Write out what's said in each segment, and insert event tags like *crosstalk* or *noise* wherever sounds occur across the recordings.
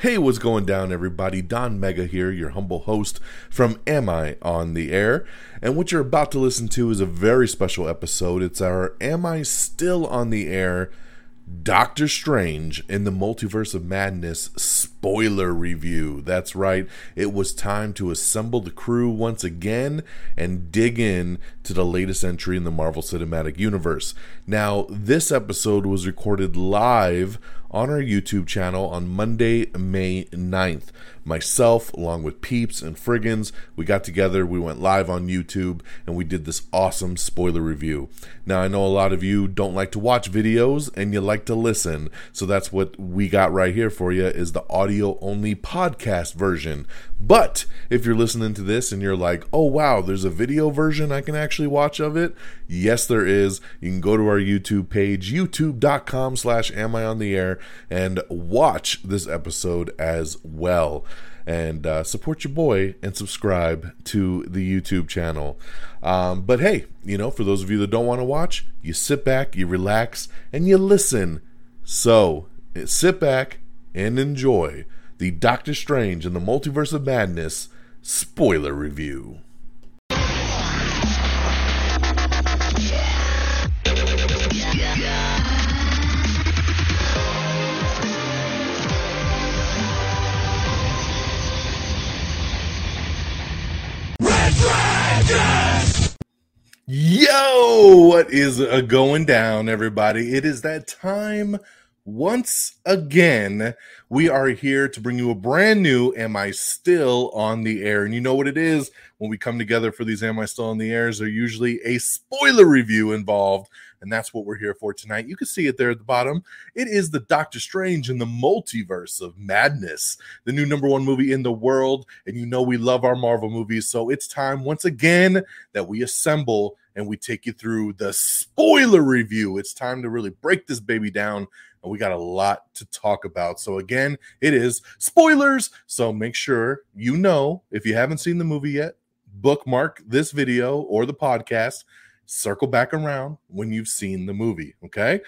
Hey, what's going down, everybody? Don Mega here, your humble host from Am I on the Air? And what you're about to listen to is a very special episode. It's our Am I Still on the Air Doctor Strange in the Multiverse of Madness spoiler review. That's right, it was time to assemble the crew once again and dig in to the latest entry in the Marvel Cinematic Universe. Now, this episode was recorded live on our YouTube channel on Monday, May 9th. Myself, along with Peeps and Friggins, we got together, we went live on YouTube, and we did this awesome spoiler review. Now, I know a lot of you don't like to watch videos and you like to listen, so that's what we got right here for you is the audio only podcast version. But if you're listening to this and you're like, oh wow, there's a video version I can actually watch of it, yes there is. You can go to our YouTube page, youtube.com slash am I on the air, and watch this episode as well. And uh, support your boy and subscribe to the YouTube channel. Um, but hey, you know, for those of you that don't want to watch, you sit back, you relax, and you listen. So sit back and enjoy the Doctor Strange and the Multiverse of Madness spoiler review. Yo, what is uh, going down, everybody? It is that time once again. We are here to bring you a brand new Am I Still on the Air? And you know what it is when we come together for these Am I Still on the Airs, there's usually a spoiler review involved. And that's what we're here for tonight. You can see it there at the bottom. It is the Doctor Strange in the Multiverse of Madness, the new number one movie in the world. And you know we love our Marvel movies. So it's time once again that we assemble and we take you through the spoiler review. It's time to really break this baby down and we got a lot to talk about. So again, it is spoilers. So make sure you know if you haven't seen the movie yet, bookmark this video or the podcast circle back around when you've seen the movie. Okay.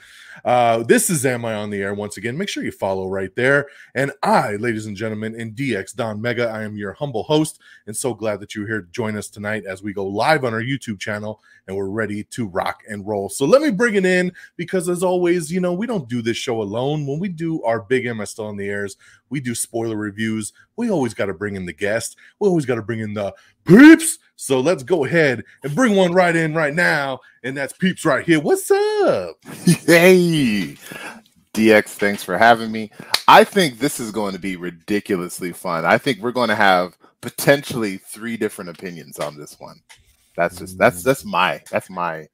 Uh, this is Am I on the Air once again. Make sure you follow right there. And I, ladies and gentlemen, in DX Don Mega, I am your humble host and so glad that you're here to join us tonight as we go live on our YouTube channel and we're ready to rock and roll. So let me bring it in because, as always, you know, we don't do this show alone. When we do our big Am I Still on the Airs, we do spoiler reviews. We always got to bring in the guest. We always got to bring in the peeps. So let's go ahead and bring one right in right now. And that's peeps right here. What's up? *laughs* Hey, DX, thanks for having me. I think this is going to be ridiculously fun. I think we're going to have potentially three different opinions on this one. That's just that's Mm. that's my that's my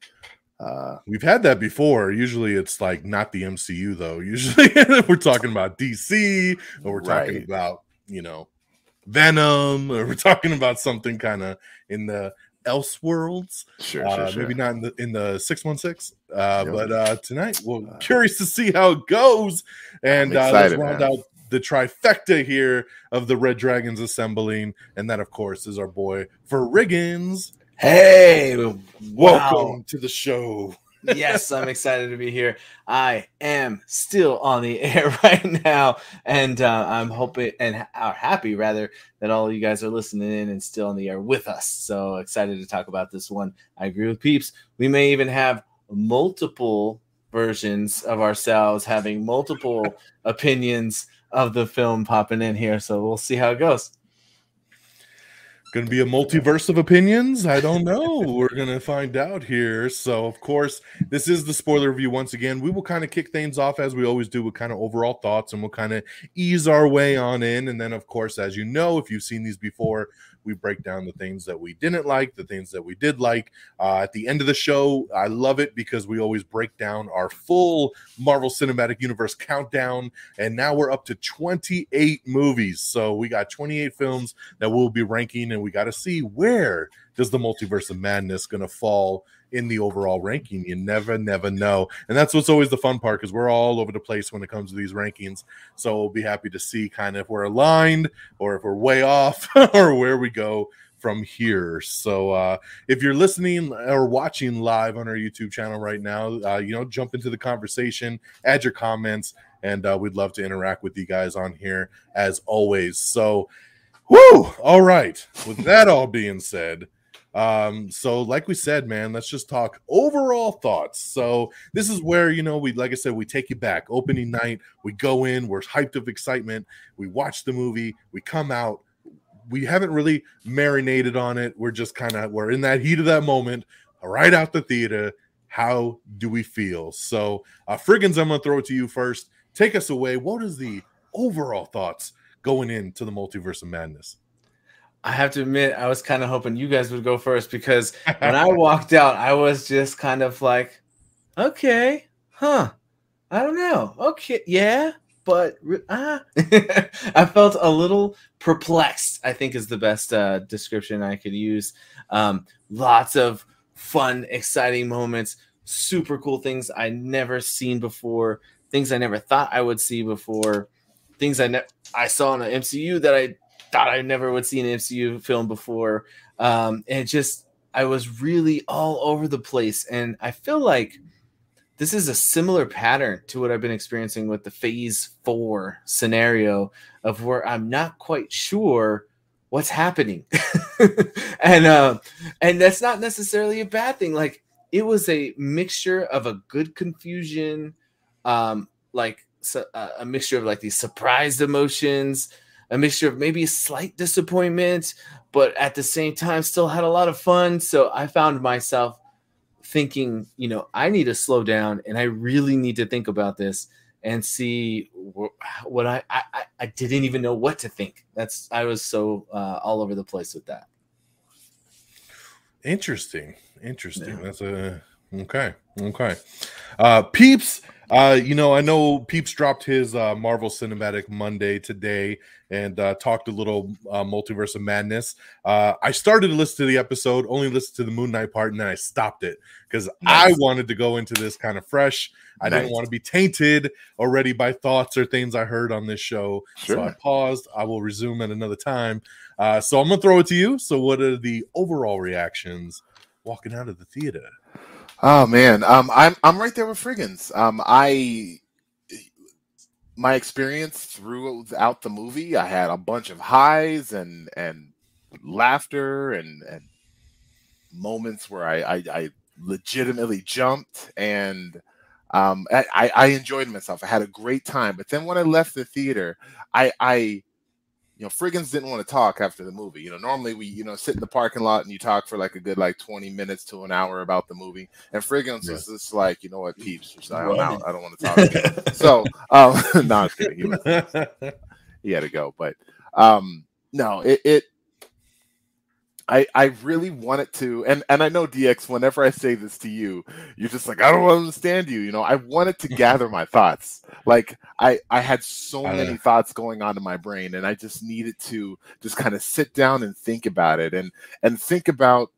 uh We've had that before. Usually it's like not the MCU though. *laughs* Usually we're talking about DC or we're talking Right. about, you know, Venom or *laughs* we're talking about something kind of in the else worlds. sure, Uh, sure, sure. maybe not in the in the 616. Uh, Yep. but uh tonight we're Uh, curious to see how it goes. And I'm uh, let's round man. out the trifecta here of the Red Dragons assembling. And that, of course, is our boy Friggins. Hey, Welcome Wow. to the show. Yes, I'm excited to be here. I am still on the *laughs* air right now, and uh, I'm hoping and are happy rather that all you guys are listening in and still on the air with us. So excited to talk about this one. I agree with Peeps. We may even have multiple versions of ourselves having multiple opinions of the film popping in here. So we'll see how it goes. Going to be a multiverse of opinions? I don't know. We're going to find out here. So, of course, this is the spoiler review once again. We will kind of kick things off as we always do with kind of overall thoughts and we'll kind of ease our way on in. And then, of course, as you know, if you've seen these before, we break down the things that we didn't like, the things that we did like. Uh, at the end of the show, I love it because we always break down our full Marvel Cinematic Universe countdown. And now we're up to 28 movies. So we got 28 films that we'll be ranking, and we got to see where does the multiverse of madness going to fall in the overall ranking. You never, never know, and that's what's always the fun part because we're all over the place when it comes to these rankings. So we'll be happy to see kind of if we're aligned or if we're way off *laughs* or where we go from here. So uh, if you're listening or watching live on our YouTube channel right now, uh, you know, jump into the conversation, add your comments, and uh, we'd love to interact with you guys on here as always. So, whoo! All right. With that all being said, um, so like we said, man, let's just talk overall thoughts. So this is where you know we, like I said, we take you back. Opening night, we go in, we're hyped of excitement, we watch the movie, we come out. We haven't really marinated on it. We're just kind of we're in that heat of that moment, right out the theater. How do we feel? So, uh, Friggins, I'm gonna throw it to you first. Take us away. What is the overall thoughts going into the multiverse of madness? I have to admit, I was kind of hoping you guys would go first because when I walked out, I was just kind of like, okay, huh, I don't know, okay, yeah, but ah, *laughs* I felt a little perplexed. I think is the best uh, description I could use. Um, lots of fun, exciting moments, super cool things I never seen before, things I never thought I would see before, things I ne- I saw in the MCU that I thought I never would see an MCU film before. Um, and just I was really all over the place, and I feel like this is a similar pattern to what I've been experiencing with the Phase Four scenario of where I'm not quite sure what's happening, *laughs* and uh, and that's not necessarily a bad thing. Like it was a mixture of a good confusion, um, like so, uh, a mixture of like these surprised emotions a mixture of maybe a slight disappointment, but at the same time still had a lot of fun. So I found myself thinking, you know, I need to slow down and I really need to think about this and see what I I, I didn't even know what to think. That's I was so uh, all over the place with that. Interesting, interesting. Yeah. That's a okay, okay. Uh, peeps uh, you know, I know Peeps dropped his uh, Marvel Cinematic Monday today and uh, talked a little uh, Multiverse of Madness. Uh, I started to listen to the episode, only listened to the Moon Knight part, and then I stopped it because nice. I wanted to go into this kind of fresh. I nice. didn't want to be tainted already by thoughts or things I heard on this show. Sure. So I paused. I will resume at another time. Uh, so I'm going to throw it to you. So, what are the overall reactions walking out of the theater? Oh man, um, I'm I'm right there with Friggins. Um, I my experience throughout the movie, I had a bunch of highs and and laughter and and moments where I I, I legitimately jumped and um, I, I enjoyed myself. I had a great time. But then when I left the theater, I I you know, Friggins didn't want to talk after the movie. You know, normally we, you know, sit in the parking lot and you talk for like a good like 20 minutes to an hour about the movie. And Friggins yeah. was just like, you know what, peeps, just, I don't I don't want to talk. Again. so um *laughs* no, I'm kidding. He, was, *laughs* he had to go. But um no, it, it I I really wanted to, and and I know DX. Whenever I say this to you, you're just like, I don't understand you. You know, I wanted to *laughs* gather my thoughts. Like I I had so many thoughts going on in my brain, and I just needed to just kind of sit down and think about it, and and think about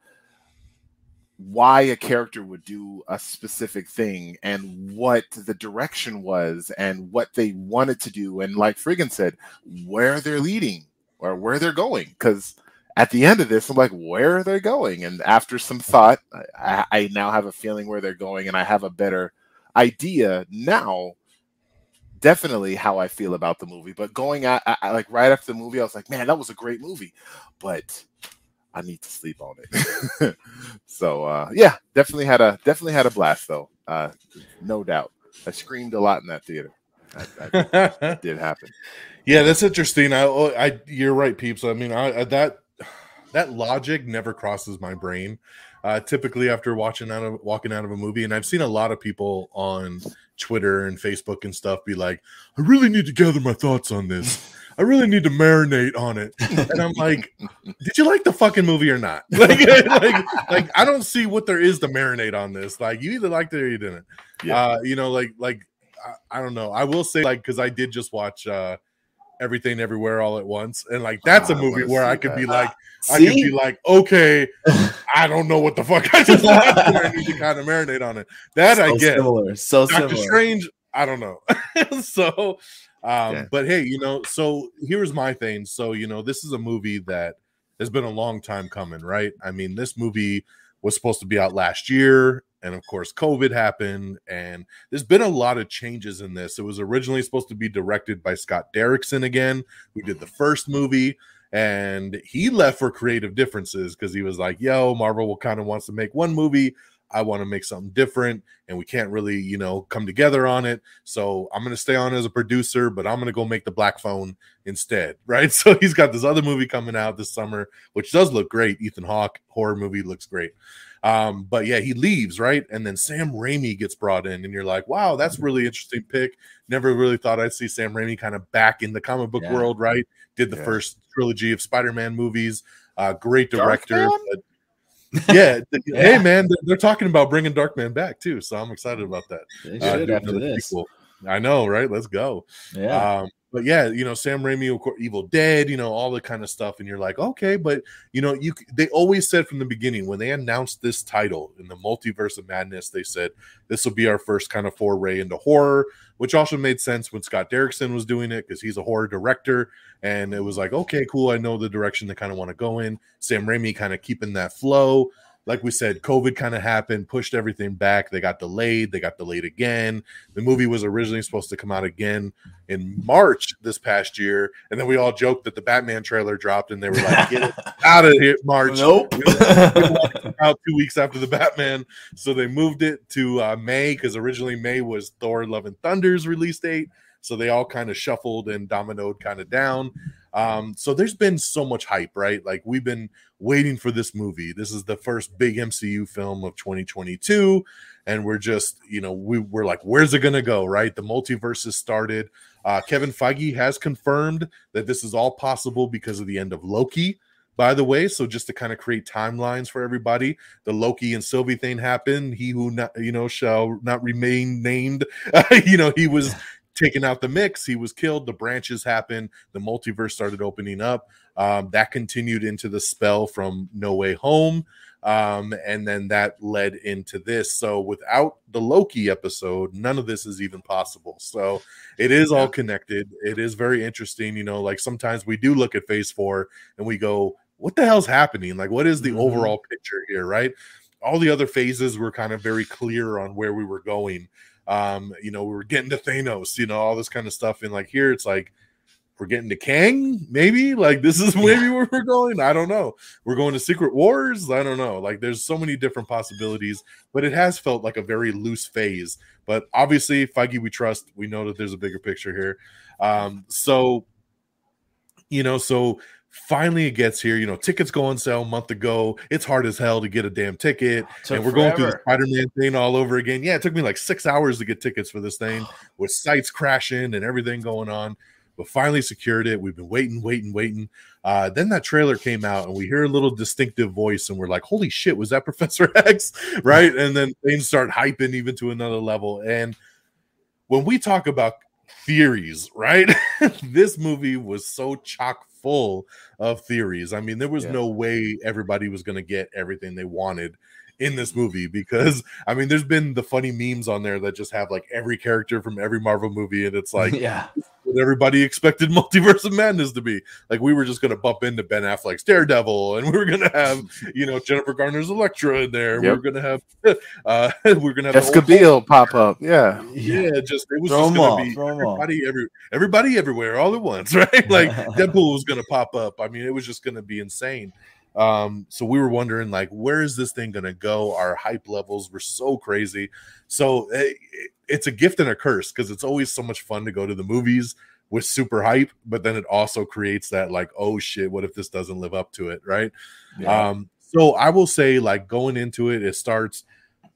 why a character would do a specific thing and what the direction was and what they wanted to do and like Friggin said where they're leading or where they're going because at the end of this, I'm like, where are they going? And after some thought, I, I, now have a feeling where they're going, and I have a better idea now. Definitely how I feel about the movie. But going at I, like right after the movie, I was like, man, that was a great movie, but I need to sleep on it. *laughs* so uh, yeah, definitely had a definitely had a blast though, uh, no doubt. I screamed a lot in that theater. That, that *laughs* did happen. Yeah, that's interesting. I, I, you're right, peeps. I mean, I, that that logic never crosses my brain. Uh, typically, after watching out of walking out of a movie, and I've seen a lot of people on Twitter and Facebook and stuff be like, "I really need to gather my thoughts on this. I really need to marinate on it." And I'm like, "Did you like the fucking movie or not? *laughs* Like, like, like I don't see what there is to marinate on this. Like, you either liked it or you didn't. Yeah. Uh, you know, like, like I, I don't know. I will say, like, because I did just watch." uh everything everywhere all at once and like that's a movie where i could that. be like See? i could be like okay *laughs* i don't know what the fuck i just I need to kind of marinate on it that so i get similar so Doctor similar. strange i don't know *laughs* so um yeah. but hey you know so here's my thing so you know this is a movie that has been a long time coming right i mean this movie was supposed to be out last year and of course COVID happened, and there's been a lot of changes in this. It was originally supposed to be directed by Scott Derrickson again, who did the mm. first movie, and he left for creative differences because he was like, "Yo, Marvel will kind of wants to make one movie. I want to make something different, and we can't really, you know, come together on it. So I'm going to stay on as a producer, but I'm going to go make the Black Phone instead, *laughs* right? So he's got this other movie coming out this summer, which does look great. Ethan Hawke horror movie looks great. Um, but yeah, he leaves, right? And then Sam Raimi gets brought in, and you're like, wow, that's really interesting pick. Never really thought I'd see Sam Raimi kind of back in the comic book Yeah. world, right? Did the Yeah. first trilogy of Spider-Man movies. Uh, great director. But- *laughs* yeah, th- Yeah. hey man, they're, they're talking about bringing Darkman back too, so I'm excited about that. They Uh, should do after this. sequel. I know, right? Let's go. Yeah. Um, but yeah, you know, Sam Raimi, of course, Evil Dead, you know, all the kind of stuff, and you're like, okay, but you know, you they always said from the beginning when they announced this title in the Multiverse of Madness, they said this will be our first kind of foray into horror, which also made sense when Scott Derrickson was doing it because he's a horror director, and it was like, okay, cool, I know the direction they kind of want to go in. Sam Raimi kind of keeping that flow. Like we said, COVID kind of happened, pushed everything back. They got delayed. They got delayed again. The movie was originally supposed to come out again in March this past year, and then we all joked that the Batman trailer dropped, and they were like, "Get it *laughs* out of here, March!" Nope. We don't want it to come out two weeks after the Batman, so they moved it to uh, May because originally May was Thor: Love and Thunder's release date. So they all kind of shuffled and dominoed kind of down. Um, so there's been so much hype, right? Like we've been waiting for this movie. This is the first big MCU film of 2022, and we're just, you know, we we're like, where's it gonna go? Right? The multiverse has started. Uh, Kevin Feige has confirmed that this is all possible because of the end of Loki. By the way, so just to kind of create timelines for everybody, the Loki and Sylvie thing happened. He who not, you know shall not remain named. *laughs* you know, he was taken out the mix. He was killed. The branches happened. The multiverse started opening up. Um, that continued into the spell from No Way Home. Um, and then that led into this. So without the Loki episode, none of this is even possible. So it is all connected. It is very interesting. You know, like sometimes we do look at phase four and we go, what the hell's happening? Like, what is the Mhm. overall picture here? Right. All the other phases were kind of very clear on where we were going um you know we were getting to thanos you know all this kind of stuff. And like here it's like we're getting to kang maybe? Like this is maybe where we're going? I don't know. We're going to secret wars? I don't know. Like there's so many different possibilities but it has felt like a very loose phase. But obviously feige we trust. We know that there's a bigger picture here. Um so you know so finally it gets here you know tickets go on sale a month ago it's hard as hell to get a damn ticket and we're going through the. Spider-Man thing all over again. Yeah, it took me like six hours to get tickets for this thing *gasps* with sites crashing and everything going on. But finally secured it. We've been waiting, waiting, waiting. Uh, then that trailer came out, and we hear a little distinctive voice, and we're like, "Holy shit, was that *laughs* Professor X?" right? *laughs* And then things start hyping even to another level. And when we talk about theories, right? *laughs* this movie was so chock full of theories. I mean, there was Yeah. no way everybody was going to get everything they wanted in this movie because *laughs* I mean, there's been the funny memes on there that just have like every character from every Marvel movie, and it's *laughs* like yeah. What everybody expected *laughs* Multiverse of Madness to be. Like we were just going to bump into Ben Affleck's Daredevil, and we were going to have you know Jennifer Garner's Elektra in there. We Yep. were going to have *laughs* uh, *laughs* we we're going to have the Jessica Biel pop up. Yeah. yeah, just it was Throw just 'em gonna be throw 'em all. everybody, every everybody, everywhere, all at once, right? Like Deadpool was gonna pop up. I mean, it was just gonna be insane. Um, so we were wondering, like, where is this thing gonna go? Our hype levels were so crazy. So eh, it's a gift and a curse because it's always so much fun to go to the movies with super hype, but then it also creates that like, oh shit, what if this doesn't live up to it, right? Yeah. Um, so I will say, like going into it, it starts.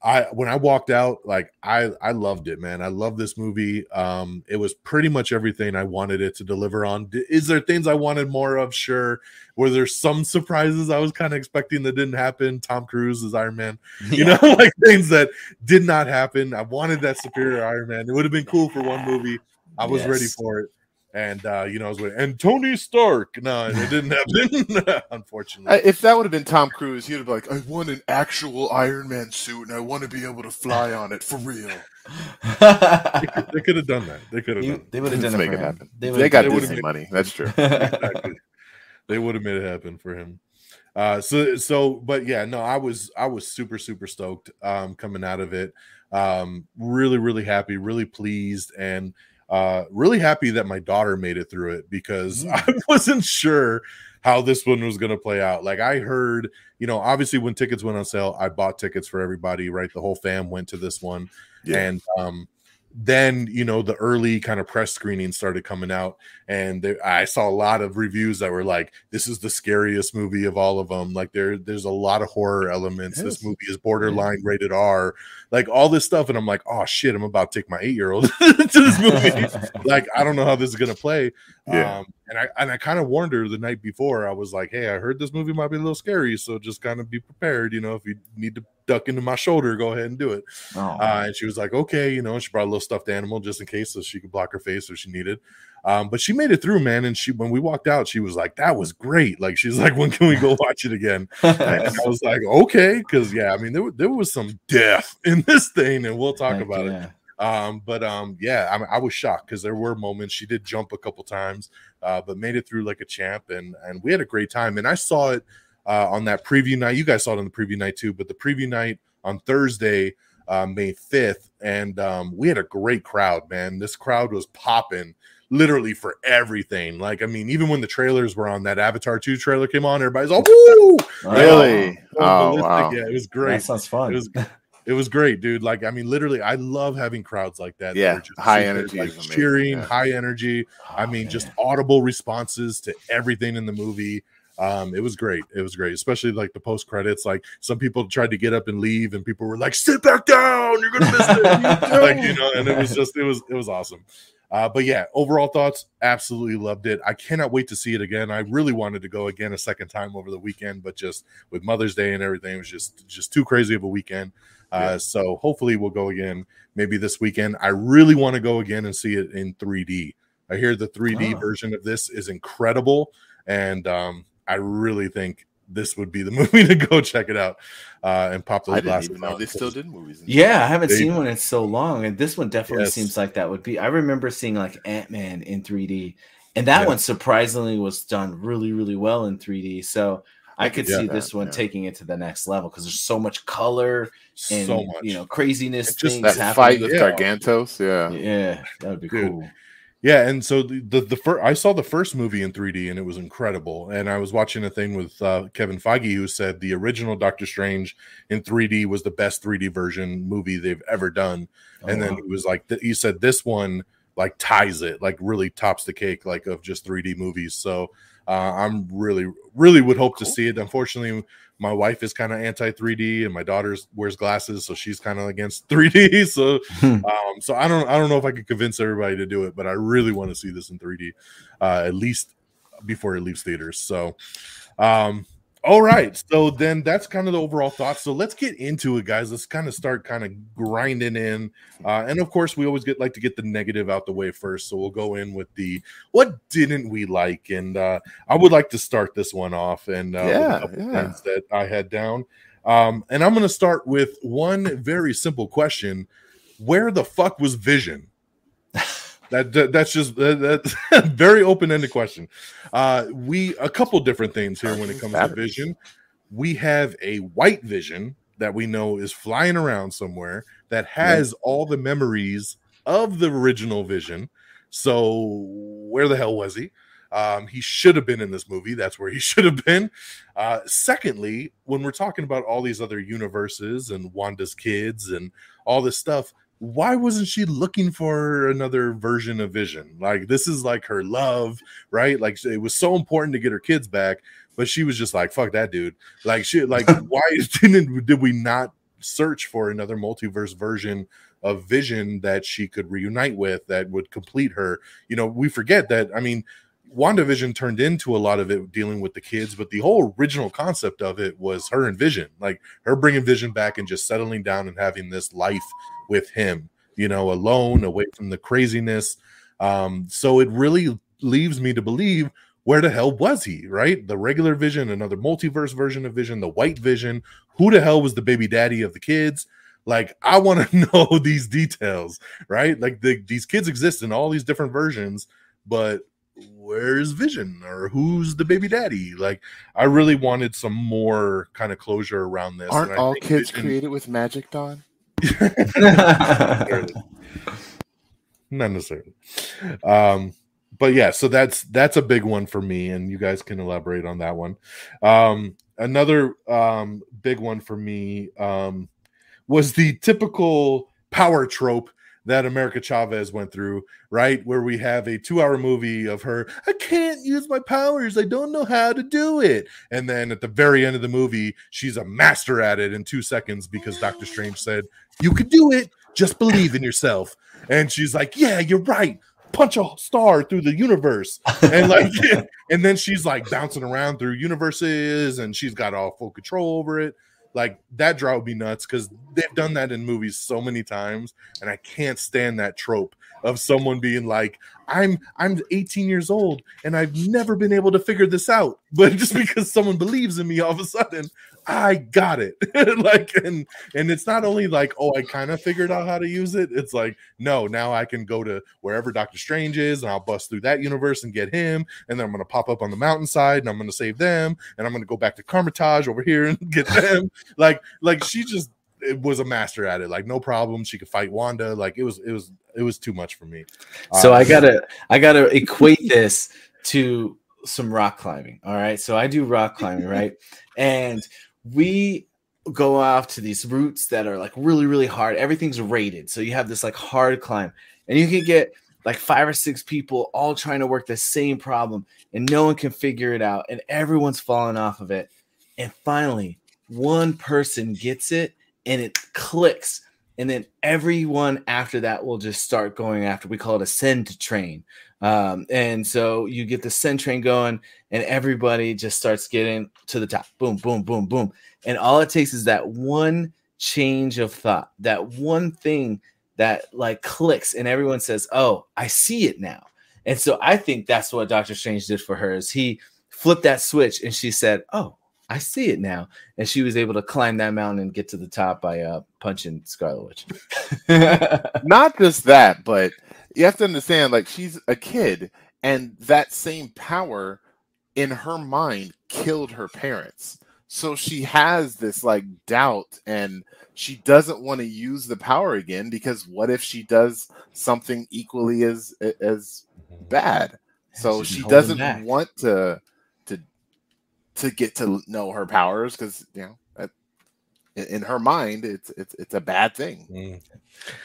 I when I walked out, like I I loved it, man. I love this movie. Um, it was pretty much everything I wanted it to deliver on. Is there things I wanted more of? Sure. Were there some surprises I was kind of expecting that didn't happen? Tom Cruise as Iron Man, you Yeah. know, *laughs* like things that did not happen. I wanted that superior Iron Man. It would have been cool for one movie. I was ready for it. And uh, you know, I was waiting. And Tony Stark. No, it *laughs* didn't happen, *laughs* unfortunately. I- If that would have been Tom Cruise, he'd have been like, I want an actual Iron Man suit and I want to be able to fly on it for real. *laughs* they could, they could have done that. They could have You- done. they would have Let's done make it, it for him. happen. They, They, got they Disney made- money. That's true. Exactly. they would have made it happen for him. Uh, so so, but yeah, no, I was I was super super stoked um, coming out of it. Um, really really happy, really pleased, and uh, really happy that my daughter made it through it because *laughs* Mm. I wasn't sure how this one was going to play out. Like I heard, you know, obviously when tickets went on sale, I bought tickets for everybody. Right, the whole fam went to this one, Yeah. and um, then you know the early kind of press screenings started coming out and there, i saw a lot of reviews that were like this is the scariest movie of all of them like there there's a lot of horror elements. This movie is borderline rated r. Like all this stuff and i'm like oh shit i'm about to take my eight year old *laughs* to this movie. *laughs* Like i don't know how this is gonna play Yeah. um and i and i kind of warned her the night before i was like hey i heard this movie might be a little scary so just kind of be prepared you know if you need to duck into my shoulder go ahead and do it Oh, uh, and she was like, okay, you know, she brought a little stuffed animal just in case so she could block her face if she needed. Um, but she made it through, man. And she, when we walked out, she was like, that was great. Like, she's like, *laughs* when can we go watch it again? *laughs* And I was like, okay. Cause yeah, I mean, there, there was some death *laughs* in this thing and we'll talk Heck about it. Um, but um, yeah, I, I was shocked because there were moments she did jump a couple times, uh, but made it through like a champ, and and we had a great time. And I saw it uh, on that preview night. You guys saw it on the preview night too, but the preview night on Thursday, uh, May fifth, and um, we had a great crowd. Man, this crowd was popping literally for everything. Like, I mean, even when the trailers were on, that Avatar two trailer came on, everybody's all woo! Really? Oh, ballistic. wow. Yeah, it was great. That sounds fun. It was *laughs* it was great, dude. Like, I mean, literally, I love having crowds like that. that Yeah, just high super, energy like cheering, yeah. high energy. I Oh, mean, just audible responses to everything in the movie. Um, it was great. It was great, especially like the post credits. Like some people tried to get up and leave, and people were like, "Sit back down, you're gonna miss it." *laughs* like you know, and it was just it was it was awesome. Uh, but yeah, overall thoughts, absolutely loved it. I cannot wait to see it again. I really wanted to go again a second time over the weekend, but just with Mother's Day and everything, it was just just too crazy of a weekend. Uh, Yeah. So hopefully we'll go again maybe this weekend. I really want to go again and see it in 3D. I hear the 3D Oh. version of this is incredible, and um, I really think this would be the *laughs* movie to go check it out uh, and pop those I didn't glasses even know they still did movies. in Yeah, I haven't They- seen one in so long, and this one definitely Yes. seems like that would be. I remember seeing like Ant Man in 3D, and that Yeah. one surprisingly was done really, really well in 3D. So I could see this one Yeah. taking it to the next level because there's so much color and so much. you know craziness. Just things That happening. fight with Yeah. Gargantos, yeah. Yeah, that would be Dude. cool. Yeah, and so the the, the first I saw the first movie in 3D and it was incredible. And I was watching a thing with uh, Kevin Feige who said the original Doctor Strange in 3D was the best 3D version movie they've ever done. and Oh, then wow. he was like, he said this one like ties it, like really tops the cake, like of just 3D movies. So uh, I'm really, really would hope to see it. Unfortunately, my wife is kind of anti 3D, and my daughter wears glasses, so she's kind of against *laughs* 3D. So, *laughs* um, so I don't, I don't know if I could convince everybody to do it, but I really want to see this in 3D, uh, at least before it leaves theaters. So, um, all right. So then that's kind of the overall thoughts. So let's get into it, guys. Let's kind of start kind of grinding in. Uh, and of course, we always get like to get the negative out the way first. So we'll go in with the what didn't we like? And uh, I would like to start this one off and uh, Yeah, yeah. things that I had down. Um, and I'm going to start with one very simple question: Where the fuck was Vision? That, that that's just that, *laughs* very open ended question. Uh, we a couple different things here when it comes to Vision. We have a white Vision that we know is flying around somewhere that has all the memories of the original Vision. So where the hell was he? Um, he should have been in this movie. That's where he *laughs* should have been. Uh, secondly, when we're talking about all these other universes and Wanda's kids and all this stuff, why wasn't she looking for another version of Vision? Like this is like her love, right? Like it was so important to get her kids back, but she was just like, "Fuck that dude." Like she, like *laughs* why *laughs* didn't did we not search for another multiverse version of Vision that she could reunite with that would complete her? You know, we forget that. I mean, WandaVision turned into a lot of it dealing with the kids, but the whole original concept of it was her and Vision, like her bringing Vision back and just settling down and having this life with him, you know, alone, away from the craziness. Um, so it really leaves me to believe where the hell was he, right? The regular Vision, another multiverse version of Vision, the white Vision. Who the hell was the baby daddy of the kids? Like, I want to *laughs* know these details, right? Like, the, these kids exist in all these different versions, but where's Vision or who's the baby daddy? Like, I really wanted some more kind of closure around this. Aren't all kids Vision- created with magic, Don? *laughs* Not necessarily. Um, but yeah, so that's that's a big one for me, and you guys can elaborate on that one. Um, another um, big one for me um, was the typical power trope that America Chavez went through, right? Where we have a two-hour movie of her, I can't use my powers, I don't know how to do it, and then at the very end of the movie, she's a master at it in two seconds because Doctor Strange said, "You could do it, just believe in yourself." And she's like, "Yeah, you're right." Punch a star through the universe, and like, *laughs* and then she's like bouncing around through universes, and she's got all full control over it. Like that drove be nuts because they've done that in movies so many times, and I can't stand that trope of someone being like, "I'm I'm 18 years old and I've never been able to figure this out," *laughs* but just because someone believes in me, all of a sudden I got it. *laughs* like, and and it's not only like, "Oh, I kind of figured out how to use it." It's like, no, now I can go to wherever Doctor Strange is, and I'll bust through that universe and get him, and then I'm gonna pop up on the mountainside and I'm gonna save them, and I'm gonna go back to Kamar-Taj over here and *laughs* get them. like, like she just it was a master at it. Like, no problem. She could fight Wanda. Like, it was, it was, it was too much for me. So Uh, I gotta I gotta equate this to some rock climbing. All right. So I do rock climbing, right? *laughs* And we go off to these routes that are like really, really hard. Everything's rated. So you have this like hard climb, and you can get like five or six people all trying to work the same problem, and no one can figure it out, and everyone's falling off of it. And finally, one person gets it and it clicks and then everyone after that will just start going after we call it a send train. Um, and so you get the send train going and everybody just starts getting to the top. Boom boom boom boom. And all it takes is that one change of thought that one thing that like clicks and everyone says oh i see it now. And so i think that's what dr strange did for her is he flipped that switch and she said oh i see it now and she was able to climb that mountain and get to the top by uh, punching Scarlet Witch. *laughs* Not just that, but you have to understand, like she's a kid, and that same power in her mind killed her parents. So she has this like doubt, and she doesn't want to use the power again because what if she does something equally as as bad? So she doesn't want to to get to know her powers because you know in, in her mind it's it's it's a bad thing. Mm.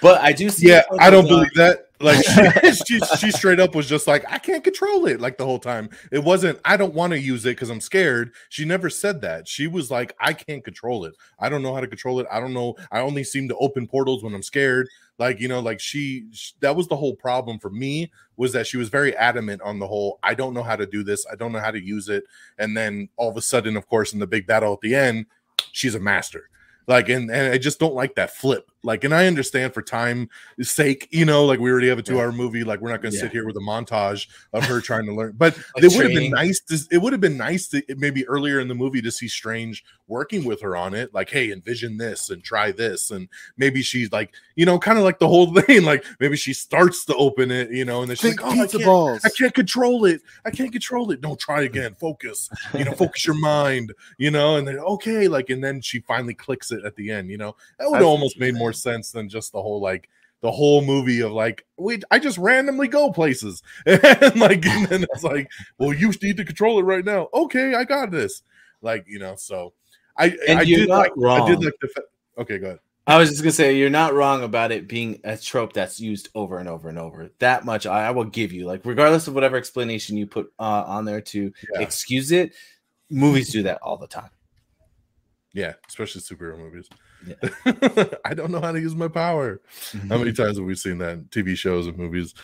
but I do see. Yeah, I don't believe that. Like she, *laughs* *laughs* she, she straight up was just like, I can't control it. Like the whole time, it wasn't. I don't want to use it because I'm scared. She never said that. She was like, I can't control it. I don't know how to control it. I don't know. I only seem to open portals when I'm scared. Like you know, like she. sh that was the whole problem for me was that she was very adamant on the whole. I don't know how to do this. I don't know how to use it. And then all of a sudden, of course, in the big battle at the end, she's a master. Like and and I just don't like that flip. Like, and I understand for time sake, you know, like we already have a two hour movie. Like, we're not going to Yeah. sit here with a montage of her trying to learn. But Like it would have been nice to. It would have been nice to maybe earlier in the movie to see Strange working with her on it. Like, hey, envision this and try this, and maybe she's like, you know, kind of like the whole *laughs* thing. Like, maybe she starts to open it, you know, and then she's Think like, oh, I can't, balls. I can't control it. I can't control it. Don't try again. Focus. You know, focus your mind. You know, and then okay, like, and then she finally clicks it at the end. You know, that would That's almost made more sense than just the whole like the whole movie of like, we I just randomly go places, *laughs* and like, and then it's like, well, you need to control it right now. Okay, I got this. Like, you know, so I And I you're did not like I did wrong. like the okay, go ahead. I was just gonna say you're not wrong about it being a trope that's used over and over and over. That much I, I will give you. Like regardless of whatever explanation you put uh, on there to Yeah. excuse it, movies do that all the time. Yeah, especially superhero movies. Yeah. *laughs* I don't know how to use my power. How many times have we seen that in TV shows and movies?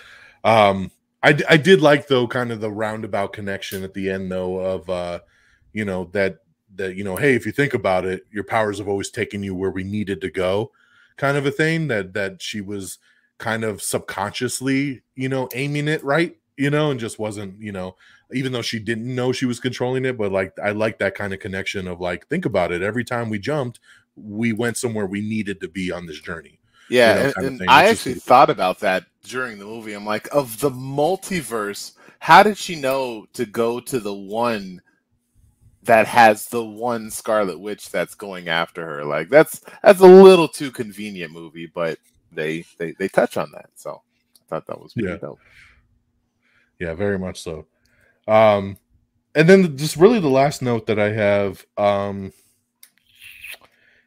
Um, I, I did like though kind of the roundabout connection at the end though of uh, you know that that you know hey if you think about it your powers have always taken you where we needed to go kind of a thing that that she was kind of subconsciously you know aiming it right you know and just wasn't you know even though she didn't know she was controlling it but like I like that kind of connection of like think about it every time we jumped we went somewhere we needed to be on this journey Yeah, you know, and, and I actually thought about that during the movie. I'm like, of the multiverse how did she know to go to the one that has the one Scarlet Witch that's going after her? Like that's that's a little too convenient movie, but they they they touch on that. So I thought that was pretty Yeah. dope. Yeah, very much so. Um, and then just really the last note that I have um,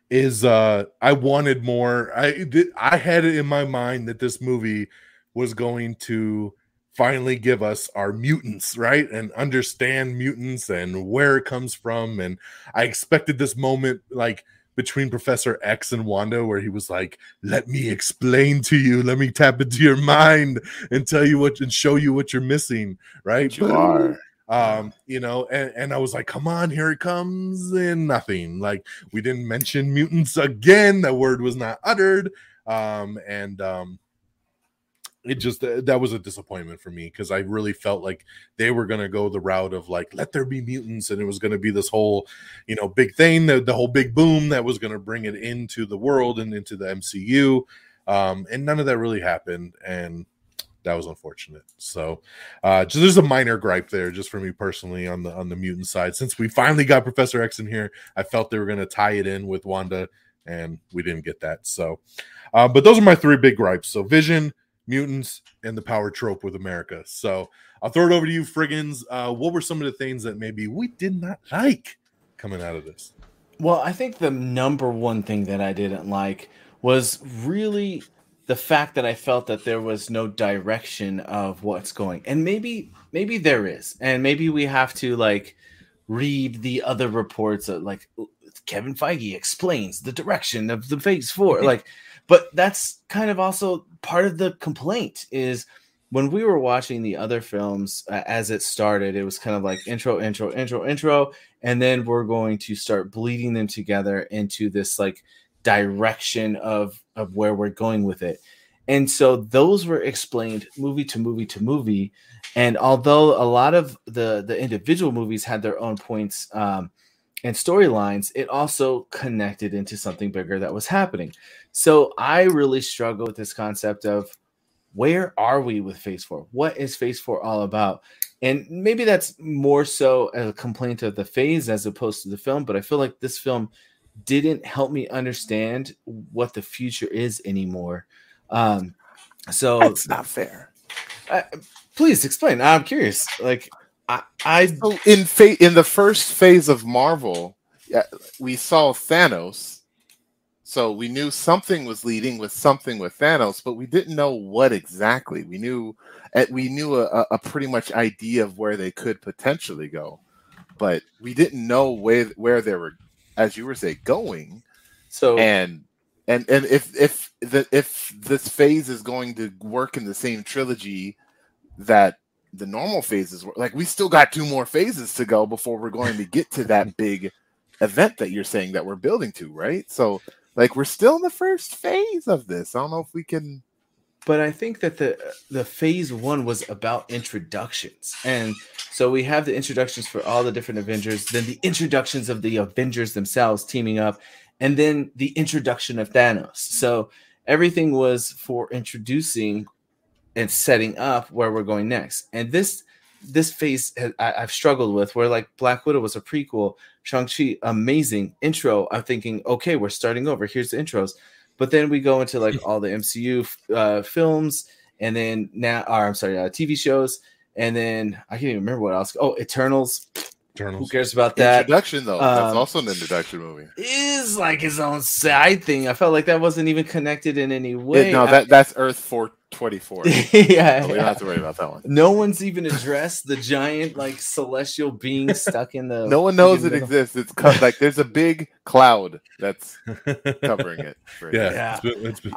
is uh, I wanted more. I I had it in my mind that this movie was going to finally give us our mutants, right, and understand mutants and where it comes from. And I expected this moment like between Professor X and Wanda, where he was like, "Let me explain to you. Let me tap into your mind and tell you what and show you what you're missing." Right? You are. Um you know and, and i was like come on here it comes and nothing. Like we didn't mention mutants again. That word was not uttered. Um and um it just uh, that was a disappointment for me because i really felt like they were going to go the route of like let there be mutants and it was going to be this whole you know big thing the, the whole big boom that was going to bring it into the world and into the mcu um and none of that really happened. And that was unfortunate. So uh there's a minor gripe there just for me personally on the on the mutant side. Since we finally got professor x in here i felt they were going to tie it in with wanda and we didn't get that. So uh, but those are my three big gripes. So vision mutants and the power trope with america. So i'll throw it over to you friggins. Uh what were some of the things that maybe we did not like coming out of this? Well, I think the number one thing that I didn't like was really the fact that I felt that there was no direction of what's going. And maybe maybe there is. And maybe we have to like read the other reports of like Kevin Feige explains the direction of the phase 4 *laughs* like but that's kind of also part of the complaint is when we were watching the other films uh, as it started it was kind of like intro intro intro intro and then we're going to start bleeding them together into this like direction of of where we're going with it. And so those were explained movie to movie to movie. And although a lot of the the individual movies had their own points um, and storylines it also connected into something bigger that was happening. So i really struggle with this concept of where are we with phase four? What is phase four all about? And maybe that's more so a complaint of the phase as opposed to the film but i feel like this film didn't help me understand what the future is anymore um so That's not fair. uh, please explain i'm curious like i i So in fa- in the first phase of Marvel, yeah, we saw Thanos. So we knew something was leading with something with Thanos, but we didn't know what exactly. We knew uh, we knew a, a- a pretty much idea of where they could potentially go, but we didn't know where where they were, as you were saying, going. so And and and if if the if this phase is going to work in the same trilogy that the normal phases were like we still got two more phases to go before we're going to get to that *laughs* big event that you're saying that we're building to right so like we're still in the first phase of this i don't know if we can but I think that the the phase one was about introductions, and so we have the introductions for all the different Avengers, then the introductions of the Avengers themselves teaming up, and then the introduction of Thanos. So everything was for introducing and setting up where we're going next. And this this phase I, I've struggled with, where like Black Widow was a prequel, Shang Chi amazing intro. I'm thinking, okay, we're starting over. Here's the intros but then we go into like all the MCU uh, films, and then now, or I'm sorry, uh, TV shows, and then I can't even remember what else. Oh, Eternals. Who cares about that? introduction though that's um, also an introduction movie Is like his own side thing. I felt like that wasn't even connected in any way. It- no I- that that's earth 424 *laughs* yeah, So we don't have to worry about that one No one's even addressed the giant like celestial being stuck in the. *laughs* no one knows it middle. exists it's co- like there's a big cloud that's covering it right *laughs* yeah. Yeah. It's been, it's been,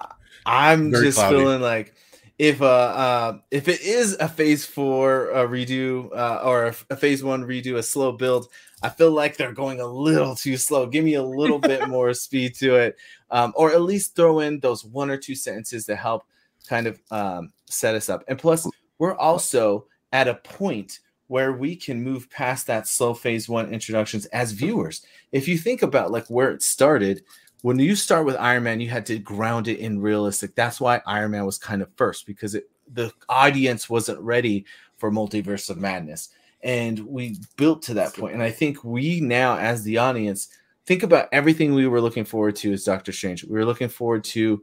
I'm just cloudy. feeling like if uh, uh if it is a phase four uh, redo uh, or a, a phase one redo, a slow build, I feel like they're going a little too slow. Give me a little bit *laughs* more speed to it, um, or at least throw in those one or two sentences to help kind of um, set us up. And plus, we're also at a point where we can move past that slow phase one introductions as viewers. If you think about like where it started, when you start with Iron Man, you had to ground it in realistic. That's why Iron Man was kind of first because it, the audience wasn't ready for Multiverse of Madness. And we built to that point. And I think we now, as the audience, think about everything we were looking forward to as Doctor Strange. We were looking forward to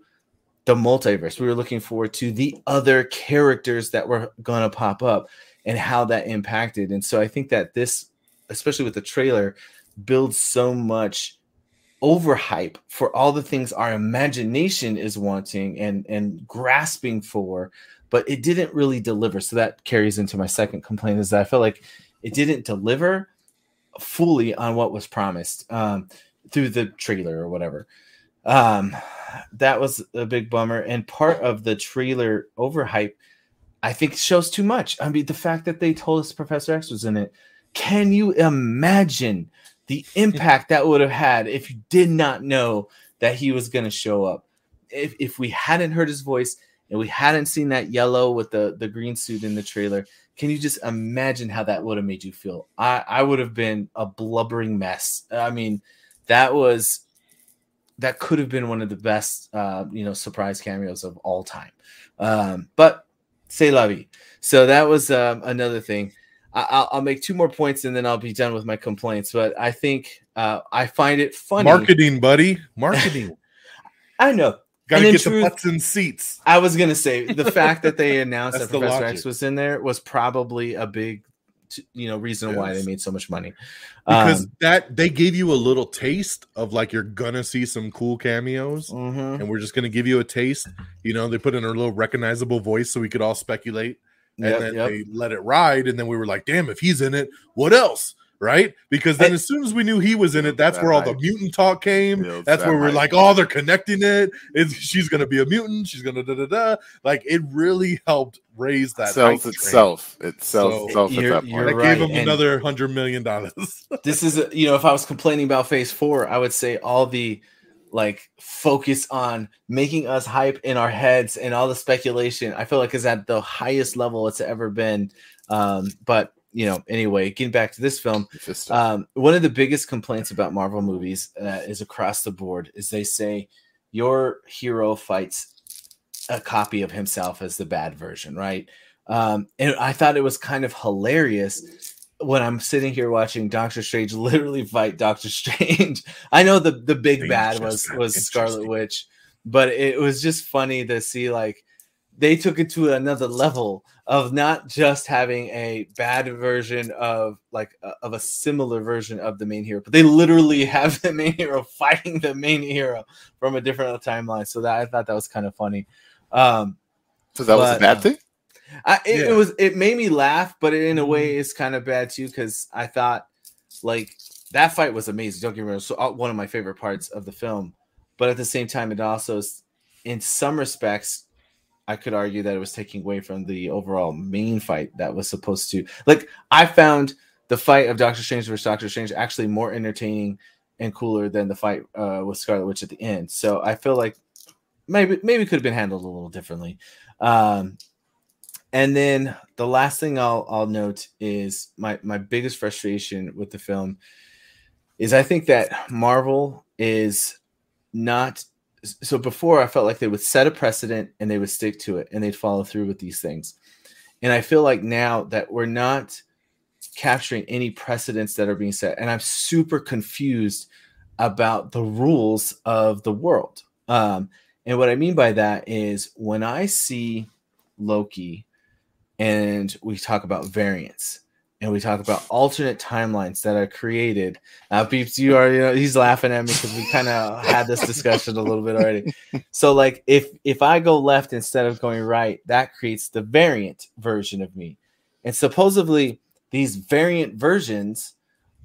the multiverse. We were looking forward to the other characters that were going to pop up and how that impacted. And so I think that this, especially with the trailer, builds so much overhype for all the things our imagination is wanting and and grasping for but it didn't really deliver. So that carries into my second complaint is that i feel like it didn't deliver fully on what was promised um, through the trailer or whatever. Um, that was a big bummer. And part of the trailer overhype i think shows too much. I mean the fact that they told us professor x was in it. Can you imagine the impact that would have had if you did not know that he was going to show up. If, if we hadn't heard his voice and we hadn't seen that yellow with the, the green suit in the trailer, can you just imagine how that would have made you feel? I, I would have been a blubbering mess. I mean, that was that could have been one of the best uh, you know surprise cameos of all time. Um, but say lovey. So that was um, another thing. I'll, I'll, make two more points and then I'll be done with my complaints. But I think uh, I find it funny. Marketing, buddy. Marketing. *laughs* I know. Got to get truth, the butts and seats. I was gonna say the *laughs* fact that they announced that the Professor X was in there was probably a big, you know, reason yes. why they made so much money. Because um, that they gave you a little taste of like you're gonna see some cool cameos, mm-hmm. and we're just gonna give you a taste. You know, they put in a little recognizable voice so we could all speculate and yep, then yep. they let it ride and then we were like damn if he's in it what else? Right? Because then as soon as we knew he was in it that's where all the mutant talk came. That's where we're like oh they're connecting it. It's, she's gonna be a mutant. She's gonna da da da. Like it really helped raise that sells itself. Itself so, you're, at that point. Right. gave him and another hundred million dollars. This is a, you know if i was complaining about phase four i would say all the like focus on making us hype in our heads and all the speculation i feel like is at the highest level it's ever been. Um but you know anyway getting back to this film um one of the biggest complaints about marvel movies uh, is across the board is they say your hero fights a copy of himself as the bad version right? Um and i thought it was kind of hilarious when I'm sitting here watching Doctor Strange literally fight Doctor *laughs* Strange. I know the the big bad was was Scarlet Witch, but it was just funny to see like they took it to another level of not just having a bad version of like uh, of a similar version of the main hero, but they literally *laughs* have the main hero fighting the main hero from a different timeline. So that I thought that was kind of funny. Um, so that but, was a bad uh, thing. I, it, yeah. it, was it made me laugh, but in a way mm-hmm. it's kind of bad too because I thought like that fight was amazing. Don't get me wrong, so uh, one of my favorite parts of the film, but at the same time, it also is, in some respects, I could argue that it was taking away from the overall main fight that was supposed to. Like I found the fight of Doctor Strange versus Doctor Strange actually more entertaining and cooler than the fight uh, with Scarlet Witch at the end. So I feel like maybe maybe could have been handled a little differently. Um, and then the last thing I'll I'll note is my my biggest frustration with the film is I think that Marvel is not so before I felt like they would set a precedent and they would stick to it and they'd follow through with these things. And I feel like now that we're not capturing any precedents that are being set and I'm super confused about the rules of the world. Um, and what I mean by that is when I see Loki and we talk about variants and we talk about alternate timelines that are created. Now, Peeps, you are you know, he's laughing at me because we kind of had this discussion a little bit already. *laughs* So, like, if if I go left instead of going right, that creates the variant version of me, and supposedly these variant versions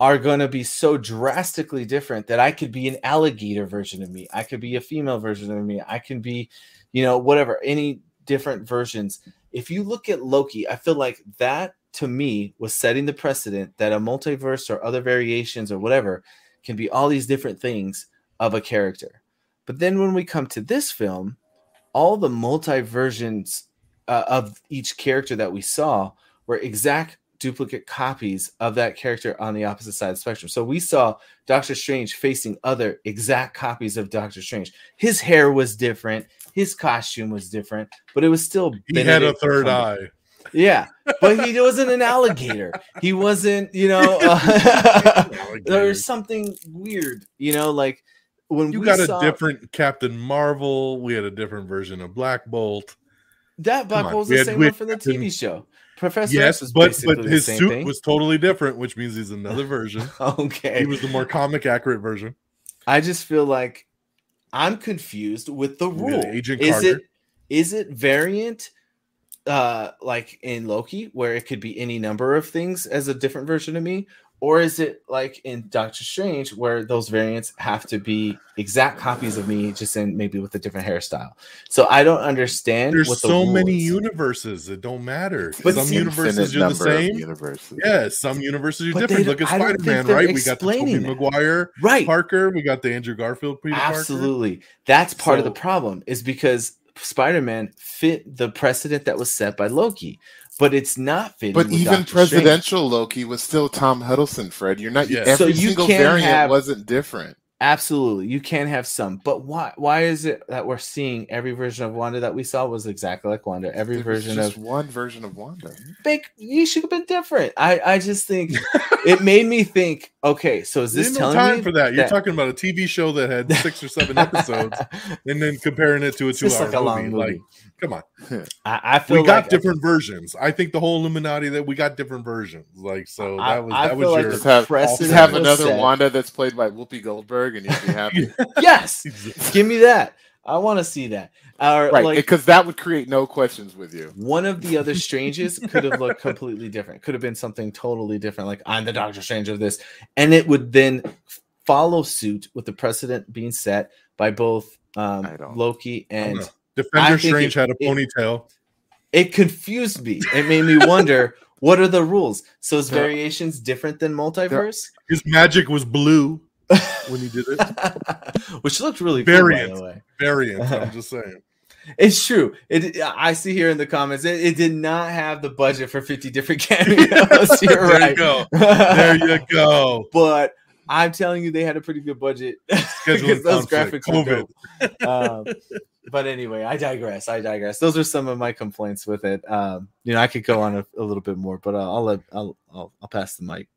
are going to be so drastically different that I could be an alligator version of me, I could be a female version of me, I can be, you know, whatever, any different versions if you look at Loki, I feel like that to me was setting the precedent that a multiverse or other variations or whatever can be all these different things of a character. But then when we come to this film, all the multi versions uh, of each character that we saw were exact duplicate copies of that character on the opposite side of the spectrum. So we saw Doctor Strange facing other exact copies of Doctor Strange. His hair was different, his costume was different, but it was still he had a third eye. Yeah, but he wasn't an alligator. He wasn't, you know. *laughs* Uh, *laughs* there's something weird, you know, like when you we got saw a different Captain Marvel. We had a different version of Black Bolt. that Black Bolt was the had- same one for the Captain- TV show. Professor yes, was but but his suit thing. was totally different, which means he's another version. *laughs* okay. He was the more comic accurate version. I just feel like I'm confused with the rule. Agent is Carter. it is it variant uh like in Loki where it could be any number of things as a different version of me or is it like in Doctor Strange where those variants have to be exact copies of me just in maybe with a different hairstyle. So I don't understand There's the so many is. universes. It don't matter. But some universes you're the same. Universes. Yeah, some universes are But different. Look at Spider Man, right? We got the Tobey. Maguire right. Parker. We got the Andrew Garfield Peter Parker. Absolutely. That's part of the problem is because Spider-Man fit the precedent that was set by Loki, but it's not fitting. But with even Doctor Strange. presidential Loki was still Tom Hiddleston, Fred. You're not Yeah. every So you single can't variant have- wasn't different. Absolutely, you can have some, but why? Why is it that we're seeing every version of Wanda that we saw was exactly like Wanda? Every There was version just of one version of Wanda. Big, you should have been different. I, I just think it made me think. Okay, so is this There's no telling time me for that. You're talking about a TV show that had six or seven *laughs* episodes, and then comparing it to a two-hour just like a movie. long movie. Like, come on, *laughs* I, I feel we got like different versions. I think the whole Illuminati that we got different versions. Like, so I- that was I that feel was like your. the Just have, just have another set. Wanda that's played by Whoopi Goldberg, and you'd be *laughs* happy. Yes, *laughs* give me that. I want to see that. Or right? like Because that would create no questions with you. one of the other Stranges could have looked completely different. Could have been something totally different. Like I'm the Doctor Strange of this, and it would then follow suit with the precedent being set by both um, I don't- Loki I don't and know. I Defender Strange it- had a ponytail. it confused me. It made me wonder *laughs* what are the rules. So is variations different than multiverse? *laughs* His magic was blue when he did it. *laughs* Which looked really cool, by Variant. the way. Variant. I'm just saying. It's true. It I see here in the comments it, it did not have the budget for 50 different cameos. You're there right. you go. There you go. but I'm telling you, they had a pretty good budget because those conflict. graphics were COVID. dope. Um, but anyway, I digress. I digress. Those are some of my complaints with it. Um, you know, I could go on a, a little bit more, but I'll, I'll let I'll, I'll I'll pass the mic.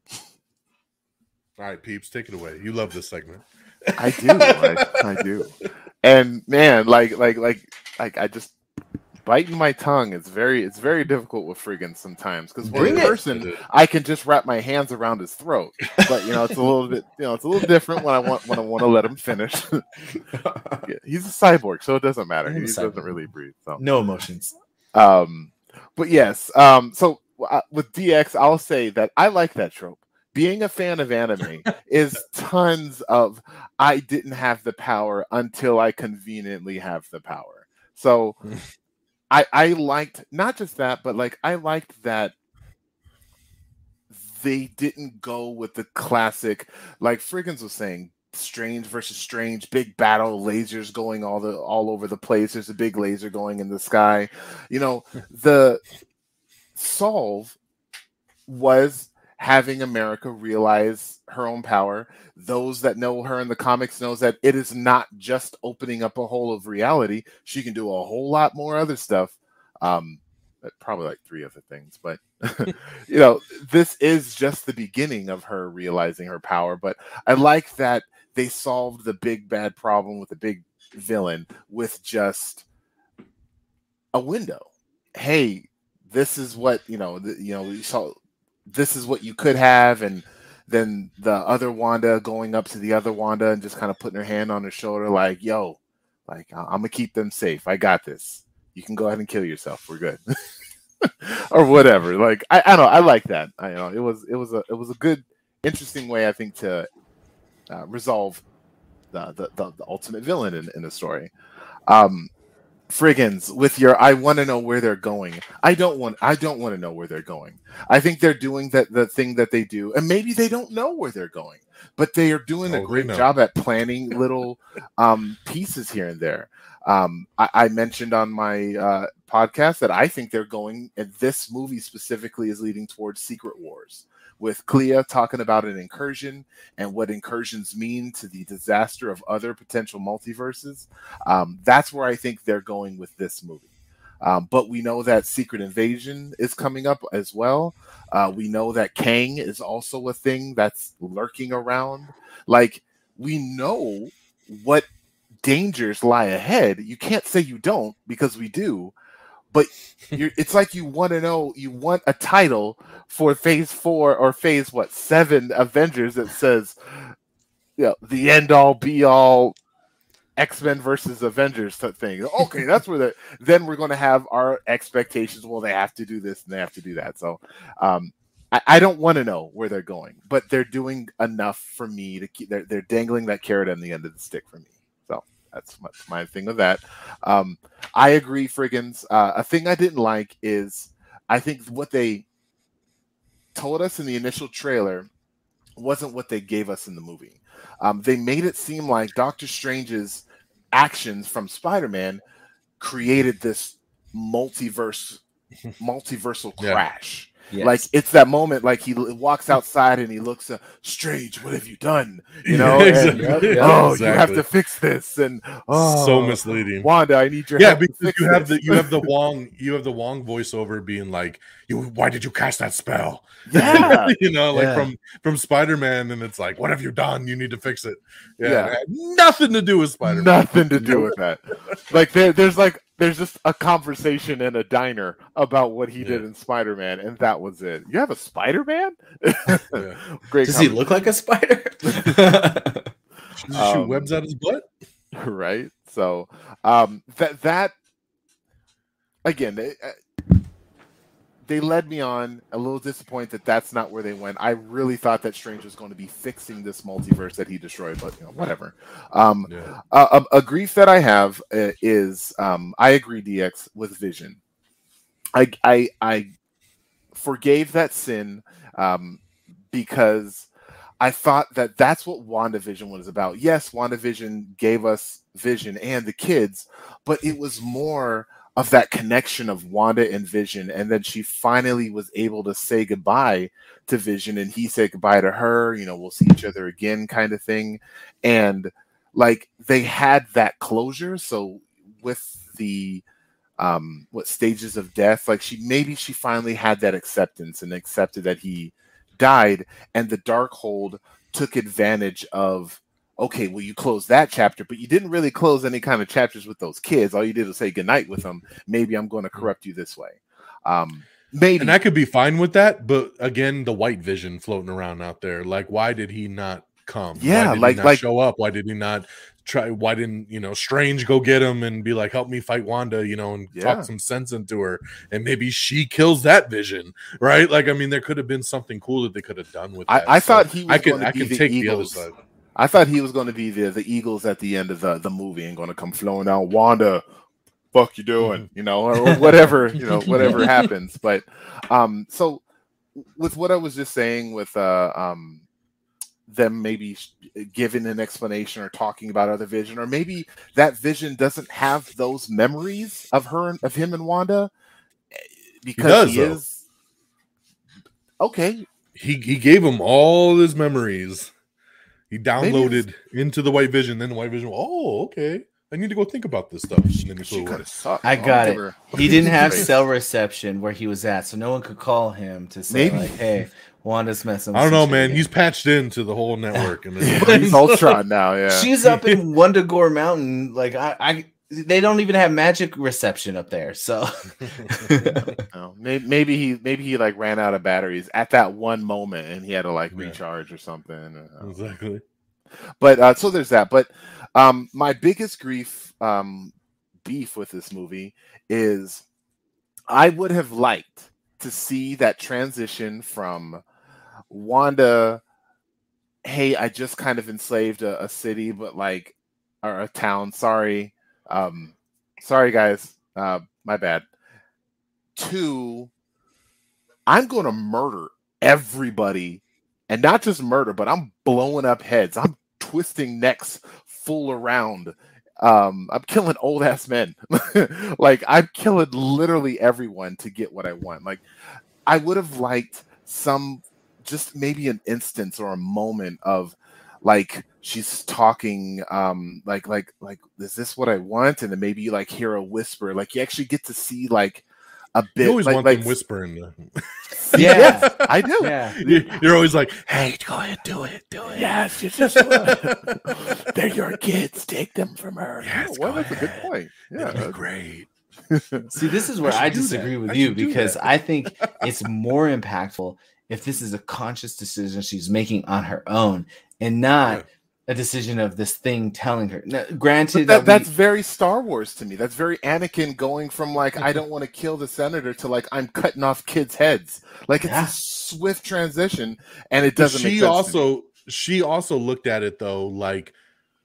All right, peeps, take it away. You love this segment. I do. I, I do. *laughs* And man, like, like, like, like, I just biting my tongue. It's very, it's very difficult with friggin' sometimes because one person I can just wrap my hands around his throat, but you know, it's a little bit, you know, it's a little different when I want when I want to let him finish. *laughs* *laughs* Yeah, he's a cyborg, so it doesn't matter. He doesn't really breathe. So, no emotions. um, but yes, um, so uh, with DX, I'll say that I like that trope. Being a fan of anime *laughs* is tons of I didn't have the power until I conveniently have the power. So I I liked not just that, but like I liked that they didn't go with the classic, like Friggins was saying, strange versus strange, big battle, lasers going all the all over the place. There's a big laser going in the sky. You know, the solve was having America realize her own power. Those that know her in the comics knows that it is not just opening up a hole of reality. She can do a whole lot more other stuff. Um, probably like three other things, but *laughs* you know, this is just the beginning of her realizing her power. But I like that they solved the big bad problem with the big villain with just a window. Hey, this is what you know. The, you know, we saw this is what you could have, and then the other Wanda going up to the other Wanda and just kind of putting her hand on her shoulder, like, "Yo, like I- I'm gonna keep them safe. I got this. You can go ahead and kill yourself. We're good." *laughs* or whatever. Like I, I don't know. I like that. I you know it was it was a it was a good, interesting way I think to uh, resolve the, the the the ultimate villain in, in the story. Um, friggins with your I want to know where they're going. I don't want I don't want to know where they're going. I think they're doing that the thing that they do, and maybe they don't know where they're going, but they are doing Oh, a great job at planning little *laughs* um, pieces here and there. Um, I, I mentioned on my uh, podcast that I think they're going, and this movie specifically is leading towards Secret Wars, with Clea talking about an incursion and what incursions mean to the disaster of other potential multiverses. Um, that's where I think they're going with this movie. Um, but we know that Secret Invasion is coming up as well. Uh, we know that Kang is also a thing that's lurking around. Like we know what dangers lie ahead. You can't say you don't because we do. But it's like you want to know, you want a title for Phase Four or Phase what seven Avengers that says, you know, the end all be all X Men versus Avengers thing. Okay, that's where the then we're going to have our expectations. Well, they have to do this and they have to do that. So, um, I, I don't want to know where they're going, but they're doing enough for me to keep. They're they're dangling that carrot on the end of the stick for me. That's my, my thing with that. Um, I agree, Friggins. Uh, a thing I didn't like is I think what they told us in the initial trailer wasn't what they gave us in the movie. Um, they made it seem like Doctor Strange's actions from Spider-Man created this multiverse *laughs* multiversal Yeah. crash. Yes. Like it's that moment, like he walks outside and he looks, uh, "Strange, what have you done?" You know, Yeah, *laughs* and, exactly. Yeah, oh, you have to fix this, and oh, so misleading. Wanda, I need your Yeah, because you have this. the you have the *laughs* Wong you have the Wong voiceover being like, "You why did you cast that spell?" *laughs* yeah, you know, like Yeah. from from Spider Man, and it's like, "What have you done? You need to fix it." Yeah, nothing to do with Spider Man. nothing to do with that. Like there, there's like there's just a conversation in a diner about what he did in Spider Man, and that was it. You have a Spider Man? Yeah. *laughs* Great. Does he look like a spider? *laughs* Shoot Um, webs out his butt. *laughs* right? So um, that that again, they, uh, they led me on a little disappointed that that's not where they went. I really thought that Strange was going to be fixing this multiverse that he destroyed, but you know, whatever. Um, Yeah. a, a, grief that I have uh, is um, I agree, DX with Vision. I I I forgave that sin um, because I thought that that's what WandaVision was about. Yes, WandaVision gave us Vision and the kids, but it was more of that connection of Wanda and Vision, and then she finally was able to say goodbye to Vision, and he said goodbye to her. You know, we'll see each other again, kind of thing, and like they had that closure. So with the um what stages of death, like she maybe she finally had that acceptance and accepted that he died, and the Darkhold took advantage of okay, well, you closed that chapter, but you didn't really close any kind of chapters with those kids. All you did was say goodnight with them. Maybe I'm going to corrupt you this way. Um, maybe. And I could be fine with that, but again, the white vision floating around out there. Like, why did he not come? Yeah, why did like- he not like- show up. Why did he not try? Why didn't you know Strange go get him and be like, help me fight Wanda? You know, and Yeah. talk some sense into her, and maybe she kills that vision, right? Like, I mean, there could have been something cool that they could have done with. I, that. I So thought he was I to I the take Eagles. the other side. I thought he was going to be the the Eagles at the end of the, the movie and going to come flowing out. Wanda, fuck you doing? You know, or, whatever you know, *laughs* whatever happens. But um, so with what I was just saying, with uh, um, them maybe giving an explanation or talking about other vision, or maybe that vision doesn't have those memories of her and of him and Wanda eh, because does, he is okay. He he gave him all his memories. He downloaded into the white vision. Then the white vision. Oh, okay. I need to go think about this stuff. And then he She kind of sucked. I I'll got it. her- He didn't have Right. cell reception where he was at, so no one could call him to say Maybe. like, "Hey, Wanda's messing." I don't know, man. shit He's patched into the whole network, *laughs* and he's Ultron now. Yeah. She's up in *laughs* Wundagore Mountain. Like I, I, they don't even have magic reception up there. So *laughs* No, may- maybe he maybe he like ran out of batteries at that one moment and he had to like Yeah. recharge or something. Exactly. But uh, so there's that. But um, my biggest grief um, beef with this movie is I would have liked to see that transition from Wanda. Hey, I just kind of enslaved a, a city, but like or a town. Sorry, um, sorry guys, uh, my bad. Two, I'm going to murder everybody and not just murder, but I'm blowing up heads. I'm twisting necks full around. Um, I'm killing old ass men. *laughs* like I'm killing literally everyone to get what I want. Like I would have liked some, just maybe an instance or a moment of like she's talking um like like like is this what I want? And then maybe you like hear a whisper, like you actually get to see like a bit You always like, want like them whispering. *laughs* Yeah. yes, I do. Yeah. You- You're always like, "Hey, go ahead, do it, do it." Yes, you *laughs* just they're your kids. Take them from her. Yes, Oh, well, go that's a good point. It'd be Yeah, great. See, this is where should I, do that. disagree with I you because. I think it's more impactful if this is a conscious decision she's making on her own and not a decision of this thing telling her. Now, granted, But that, that, that's very Star Wars to me. That's very Anakin going from like I *laughs* don't want to kill the senator to like I'm cutting off kids' heads. Like it's Yeah. a swift transition, and it doesn't. make she sense to me. also she also looked at it though like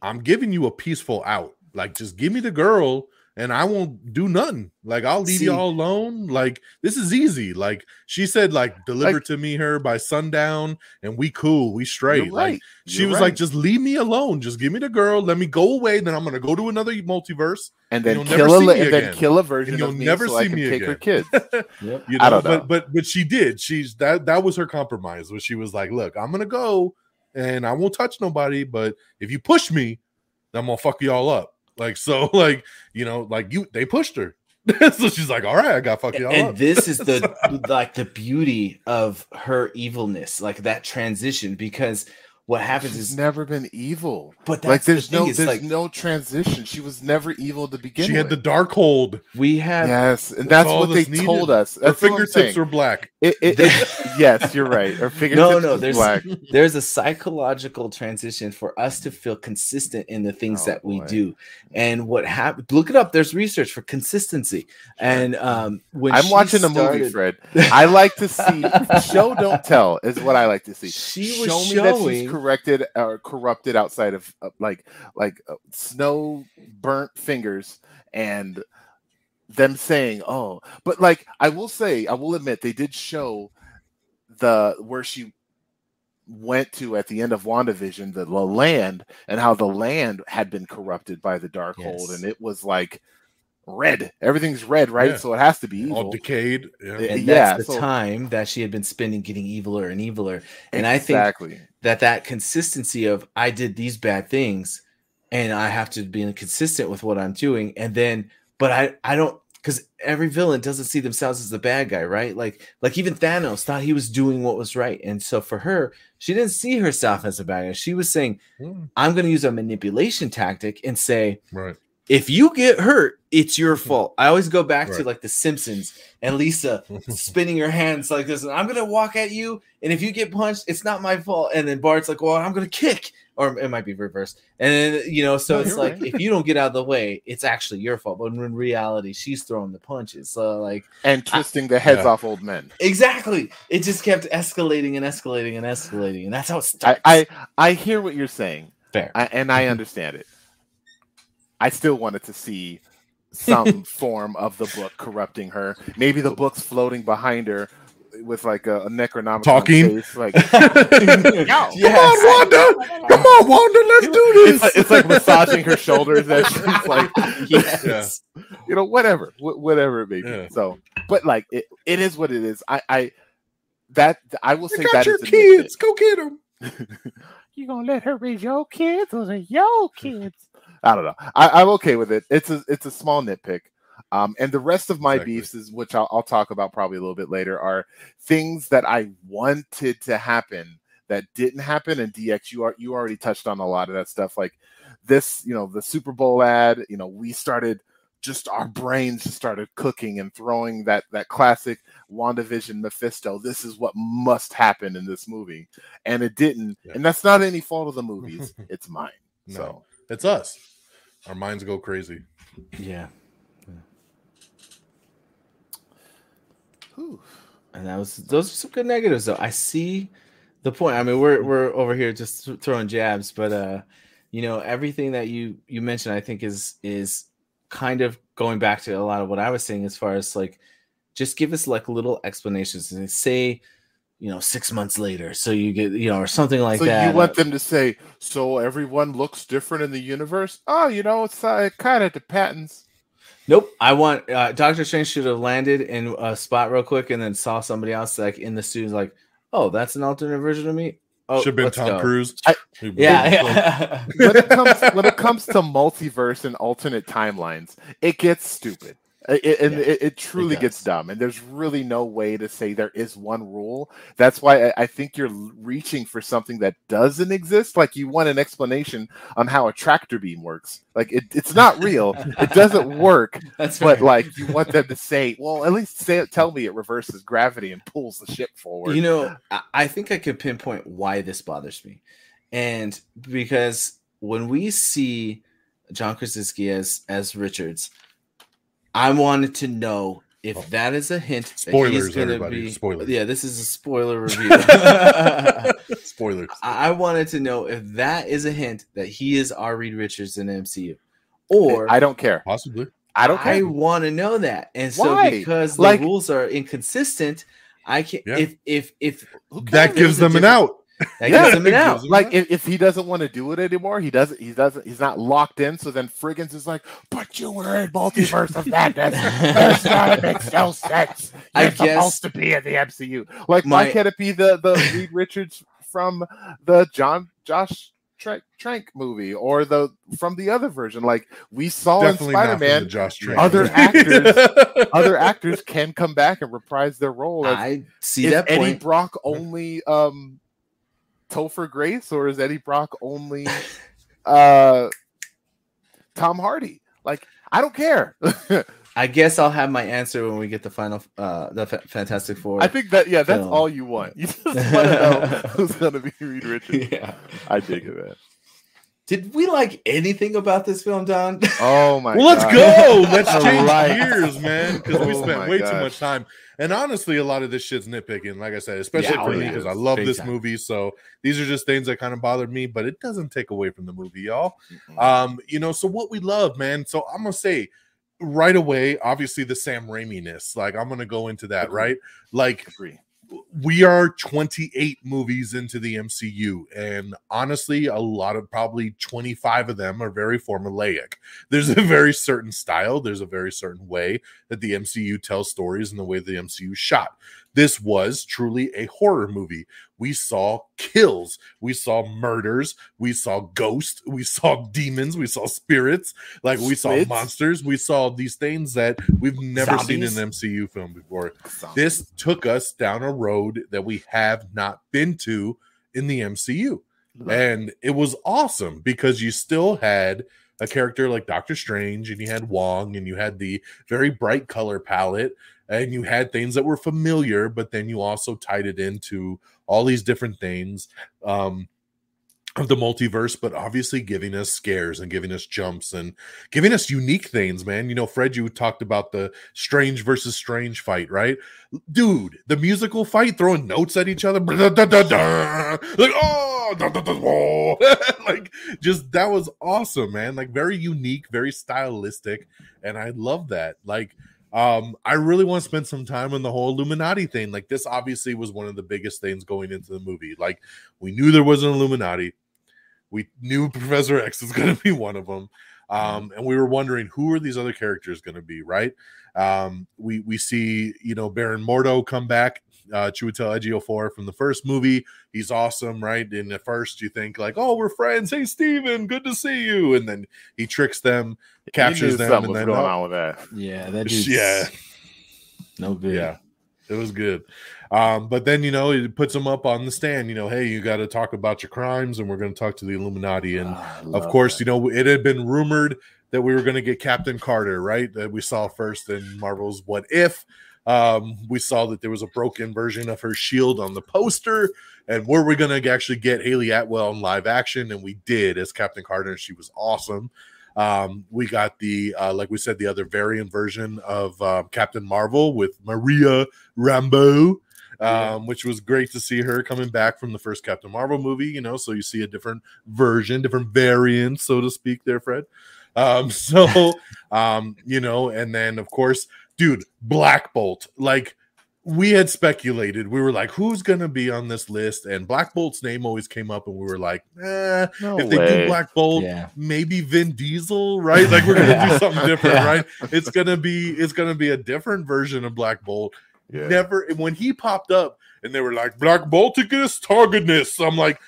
I'm giving you a peaceful out. Like just give me the girl and I won't do nothing. Like I'll leave See- y'all alone. Like this is easy. Like she said like deliver Like- to me her by sundown and we cool, we straight. You're Like right. she was right. like just leave me alone. Just give me the girl, let me go away then I'm going to go to another multiverse. and then you'll kill a and then kill a version And you'll of me never so see me take her again. kids. *laughs* Yep. You know, I don't know. but but but she did. She's that that was her compromise. Where she was like, "Look, I'm gonna go, and I won't touch nobody. But if you push me, then I'm gonna fuck you all up." Like so, *laughs* like you know, like you they pushed her, *laughs* so she's like, "All right, I got fuck you and up." this is the *laughs* like the beauty of her evilness, like that transition. Because what happens She's is, never been evil. but that's Like the there's thing, no there's like no transition. She was never evil to begin she with. had the Darkhold. we had yes, and That's that's what they needed. told us. Her That's what I'm fingertips were black. It, it, it, *laughs* yes, you're right. Her fingertips no, was there's- black. *laughs* there's a psychological transition for us to feel consistent in the things Oh, that we boy. do and what happened look it up there's research for consistency and um when I'm she watching a movie, Fred. I like to see *laughs* show don't tell is what I like to see. she was Show me that showing she's *laughs* corrected or corrupted outside of uh, like like uh, snow burnt fingers and them saying, "Oh," but like I will say, I will admit they did show the where she went to at the end of WandaVision, the, the land, and how the land had been corrupted by the Darkhold, Yes. and it was like red. Everything's red, right? Yeah. So it has to be all decayed. Yeah. Yeah. that's the so- time that she had been spending getting eviler and eviler and i think that that consistency of i did these bad things and i have to be consistent with what i'm doing and then but i i don't because every villain doesn't see themselves as the bad guy right like like even thanos thought he was doing what was right and so for her she didn't see herself as a bad guy she was saying Mm, i'm going to use a manipulation tactic and say right. If you get hurt it's your *laughs* fault i always go back to like the simpsons and lisa *laughs* spinning her hands like this. And I'm gonna walk at you, and if you get punched, it's not my fault. And then Bart's like, "Well, I'm gonna kick," or it might be reversed. And then you know, so No, it's like right. if you don't get out of the way, it's actually your fault. But in reality, she's throwing the punches. So like, and twisting the heads Yeah. off old men. exactly, it just kept escalating and escalating and escalating, and that's how it I. I I hear what you're saying, fair. I, and I mm-hmm. understand it. I still wanted to see some *laughs* form of the book corrupting her. Maybe the book's floating behind her with like a, a Necronomicon Talking. face, like *laughs* Yes. *laughs* Come on, Wanda. Come on, Wanda. Let's do this. it's like, it's like massaging her shoulders as she's like, yes. you know, whatever, wh- whatever it may be. Yeah. So, but like, it, it is what it is. I, I that I will You say got that your is a kids. Go get them. you gonna let her raise your kids? Those are your kids. I don't know. I, I'm okay with it. It's a it's a small nitpick. Um, and the rest of my Exactly. beefs is which I'll, I'll talk about probably a little bit later are things that I wanted to happen that didn't happen. And DX, you are you already touched on a lot of that stuff. Like this, you know, the Super Bowl ad. You know, we started just our brains just started cooking and throwing that that classic WandaVision Mephisto. This is what must happen in this movie, and it didn't. Yeah. And that's not any fault of the movies. *laughs* it's mine. No. So It's us. Our minds go crazy. Yeah. whew. and that was those are some good negatives though. I see the point. I mean, we're we're over here just throwing jabs, but uh, you know, everything that you you mentioned, I think is is kind of going back to a lot of what I was saying as far as like, just give us like little explanations and say, you know, six months later, so you get you know, or something like so that. you want them to say, so everyone looks different in the universe? Oh, you know, it's uh, it kind of depends. Nope. I want uh, Doctor Strange should have landed in a spot real quick and then saw somebody else like in the studio like, oh, that's an alternate version of me. Oh, Should have been Tom go. Cruise. I- Yeah, yeah. when it comes when it comes to multiverse and alternate timelines, it gets stupid. It, and Yeah, it, it truly it gets dumb. And there's really no way to say there is one rule. That's why I, I think you're reaching for something that doesn't exist. Like you want an explanation on how a tractor beam works. Like it, it's not real. it doesn't *laughs* work. That's But fair. like you want them to say, well, at least say tell me it reverses gravity and pulls the ship forward. You know, I, I think I could pinpoint why this bothers me, and because when we see John Krasinski as as Richards, I wanted to know if Oh. that is a hint. that Spoilers, he's everybody, Be, spoilers. Yeah, this is a spoiler *laughs* review. *laughs* Spoilers. I I wanted to know if that is a hint that he is our Reed Richards in MCU, or I don't care. Possibly. I don't Care. I care. want to know that, and so Why? because the Like- rules are inconsistent, I can Yeah. if if if That gives them an out. That Yeah, gives them an out. like if, if he doesn't want to do it anymore, he doesn't. He doesn't. He's not locked in. So then Friggins is like, "But you were in multiverse of madness. There's *laughs* not. It makes no sense. I You're guess- supposed to be in the MCU. Like, My- why can't it be the the Reed Richards from the John Josh Trank, Trank movie or the from the other version? Like we saw Definitely in Spider Man, Josh Trank. other actors- *laughs* other actors can come back and reprise their role. As, I see is that Eddie point. Brock only um Topher Grace or is Eddie Brock only *laughs* uh Tom Hardy? Like I don't care. *laughs* I guess I'll have my answer when we get the final, uh, the Fa- Fantastic Four. I think that yeah, that's Film. all you want. You just want to know *laughs* who's gonna be Reed Richards. yeah. I dig it, man. Did we like anything about this film, Don? Oh my Well, let's God. go. Let's change like- gears, man, because we Oh spent my way too much time. And honestly, a lot of this shit's nitpicking. Like I said, especially Yeah, for oh, me because I love Big this time. movie. So these are just things that kind of bothered me, but it doesn't take away from the movie, y'all. Mm-mm. Um, you know, so what we love, man. So I'm gonna say right away, obviously the Sam Raimi-ness. Like I'm gonna go into that, Agreed. right? Like agree. We are 28 movies into the MCU, and honestly, a lot of probably 25 of them are very formulaic. There's a very certain style, there's a very certain way that the MCU tells stories and the way the MCU shot. This was truly a horror movie. We saw kills, we saw murders, we saw ghosts, we saw demons, we saw spirits, like we saw Squids. monsters, we saw these things that we've never seen in Zombies. an MCU film before. This took us down a road that we have not been to in the MCU. And it was awesome because you still had a character like Doctor Strange and you had Wong and you had the very bright color palette and you had things that were familiar, but then you also tied it into all these different things. Um, of the multiverse, but obviously giving us scares and giving us jumps and giving us unique things, man. You know, Fred, you talked about the strange versus strange fight, right? Dude, the musical fight throwing notes at each other, *laughs* like oh, *laughs* *laughs* like just that was awesome, man. Like very unique, very stylistic, and I love that. Like, um, I really want to spend some time on the whole Illuminati thing. Like, this obviously was one of the biggest things going into the movie. Like, we knew there was an Illuminati. We knew *laughs* Professor X was going to be one of them. Um, and we were wondering who are these other characters going to be, right? Um, we we see you know Baron Mordo come back, uh, Chiwetel Ejiofor from the first movie. He's awesome, right? In at first, you think like, oh, we're friends. Hey, Steven, good to see you. And then he tricks them, You captures knew them, something and was then going oh, on with that. Yeah, that yeah, no good. yeah, it was good. Um, but then you know it puts him up on the stand. You know, hey, you got to talk about your crimes, and we're going to talk to the Illuminati. And I of course, that. you know it had been rumored that we were going to get Captain Carter, right? That we saw first in Marvel's What If. Um, we saw that there was a broken version of her shield on the poster, and were we going to actually get Hayley Atwell in live action? And we did as Captain Carter, she was awesome. Um, we got the uh, like we said, the other variant version of um, Captain Marvel with Maria Rambeau um, which was great to see her coming back from the first Captain Marvel movie. You know, so you see a different version, different variant, so to speak, there, Fred. Um, *laughs* so, um, you know, and then of course, dude, Black Bolt, like we had speculated, we were like, who's gonna be on this list? And Black Bolt's name always came up, and we were like, eh, No if they do Black Bolt, Yeah. maybe Vin Diesel, right? Like we're gonna do something different, Yeah. right? It's gonna be it's gonna be a different version of Black Bolt. Yeah. never when he popped up and they were like Black Balticus Targetness. I'm like,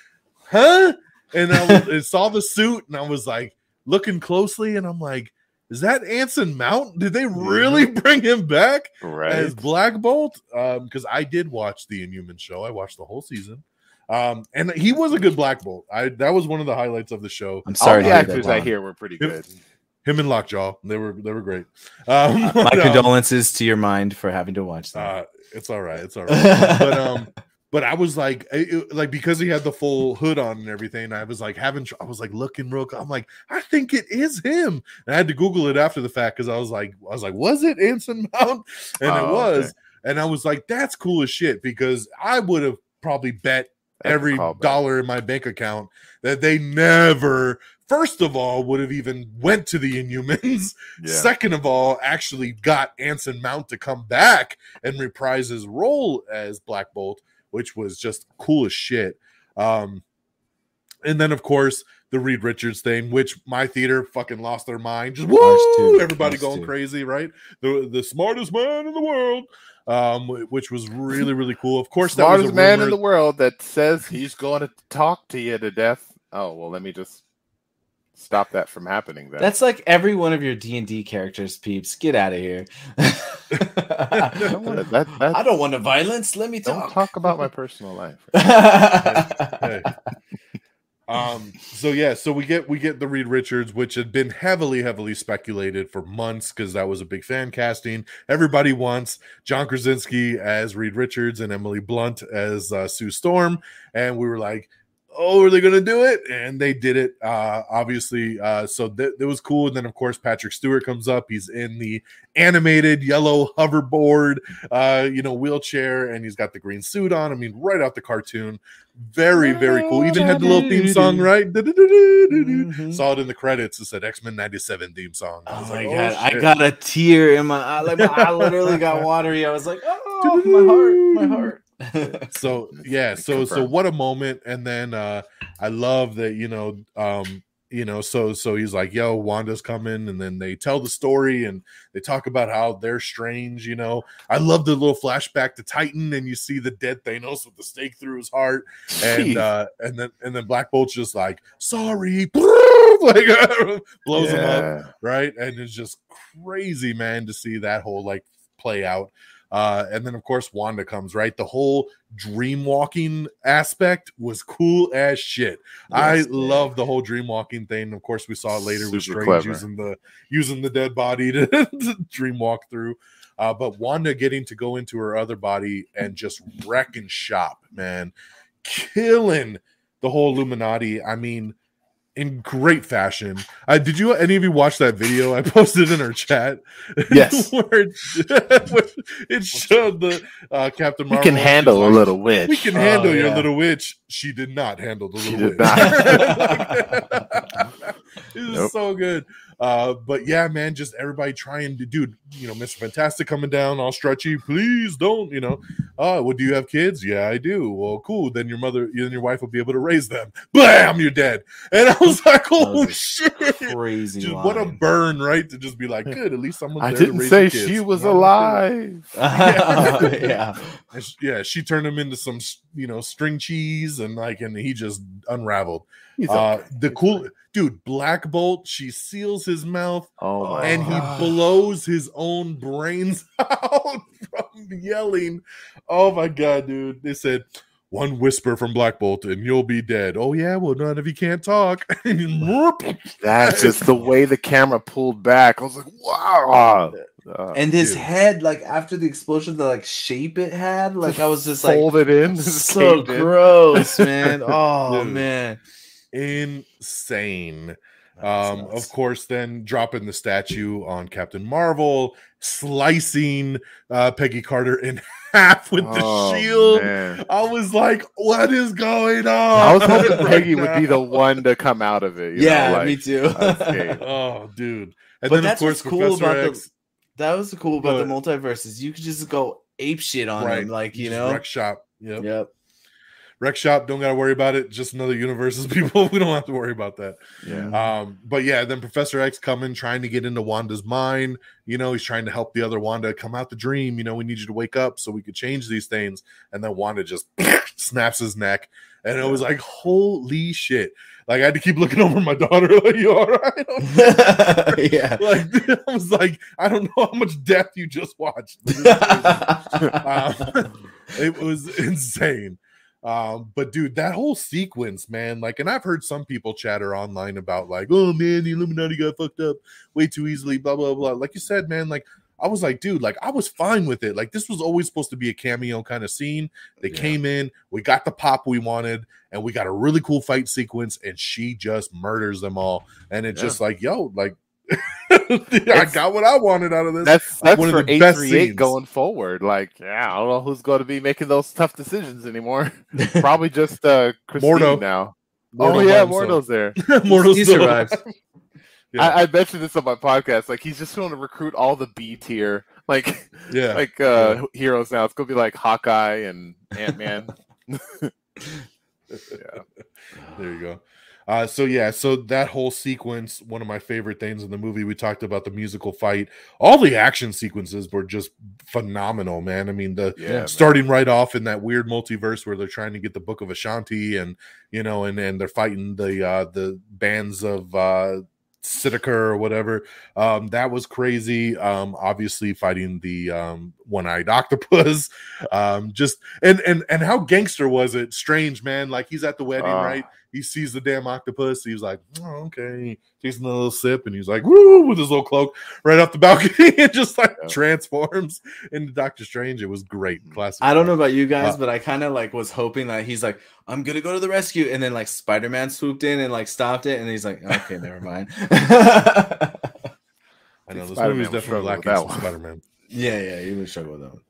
huh? And I, was, *laughs* I saw the suit and I was like looking closely and I'm like, is that Anson Mount? Did they really *laughs* bring him back Right. as Black Bolt? Um, because I did watch the Inhuman show. I watched the whole season. Um, and he was a good Black Bolt. I that was one of the highlights of the show. I'm All sorry the to hear that. actors I hear were pretty Him- good. Him and Lockjaw, they were they were great. Um, My but, um, condolences to your mind for having to watch that. Uh, it's all right. It's all right. but um, *laughs* but I was like, it- it- like because he had the full hood on and everything. I was like having, I was like looking real. I'm like, I think it is him. And I had to Google it after the fact because I was like, I was like, was it Anson Mount? *laughs* And it Oh, was. okay. And I was like, that's cool as shit because I would have probably bet That's every dollar in my bank account that they never. First of all, would have even went to the Inhumans. *laughs* Yeah. Second of all, actually got Anson Mount to come back and reprise his role as Black Bolt, which was just cool as shit. Um, and then of course the Reed Richards thing, which my theater fucking lost their mind. Just woo, everybody going crazy, right? The the smartest man in the world, um, which was really really cool. Of course, that was the Smartest a man rumor- in the world that says he's going to talk to you to death. Oh well, let me just stop that from happening. Then That's like every one of your D and D characters, peeps. Get out of here. I don't wanna- that- that- I don't want to violence. Let me don't talk. talk about my personal life. *laughs* Hey. Um. So yeah. So we get we get the Reed Richards, which had been heavily, heavily speculated for months because that was a big fan casting. Everybody wants John Krasinski as Reed Richards and Emily Blunt as uh, Sue Storm, and we were like, "Oh, are they going to do it?" And they did it. Uh, obviously, uh, so th- it was cool. And then of course Patrick Stewart comes up. He's in the animated yellow hoverboard, uh, you know, wheelchair, and he's got the green suit on. I mean, right out the cartoon. Very, very cool. Even had the little theme song, right? Mhm. Saw it in the credits. It said X Men '97 theme song. I Oh was my like, god! I got a tear in my eye. Like my eye literally got watery. I was like, "Oh, my heart, my heart." *laughs* so yeah so so what a moment and then uh i love that you know um you know so so he's like yo wanda's coming and then they tell the story and they talk about how they're strange you know i love the little flashback to titan and you see the dead thanos with the stake through his heart and Jeez. uh and then and then black bolt's just like sorry *laughs* like *laughs* blows him up right? And it's just crazy, man, to see that whole like play out. Uh, and then of course Wanda comes, right? The whole dream walking aspect was cool as shit. I Yes, love the whole dream walking thing. Of course, we saw it later with Strange clever. using the using the dead body to, *laughs* to dream walk through. Uh, but Wanda getting to go into her other body and just wreck and shop, man, killing the whole Illuminati. I mean, in great fashion. Uh, did you any of you watch that video I *laughs* posted in our chat? Yes. *laughs* where, it, where *laughs* it showed the uh, Captain We can handle a little witch. We can Oh, handle your little witch. She did not handle the She little did witch. not. it was Nope. so good. Uh, but yeah, man, just everybody trying to, dude. You know, Mr. Fantastic coming down, all stretchy. Please don't, you know. Oh, well, do you have kids? Yeah, I do. Well, cool. Then your mother, you and your wife will be able to raise them. Bam, you're dead. And I was like, oh was shit. Crazy. Just what a burn, right? To just be like, good. At least someone's I there to didn't raise say kids. she was Not a alive. *laughs* *laughs* yeah. and sh- yeah, she turned him into some, you know, string cheese, and like, and he just unraveled. He's Uh, the cool dude, Black Bolt. She seals his mouth, Oh my and he blows his own brains *laughs* out from yelling. Oh my god, dude! They said one whisper from Black Bolt, and you'll be dead. Oh yeah, well, none of you can't talk. *laughs* That's just the way the camera pulled back. I was like, wow. Uh, And his Dude. head, like after the explosion, the like shape it had, like I was just like folded in. *laughs* so caved in. gross, man. Oh Dude. man. Insane. Um, of course, then dropping the statue on Captain Marvel, slicing uh, Peggy Carter in *laughs* half with the Oh, shield. man. I was like, "What is going on?" I was hoping right Peggy would be the *laughs* one to come out of it. you yeah, know, like, me too. *laughs* Oh, dude! And But then that's of course, cool Professor about X, the that was cool about the Go multiverses. You could just go ape shit on right? them, like you just know. wreck shop. Yep. Yep. Rec Shop, don't got to worry about it. Just another universe's *laughs* people. We don't have to worry about that. Yeah. Um, but yeah, then Professor X coming, trying to get into Wanda's mind. You know, he's trying to help the other Wanda come out the dream. You know, we need you to wake up so we could change these things. And then Wanda just *laughs* snaps his neck. And it was like, holy shit. Like I had to keep looking *laughs* over my daughter, like, you all right? yeah. like I was like, I don't know how much death you just watched. Um, it was insane. Um, but dude, that whole sequence, man, like, and I've heard some people chatter online about like, oh man, the Illuminati got fucked up way too easily, blah blah blah. Like you said, man, like I was like, dude, like I was fine with it. Like this was always supposed to be a cameo kind of scene. They Yeah. came in, we got the pop we wanted, and we got a really cool fight sequence, and she just murders them all. And it's Yeah. just like, yo, like *laughs* I got what I wanted out of this. That's that's one of for the best scenes. going forward. Like, yeah, I don't know who's going to be making those tough decisions anymore. *laughs* Probably just uh Christine Mordo. now. Mordo oh yeah, by. Mordo's there. *laughs* Mordo's he still survived. alive. Yeah. I, I mentioned this on my podcast. Like, he's just going to recruit all the B tier, like yeah. like uh heroes now. It's going to be like Hawkeye and Ant Man. yeah, There you go. Uh, so yeah, so that whole sequence, one of my favorite things in the movie. We talked about the musical fight. All the action sequences were just phenomenal, man. I mean, the yeah. man. starting right off in that weird multiverse where they're trying to get the Book of Vishanti, and you know, and and they're fighting the uh, the bands of uh, or whatever. Um, that was crazy. Um, obviously fighting the um, one-eyed octopus. *laughs* Um, just and and and how gangster was it? Strange, man. Like he's at the wedding, Ah. right? He sees the damn octopus. He's like, oh, okay. He takes a little sip, and he's like, woo, with his little cloak right off the balcony, *laughs* and just like Yeah. transforms into Doctor Strange. It was great, classic. I don't know about you guys, Uh, but I kind of like was hoping that he's like, I'm gonna go to the rescue, and then like Spider Man swooped in and like stopped it, and he's like, okay, never mind. *laughs* I know this Spider-Man movie's definitely struggle lacking that. Spider-Man. Yeah, yeah, you would struggle with that. One.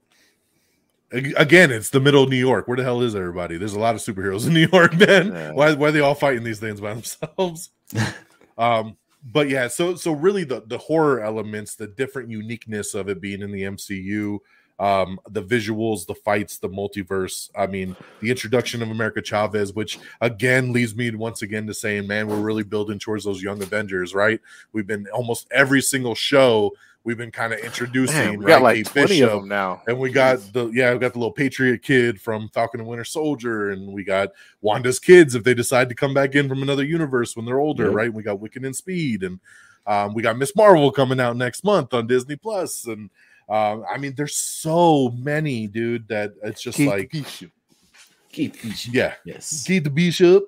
Ag- Again, it's the middle of New York. Where the hell is everybody? There's a lot of superheroes in *laughs* New York, man. Yeah. Why, why are they all fighting these things by themselves? *laughs* um, but yeah, so so really the the horror elements, the different uniqueness of it being in the MCU, um, the visuals, the fights, the multiverse. I mean, the introduction of America Chavez, which again leads me once again to saying, man, we're really building towards those young Avengers, right? We've been almost every single show we've been kind of introducing. Man, we right? got like Kate twenty Bishop, of them now. and we got the yeah, we got the little Patriot kid from Falcon and Winter Soldier, and we got Wanda's kids if they decide to come back in from another universe when they're older, Yep. right? We got Wiccan and Speed, and um, we got Miss Marvel coming out next month on Disney Plus, and um, I mean, there's so many, dude, that it's just Kate like Bishop. Keep each. yeah, Yes. Keith the Bishop,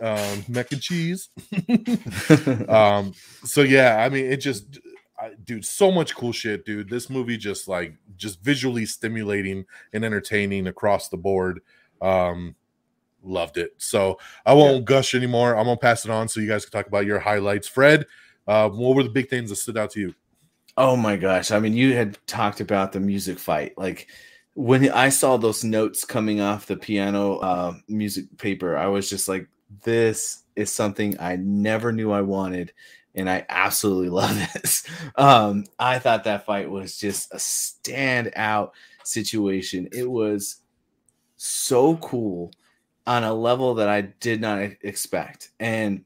um, mac and cheese. *laughs* um, so yeah, I mean, it just, I, dude, so much cool shit, dude. This movie just like just visually stimulating and entertaining across the board. Um, loved it. So I won't gush anymore. I'm gonna pass it on so you guys can talk about your highlights. Fred, uh, what were the big things that stood out to you? Oh my gosh. I mean, you had talked about the music fight. Like when I saw those notes coming off the piano uh, music paper, I was just like, this is something I never knew I wanted. And I absolutely *laughs* love this. Um, I thought that fight was just a standout situation. It was so cool on a level that I did not expect. And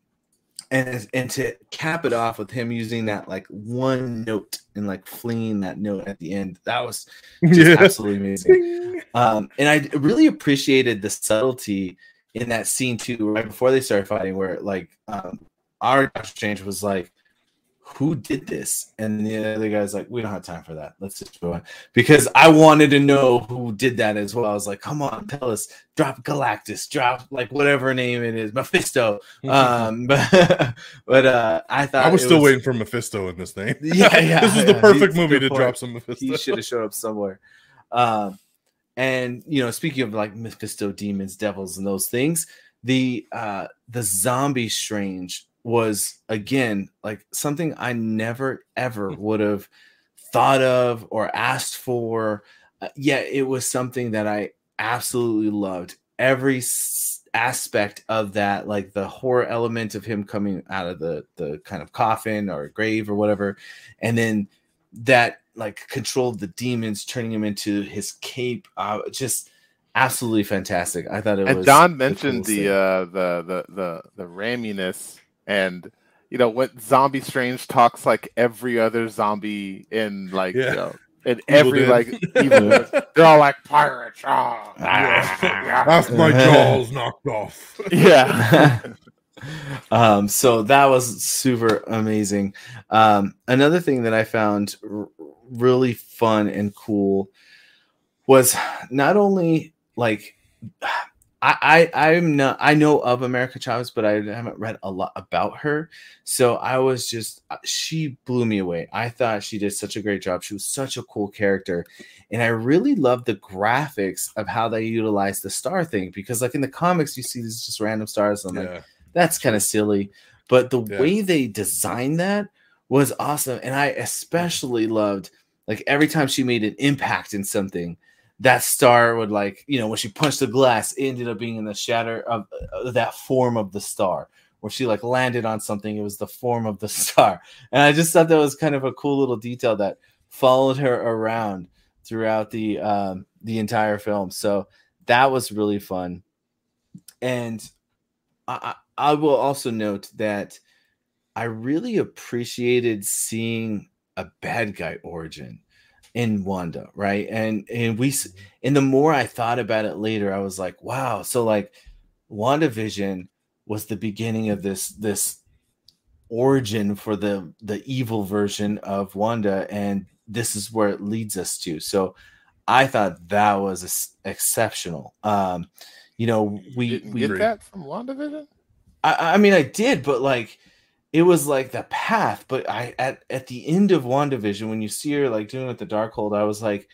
and and to cap it off with him using that like one note and like flinging that note at the end that was just *laughs* absolutely amazing um and i really appreciated the subtlety in that scene too right before they started fighting where like um our Doctor Strange was like who did this? And the other guy's like we don't have time for that. Let's just go on because i wanted to know who did that as well. I was like come on tell us. Drop galactus drop like whatever name it is mephisto. *laughs* Um *laughs* but but uh i thought I was it still waiting for Mephisto in this thing. *laughs* Yeah, yeah, this was the perfect movie to point. drop some Mephisto. he should have showed up somewhere. Um and you know speaking of like mephisto demons devils and those things the uh the zombie strange was again like something i never ever would have thought of or asked for uh, yet it was something that i absolutely loved every s- aspect of that like the horror element of him coming out of the the kind of coffin or grave or whatever and then that like controlled the demons turning him into his cape uh just absolutely fantastic. I thought it and was. Don mentioned coolest the uh, the the the the Raiminess, and you know when Zombie Strange talks like every other zombie in like Yeah. you know *laughs* in every Dead. like *laughs* evil, they're all like pirates. Oh, *laughs* Half my jaws knocked off. yeah, um, so that was super amazing. Um, another thing that I found r- really fun and cool was not only like I, I I'm not I know of America Chavez, but I haven't read a lot about her. So I was just uh, she blew me away. I thought she did such a great job. She was such a cool character, and I really loved the graphics of how they utilized the star thing because like in the comics you see these just random stars. And I'm like that's kind of silly. But the Yeah. way they designed that was awesome. And I especially loved like every time she made an impact in something, that star would like, you know, when she punched the glass, it ended up being in the shatter of uh, that form of the star. Where she like landed on something, it was the form of the *laughs* star. And I just thought that was kind of a cool little detail that followed her around throughout the um the entire film. So that was really fun. And I, I I will also note that I really appreciated seeing a bad guy origin in Wanda, right? And and we and the more I thought about it later, I was like, wow. So like WandaVision was the beginning of this this origin for the the evil version of Wanda, and this is where it leads us to. So I thought that was ex- exceptional. Um, you know, we didn't we get that from WandaVision. I, I mean, I did, but like, it was like the path. But I at at the end of WandaVision, when you see her like doing it with the Darkhold, I was like,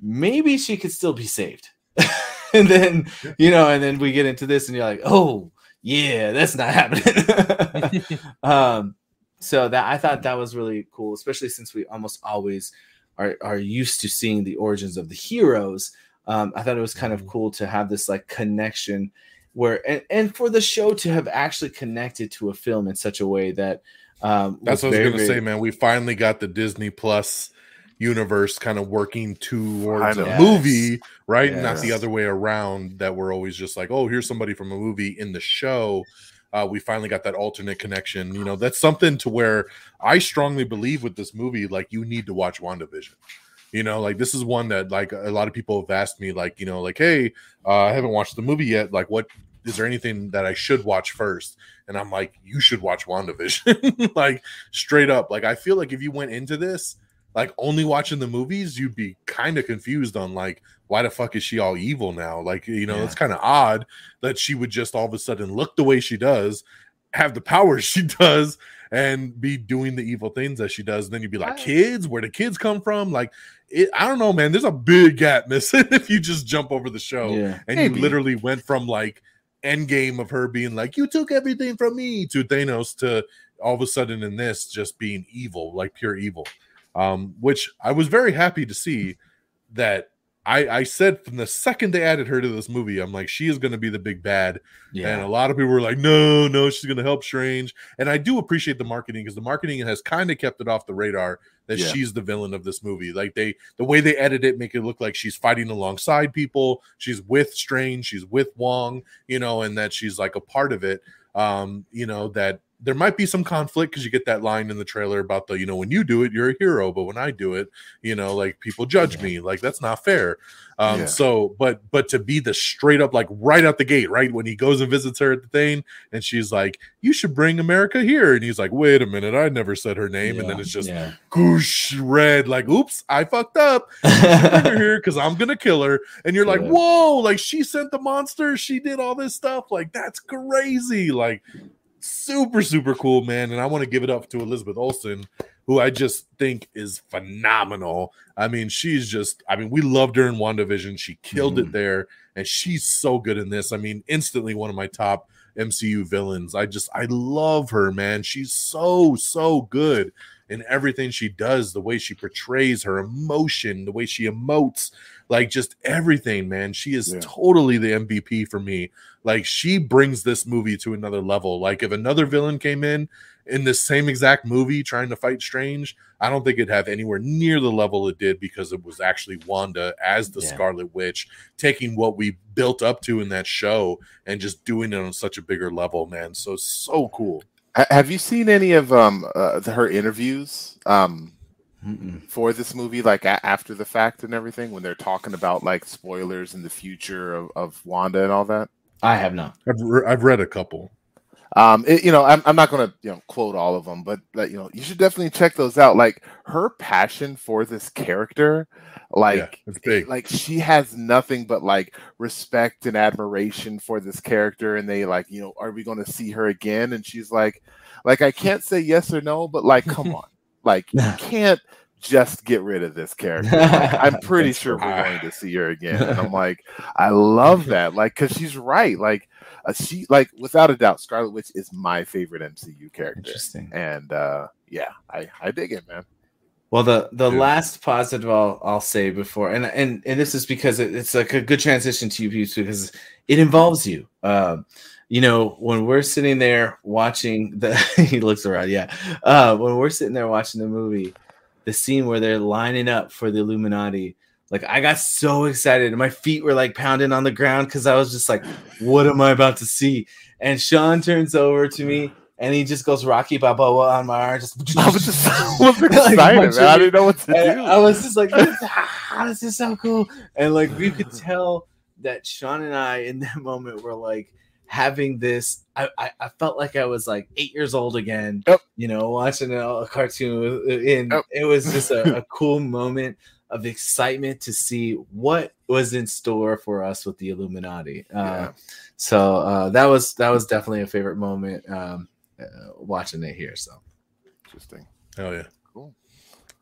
maybe she could still be saved. *laughs* and then you know, and then we get into this, and you're like, oh yeah, that's not happening. *laughs* *laughs* um, so that I thought that was really cool, especially since we almost always are are used to seeing the origins of the heroes. Um, I thought it was kind of Mhm. cool to have this like connection where and, and for the show to have actually connected to a film in such a way that um That's what I was very, gonna say, man. We finally got the Disney Plus universe kind of working towards a Finally. movie, right? Not the other way around. That we're always just like, oh, here's somebody from a movie in the show. Uh, we finally got that alternate connection. You know, that's something to where I strongly believe with this movie, like you need to watch WandaVision. You know, like this is one that like a lot of people have asked me, like, you know, like, hey, uh, I haven't watched the movie yet. Like, what is there anything that I should watch first? And I'm like, you should watch WandaVision. *laughs* like straight up. Like I feel like if you went into this like only watching the movies, you'd be kind of confused on like why the fuck is she all evil now? Like, you know, Yeah. it's kind of odd that she would just all of a sudden look the way she does, have the powers *laughs* she does, and be doing the evil things that she does. And then you'd be like, kids, where the kids come from? Like, it, I don't know, man. There's a big gap *laughs* missing if you just jump over the show yeah and Maybe. you literally went from like endgame of her being like you took everything from me to thanos to all of a sudden in this just being evil like pure evil. Um which i was very happy to see that i i said from the second they added her to this movie i'm like she is going to be the big bad and a lot of people were like, no, no, she's going to help Strange. And I do appreciate the marketing because the marketing has kind of kept it off the radar that Yeah. she's the villain of this movie. Like they, the way they edit it, make it look like she's fighting alongside people. She's with Strange, she's with Wong, you know, and that she's like a part of it. Um, you know, that there might be some conflict because you get that line in the trailer about the, you know, when you do it, you're a hero, but when I do it, you know, like people judge Yeah. me. Like that's not fair. Um, Yeah. so but but to be the straight up like right out the gate, right? When he goes and visits her at the thing, and she's like, You should bring America here. And he's like, Wait a minute, I never said her name. And then it's just yeah. goosh red, like, oops, I fucked up. *laughs* Bring her here because I'm gonna kill her. And you're like, Whoa, like she sent the monster, she did all this stuff. Like, that's crazy. Like super, super cool, man. And I want to give it up to Elizabeth Olsen, who I just think is phenomenal. I mean, she's just, I mean, we loved her in WandaVision. She killed it Mhm. there, and she's so good in this. I mean, instantly one of my top MCU villains. I just, I love her, man. She's so, so good in everything she does, the way she portrays her emotion, the way she emotes, like just everything, man. She is Yeah. totally the MVP for me. Like she brings this movie to another level. Like if another villain came in in this same exact movie trying to fight Strange, I don't think it'd have anywhere near the level it did because it was actually Wanda as the Yeah. Scarlet Witch taking what we built up to in that show and just doing it on such a bigger level, man. So so cool. Ha- Have you seen any of um uh, her interviews um Mm-mm. for this movie, like a- after the fact and everything, when they're talking about like spoilers in the future of, of Wanda and all that? I have not. I've, re- I've read a couple. Um, it, you know, I'm, I'm not going to you know quote all of them, but like, you know, you should definitely check those out. Like her passion for this character, like yeah, it's like she has nothing but like respect and admiration for this character and they like you know are we going to see her again? And she's like like i can't say yes or no but like come on. *laughs* Like you *laughs* can't just get rid of this character. Like, i'm *laughs* pretty sure we're going to see her again. And i'm like i love that. Like because she's right. Like uh, she like without a doubt scarlet witch is my favorite mcu character Interesting. and uh yeah i i dig it man Well, the the Yeah. last positive I'll I'll say before, and and and this is because it, it's like a good transition to you Peeps, because it involves you. Um, you know, when we're sitting there watching the, *laughs* he looks around, yeah. Uh, when we're sitting there watching the movie, the scene where they're lining up for the Illuminati, like I got so excited, and my feet were like pounding on the ground because I was just like, "What am I about to see?" And Sean turns over to me. And he just goes Rocky Balboa on my arm, just *laughs* i was just I was *laughs* Like, excited man. i didn't know what to do I was just like, this, ah, this is so cool. And like we could *laughs* tell that Sean and I in that moment were like having this. I, I, I felt like I was like eight years old again, you know, watching a, a cartoon. And Yep. it was just a, a cool moment of excitement to see what was in store for us with the Illuminati. Uh, Yeah. So uh, that was that was definitely a favorite moment um, uh, watching it here. So interesting Hell yeah. Cool.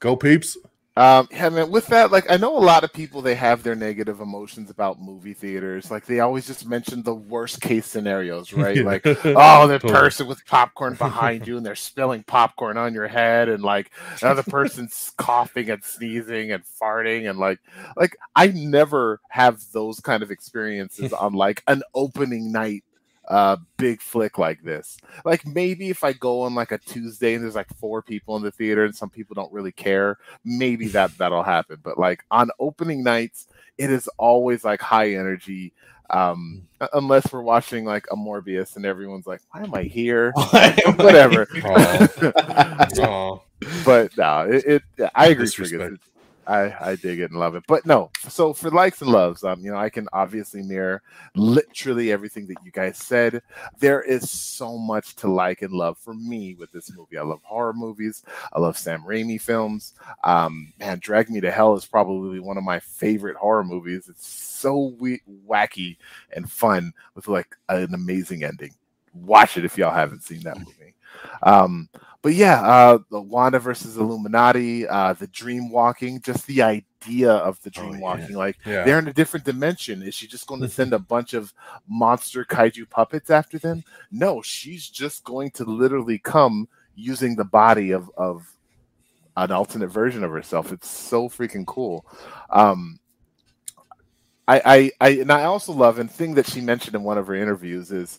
Go peeps. Um, yeah, man. With that, like, I know a lot of people they have their negative emotions about movie theaters. Like, they always just mention the worst case scenarios, *laughs* right? Like, *laughs* oh, the Totally. person with popcorn behind you and they're spilling popcorn on your head, and like another person's *laughs* coughing and sneezing and farting, and like, like I never have those kind of experiences on like an opening night uh big flick like this. Like maybe if i go on like a tuesday and there's like four people in the theater and some people don't really care maybe that *laughs* that'll happen. But like on opening nights it is always like high energy um unless we're watching like a morbius and everyone's like why am i here? *laughs* Whatever. *laughs* but no it, it i agree. It's- I, I dig it and love it. But no, so for likes and loves, um, you know, I can obviously mirror literally everything that you guys said. There is so much to like and love for me with this movie. I love horror movies. I love Sam Raimi films. Um, man, Drag Me to Hell is probably one of my favorite horror movies. It's so we- wacky and fun with like an amazing ending. Watch it if y'all haven't seen that movie. Um, but yeah, uh, the Wanda versus Illuminati, uh, the dream walking, just the idea of the Oh, dream yeah. walking, like Yeah. they're in a different dimension. Is she just going to send a *laughs* bunch of monster kaiju puppets after them? No, she's just going to literally come using the body of of an alternate version of herself. It's so freaking cool. Um, I, I, I, and I also love and thing that she mentioned in one of her interviews is,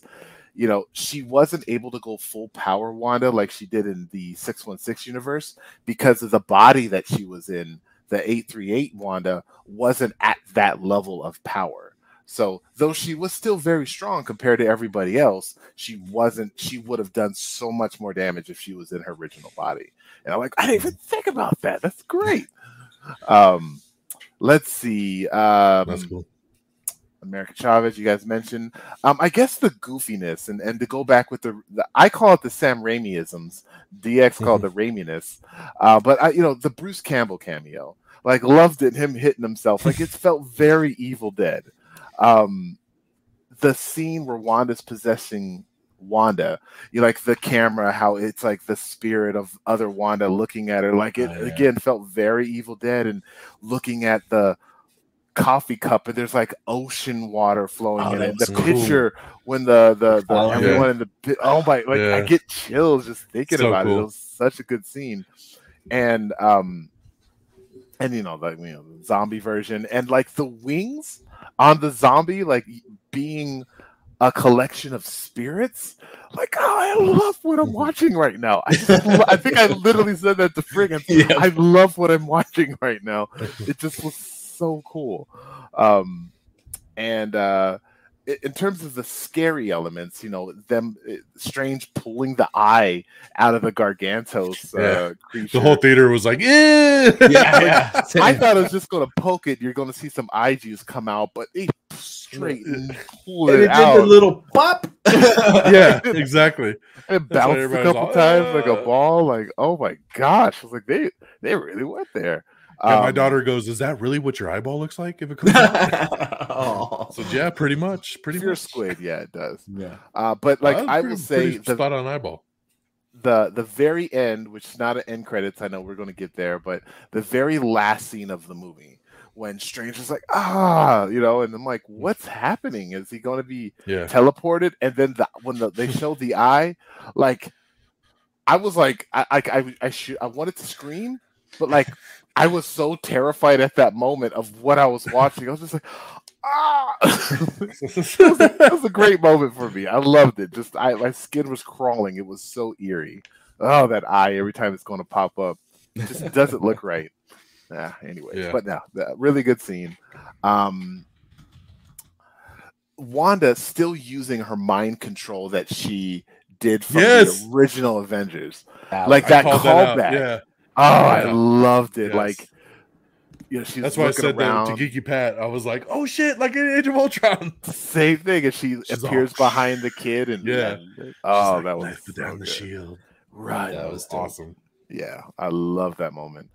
you know, she wasn't able to go full power Wanda like she did in the six one six universe because of the body that she was in. The eight three eight Wanda wasn't at that level of power. So though she was still very strong compared to everybody else, she wasn't. She would have done so much more damage if she was in her original body. And I'm like, I didn't even think about that. That's great. *laughs* Um, let's see. Um, That's cool. America Chavez, you guys mentioned. Um, I guess the goofiness and, and to go back with the, the I call it the Sam Raimiisms. DX called the *laughs* Raiminess. Uh, but I, you know, the Bruce Campbell cameo, like loved it, him hitting himself. Like it felt very Evil Dead. Um, the scene where Wanda's possessing Wanda, you like the camera, how it's like the spirit of other Wanda looking at her. Like it Oh, yeah. again felt very Evil Dead and looking at the coffee cup and there's like ocean water flowing Oh, in it. The cool. picture when the the, the Oh, everyone in the oh my like I get chills just thinking So about it. It was such a good scene. and um, and you know the you know the zombie version, and like the wings on the zombie, like being a collection of spirits. Like, oh, I love what I'm watching right now. I just, *laughs* I think I literally said that to Friggins. Yeah. I love what I'm watching right now. It just was so cool. Um, and uh, in terms of the scary elements, you know, them uh, strange pulling the eye out of the Gargantos uh, Yeah. creature. The whole theater was like, yeah, yeah, *laughs* yeah. I thought it was just going to poke it. You're going to see some eye juice come out, but it straight and pulled and it, it did out. little pop. *laughs* yeah, exactly. *laughs* it why bounced a couple all, times like a ball. Like, oh my gosh! I was like, they they really went there. Yeah, my Um, daughter goes, "Is that really what your eyeball looks like if it comes out?" oh. *laughs* so yeah, pretty much, pretty Fear much. squid, yeah, it does. Yeah. Uh, but like, I pretty- will say, the, spot on eyeball. the the very end, which is not an end credits. I know we're going to get there, but the very last scene of the movie when Strange is like, ah, you know, and I'm like, what's happening? Is he going to be Yeah, teleported? And then the, when the, they show the eye, like, I was like, I I I, I should I wanted to scream, but like, I was so terrified at that moment of what I was watching. I was just like, ah. *laughs* it, was a, it was a great moment for me. I loved it. Just I my skin was crawling. It was so eerie. Oh, that eye every time it's going to pop up. It just doesn't look right. Yeah, anyways. Yeah. But no, really good scene. Um Wanda still using her mind control that she did from Yes. the original Avengers. That Like was- that called out. callback. Yeah, Oh, I loved it. Yes. Like you know, she's that's why I said around. that to Geeky Pat. I was like, "Oh shit!" Like in Age of Ultron. *laughs* Same thing, and she She's appears all- behind the *laughs* kid, and Yeah. oh, She's that like, was "Lift so down the shield. right. That was dope. Awesome. yeah, I love that moment.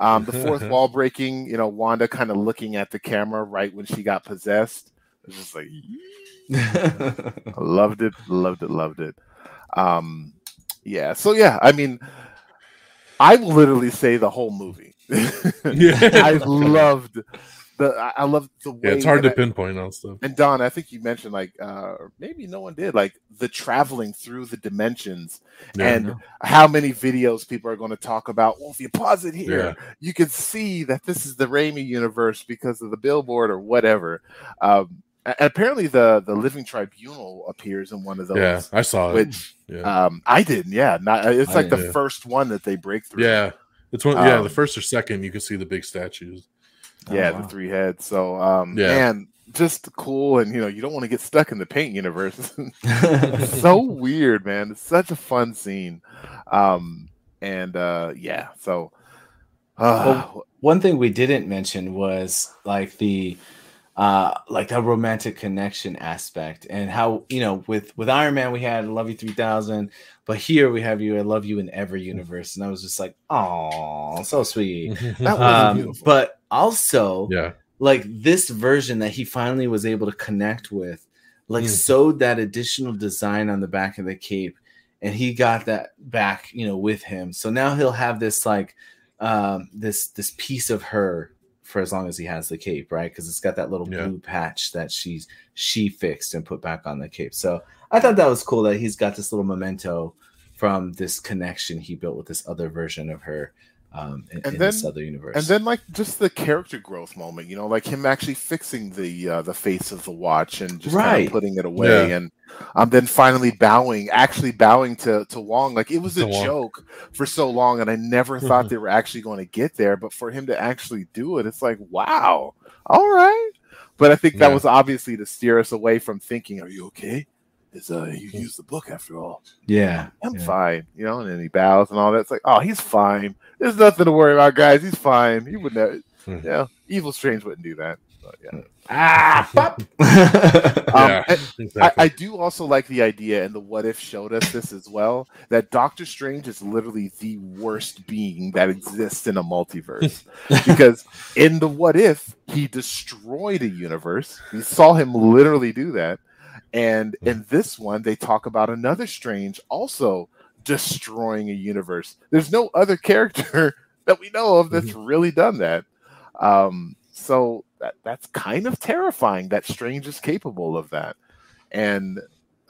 Um, the fourth wall *laughs* breaking, you know, Wanda kind of looking at the camera right when she got possessed. It was just like, I loved it, loved it, loved it. Um, yeah, so yeah, I mean, I will literally say the whole movie. *laughs* Yeah. *laughs* I loved the, I love the way. Yeah, it's hard to I- pinpoint on stuff. and Don, I think you mentioned like, uh, maybe no one did, like the traveling through the dimensions Yeah. and how many videos people are going to talk about. Well, if you pause it here, Yeah. you can see that this is the Raimi universe because of the billboard or whatever. Um, a- apparently, the the Living Tribunal appears in one of those. yeah, I saw it. Which yeah, um, I didn't. Yeah, not, it's I like the didn't. first one that they break through. yeah, it's one. Yeah, Um, the first or second, you can see the big statues. yeah, Oh, the three heads. So, um, Yeah. man, just cool. And you know, you don't want to get stuck in the paint universe. *laughs* *laughs* So weird, man. It's such a fun scene. Um, and uh, yeah, so uh, One thing we didn't mention was like the uh like the romantic connection aspect and how you know with with Iron Man we had Love You 3000 but here we have you I Love You in Every Universe. And I was just like oh so sweet. *laughs* That was um, but also yeah, like this version that he finally was able to connect with like Mm. sewed that additional design on the back of the cape and he got that back you know with him. So now he'll have this like um this this piece of her for as long as he has the cape right? Because it's got that little Yeah. blue patch that she's she fixed and put back on the cape. So i thought that was cool that he's got this little memento from this connection he built with this other version of her um in, And in this then- other universe and then like just the character growth moment, you know, like him actually fixing the uh, the face of the watch and just kind of putting it away, Yeah. and um, then finally bowing, actually bowing to to Wong. Like it was a Wong. joke for so long, and I never thought they were actually going to get there. But for him to actually do it, it's like wow, all right. But I think that Yeah. was obviously to steer us away from thinking, "Are you okay?" Is uh, you use the book after all. yeah I'm yeah. fine, you know. And then he bows and all that. It's like, oh, he's fine. There's nothing to worry about, guys. He's fine. He would never. Hmm. Yeah, Evil Strange wouldn't do that. But yeah. ah pop. *laughs* Um, yeah, exactly. I, I do also like the idea, and the what if showed us this as well. That Doctor Strange is literally the worst being that exists in a multiverse *laughs* because in the what if he destroyed a universe. We saw him literally do that, and in this one they talk about another Strange also destroying a universe. There's no other character *laughs* that we know of that's really done that. Um, so that that's kind of terrifying that Strange is capable of that. And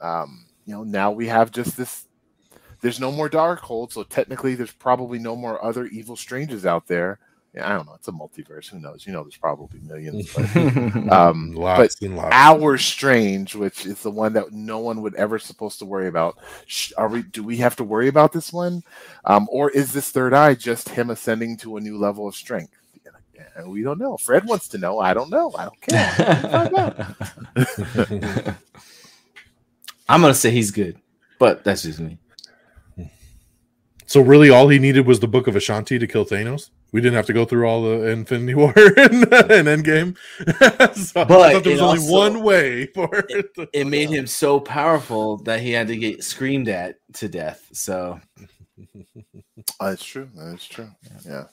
um, you know, now we have just this there's no more Darkhold, so technically there's probably no more other evil strangers out there. Yeah, I don't know. It's a multiverse. Who knows? You know, there's probably millions. But, *laughs* um, but lots and our strange, which is the one that no one would ever supposed to worry about. Are we? Do we have to worry about this one, um, or is this third eye just him ascending to a new level of strength? Yeah, we don't know. Fred wants to know. I don't know. I don't care. Find. *laughs* I'm gonna say he's good, but that's just me. So really, all he needed was the Book of Vishanti to kill Thanos. We didn't have to go through all the Infinity *laughs* War and, and Endgame. *laughs* so I But thought there was only also- one way for it. To, It made him so powerful that he had to get screamed at to death. So uh, That's true. That's true. Yeah.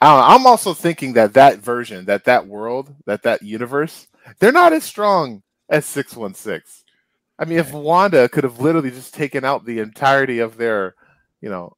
I uh, I'm also thinking that that version, that that world, that that universe, they're not as strong as six one six. I mean, if Wanda could have literally just taken out the entirety of their, you know,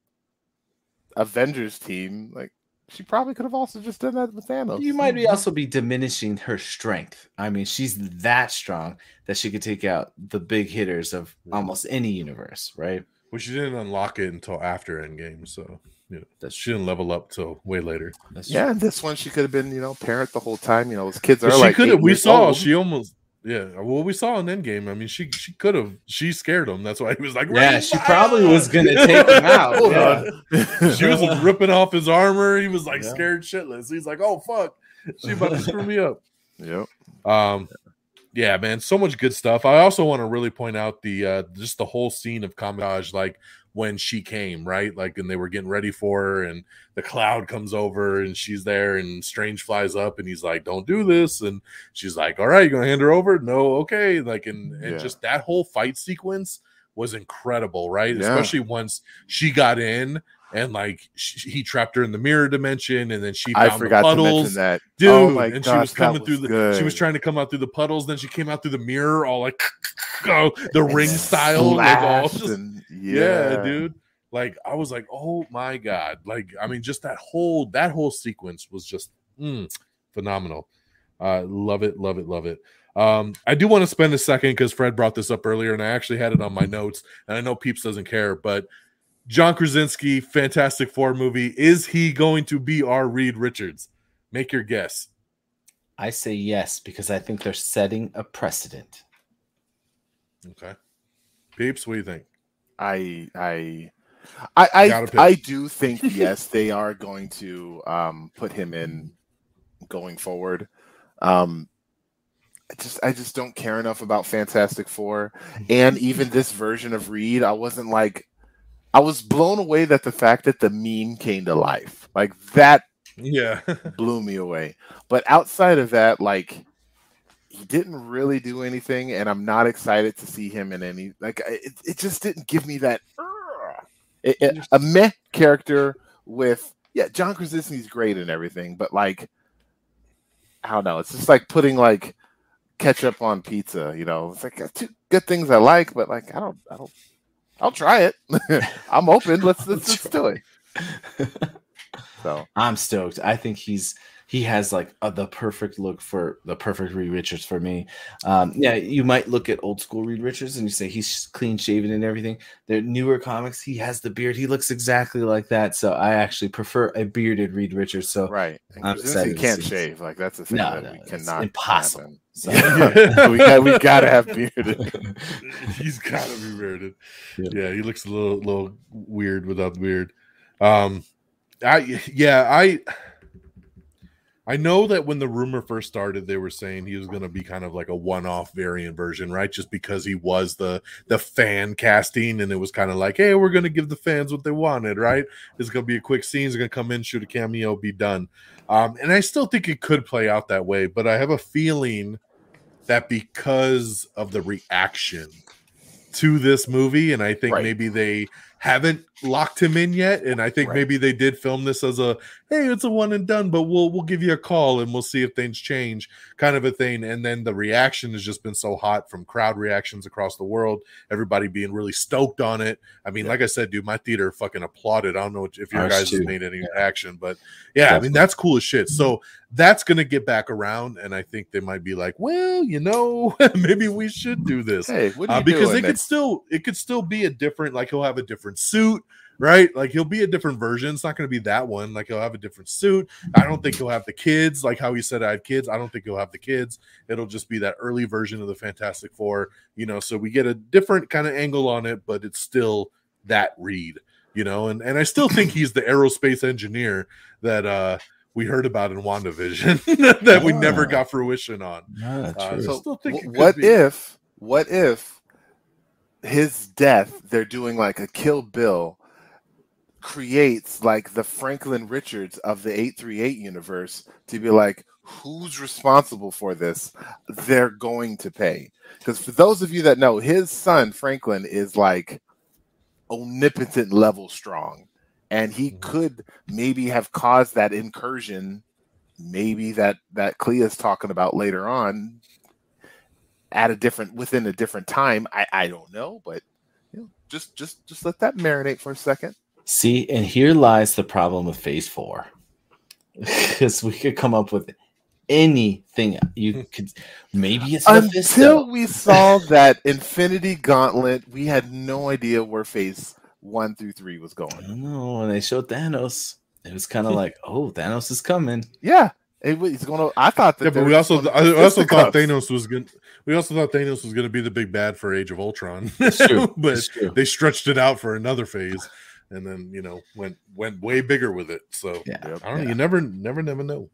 Avengers team, like she probably could have also just done that with Thanos. you might be also be diminishing her strength. I mean, she's that strong that she could take out the big hitters of almost any universe, right? well, she didn't unlock it until after Endgame, so you know, That's she didn't level up till way later. That's Yeah, and this one she could have been, you know, parent the whole time. You know, those kids are But she like could have. We saw old. she almost. Yeah, well, we saw in Endgame. I mean, she she could have. She scared him. That's why he was like, Yeah, she fire!" probably was gonna take him out. *laughs* Yeah. she was ripping off his armor. He was like Yeah. scared shitless. He's like, "Oh fuck, she about to screw me up." Yep. Um, yeah, man, so much good stuff. I also want to really point out the uh just the whole scene of Kamar-Taj, like when she came, right? Like, and they were getting ready for her, and the cloud comes over, and she's there, and Strange flies up, and he's like, "Don't do this," and she's like, "All right, you gonna hand her over?" No, okay. Like, and and Yeah. just that whole fight sequence was incredible, right? Yeah. Especially once she got in. And like sh- he trapped her in the mirror dimension, and then she I found forgot the to puddles mention that. dude. oh and she was coming was through the. good. She was trying to come out through the puddles. Then she came out through the mirror, all like *laughs* oh, the ring style, like all just, and- *laughs* yeah. dude. Like I was like, oh my god, like I mean, just that whole that whole sequence was just mm, phenomenal. Uh, love it, love it, love it. Um, I do want to spend a second because Fred brought this up earlier, and I actually had it on my notes, and I know Peeps doesn't care, but John Krasinski, Fantastic Four movie, is he going to be our Reed Richards? Make your guess. I say yes because I think they're setting a precedent. Okay. Peeps, what do you think? I I I Gotta I. I do think *laughs* yes, they are going to um, put him in going forward. Um, I just I just don't care enough about Fantastic Four, and even this version of Reed, I wasn't like I was blown away that the fact that the meme came to life, like that Yeah. *laughs* blew me away. But outside of that, like he didn't really do anything, and I'm not excited to see him in any like it. It just didn't give me that "Ugh." It- it- a meh character with yeah. John Krasinski's great and everything, but like I don't know. It's just like putting like ketchup on pizza. You know, it's like uh, two good things I like, but like I don't. I don't. I'll try it. *laughs* I'm open. Let's let's, let's do it. *laughs* So I'm stoked. I think he's he has like uh the perfect look for the perfect Reed Richards for me. Um, yeah, you might look at old school Reed Richards and you say he's clean shaven and everything. The newer comics, he has the beard. He looks exactly like that. So I actually prefer a bearded Reed Richards. So right, I'm excited to can't shave. Like that's the thing No, that no, cannot impossible. happen. So- we got we gotta have bearded. *laughs* He's got to be bearded. Yeah. Yeah. he looks a little little weird without the beard. Um, I yeah I I know that when the rumor first started, they were saying he was going to be kind of like a one-off variant version, right? Just because he was the the fan casting, and it was kind of like, hey, we're going to give the fans what they wanted, right? It's going to be a quick scene. He's going to come in, shoot a cameo, be done. Um, and I still think it could play out that way, but I have a feeling that because of the reaction to this movie, and I think Right. maybe they haven't locked him in yet. And I think Right. maybe they did film this as a hey, it's a one and done, but we'll we'll give you a call and we'll see if things change, kind of a thing. And then the reaction has just been so hot from crowd reactions across the world, everybody being really stoked on it. I mean, Yeah. like I said, dude, my theater fucking applauded. I don't know if your Ours guys too. have made any action, but yeah, I mean that's cool as shit. So that's gonna get back around, and I think they might be like, well, you know, *laughs* maybe we should do this Hey, uh, because it could still it could still be a different like he'll have a different suit right? Like he'll be a different version. It's not going to be that one. Like he'll have a different suit. I don't think he'll have the kids. Like how he said i had kids. I don't think he'll have the kids. It'll just be that early version of the fantastic four you know? So we get a different kind of angle on it but it's still that read you know? And and i still think he's the aerospace engineer that uh we heard about in WandaVision *laughs* that we never got fruition on. Uh, true. so- still think wh- what be. if what if his death they're doing like a kill bill creates like the franklin richards of the 838 universe to be like who's responsible for this? They're going to pay. Because for those of you that know his son franklin is like omnipotent level strong and he Mhm. could maybe have caused that incursion maybe that that clea's talking about later on at a different within a different time. I i don't know but you know just just just let that marinate for a second See, and here lies the problem with Phase Four, *laughs* because we could come up with anything you hmm. could. Maybe it's until we saw that infinity gauntlet we had no idea where phase one through three was going don't know. When they showed Thanos, it was kind of hmm. like, oh, Thanos is coming. yeah it was he's gonna i thought that Yeah, but we also gonna I also thought fisticuffs. Thanos was going. We also thought Thanos was going to be the big bad for Age of Ultron, It's true. *laughs* but it's true. they stretched it out for another phase, and then you know went went way bigger with it. So Yeah. Yep. I don't know. Yeah. You never never never know.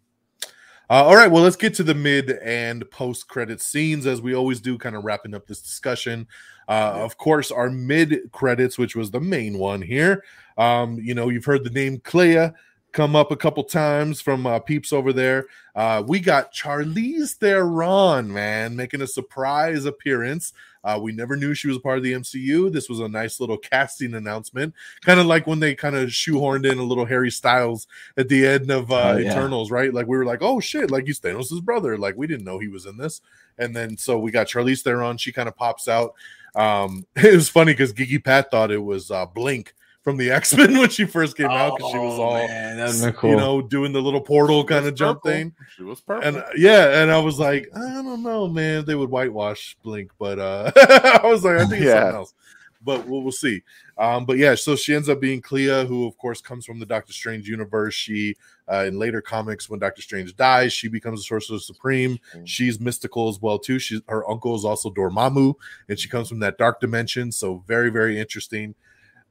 Uh, all right, well, let's get to the mid and post credit scenes as we always do, kind of wrapping up this discussion. Uh, Yeah. Of course, our mid credits, which was the main one here. Um, you know, you've heard the name Clea come up a couple times from uh, peeps over there. Uh, we got Charlize Theron, man, making a surprise appearance. Uh, we never knew she was a part of the MCU. This was a nice little casting announcement, kind of like when they kind of shoehorned in a little Harry Styles at the end of uh, Oh, yeah. Eternals, right? Like we were like, oh shit, like he's Thanos' brother. Like we didn't know he was in this. And then so we got Charlize Theron. She kind of pops out. Um, *laughs* it was funny because Gigi Pat thought it was uh, Blink from the *laughs* X Men when she first came out because she was Oh, all man, that'd cool. you know doing the little portal kind of jump purple. thing. she was purple And uh, yeah, and I was like, I don't know, man. They would whitewash Blink, but uh *laughs* I was like, I think it's Yeah. something else. But we'll, we'll see. Um, but yeah, so she ends up being Clea, who of course comes from the Doctor Strange universe. She uh, in later comics, when Doctor Strange dies, she becomes the Sorcerer Supreme. Mm. She's mystical as well too. She's her uncle is also Dormammu, and she comes from that dark dimension. So very, very interesting.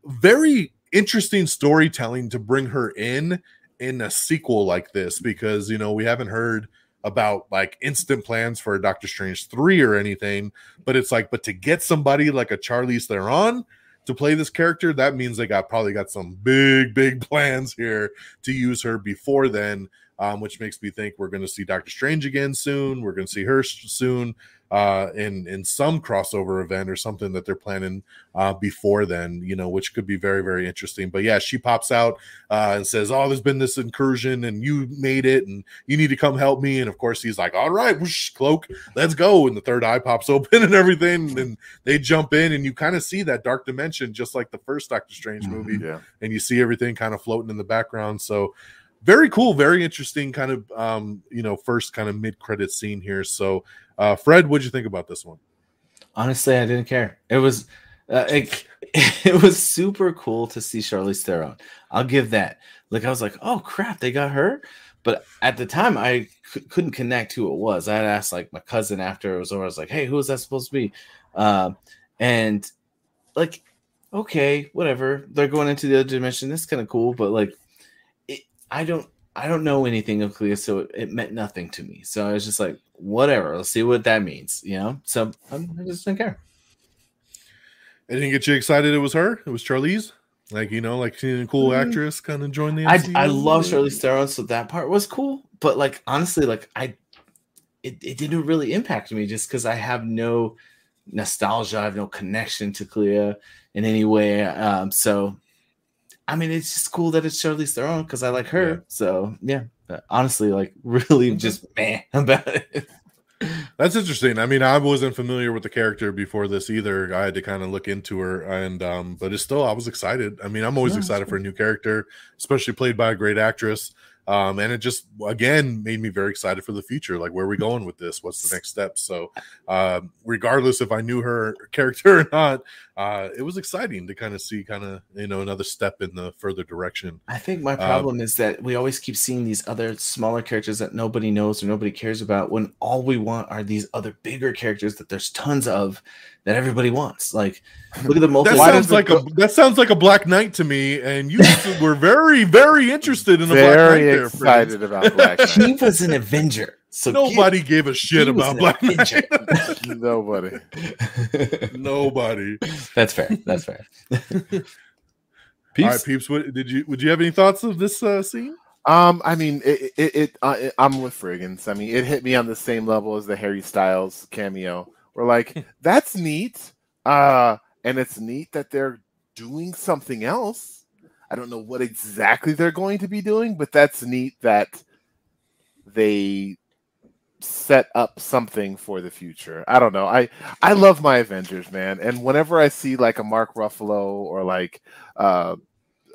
Very interesting storytelling to bring her in in a sequel like this because you know we haven't heard about like instant plans for Doctor Strange 3 or anything, but it's like, but to get somebody like a Charlize Theron to play this character, that means they got probably got some big, big *laughs* plans here to use her before then, um, which makes me think we're going to see Doctor Strange again soon. We're going to see her soon uh, in in some crossover event or something that they're planning uh, before then, you know, which could be very, very interesting. But yeah, she pops out uh, and says, "Oh, there's been this incursion, and you made it, and you need to come help me." And of course, he's like, "All right, whoosh, cloak, let's go." And the third eye pops *laughs* open and everything, and they jump in, and you kind of see that dark dimension, just like the first Doctor Strange Mhm. movie, yeah and you see everything kind of floating in the background. So very cool, very interesting kind of um, you know, first kind of mid-credit scene here. So uh Fred, what'd you think about this one? Honestly, I didn't care. It was uh, it, *laughs* it was super cool to see Charlize Theron. I'll give that. Like I was like, oh crap, they got her. But at the time, I c- couldn't connect who it was. I had asked like my cousin after it was over. I was like, hey, who was that supposed to be? Um, and like, okay, whatever. They're going into the other dimension. That's kind of cool, but like, I don't. I don't know anything of Clea, so it, it meant nothing to me. So I was just like, whatever. Let's see what that means, you know. So I'm, I just didn't care. It didn't get you excited it was her? It was Charlize? Like, you know, like seeing a cool Mm. actress kind of join the I MCU? I love Charlize Theron, so that part was cool. But like honestly, like I, it, it didn't really impact me just because I have no nostalgia. I have no connection to Clea in any way. Um, so, I mean, it's just cool that it's Charlize Theron because I like her. Yeah. So, yeah, but honestly, like, *laughs* really, just man about it. That's interesting. I mean, I wasn't familiar with the character before this either. I had to kind of look into her, and um, but it's still I was excited. I mean, I'm always Yeah, excited for a new character, especially played by a great actress. Um, and it just again made me very excited for the future. Like, where are we going with this? What's the next step? So, uh, regardless if I knew her *laughs* character or not, uh, it was exciting to kind of see kind of you know another step in the further direction. I think my problem is that we always keep seeing these other smaller characters that nobody knows or nobody cares about when all we want are these other bigger characters that there's tons of that everybody wants. Like, look at the multi. That sounds does it like a that sounds like a Black Knight to me, and you *laughs* were very very interested in a Black Knight Very there, Prince. excited about Black *laughs* he was an Avenger. So Nobody gave a shit about Black Knight. *laughs* Nobody. Nobody. That's fair. That's fair. All right, peeps. What did you? Would you have any thoughts of this uh, scene? Um, I mean, it, it, it, uh, it I'm with Friggins. I mean, it hit me on the same level as the Harry Styles cameo. We're like, *laughs* that's neat. Uh, and it's neat that they're doing something else. I don't know what exactly they're going to be doing, but that's neat that they set up something for the future. I don't know. I I love my Avengers, man. And whenever I see like a Mark Ruffalo or like uh,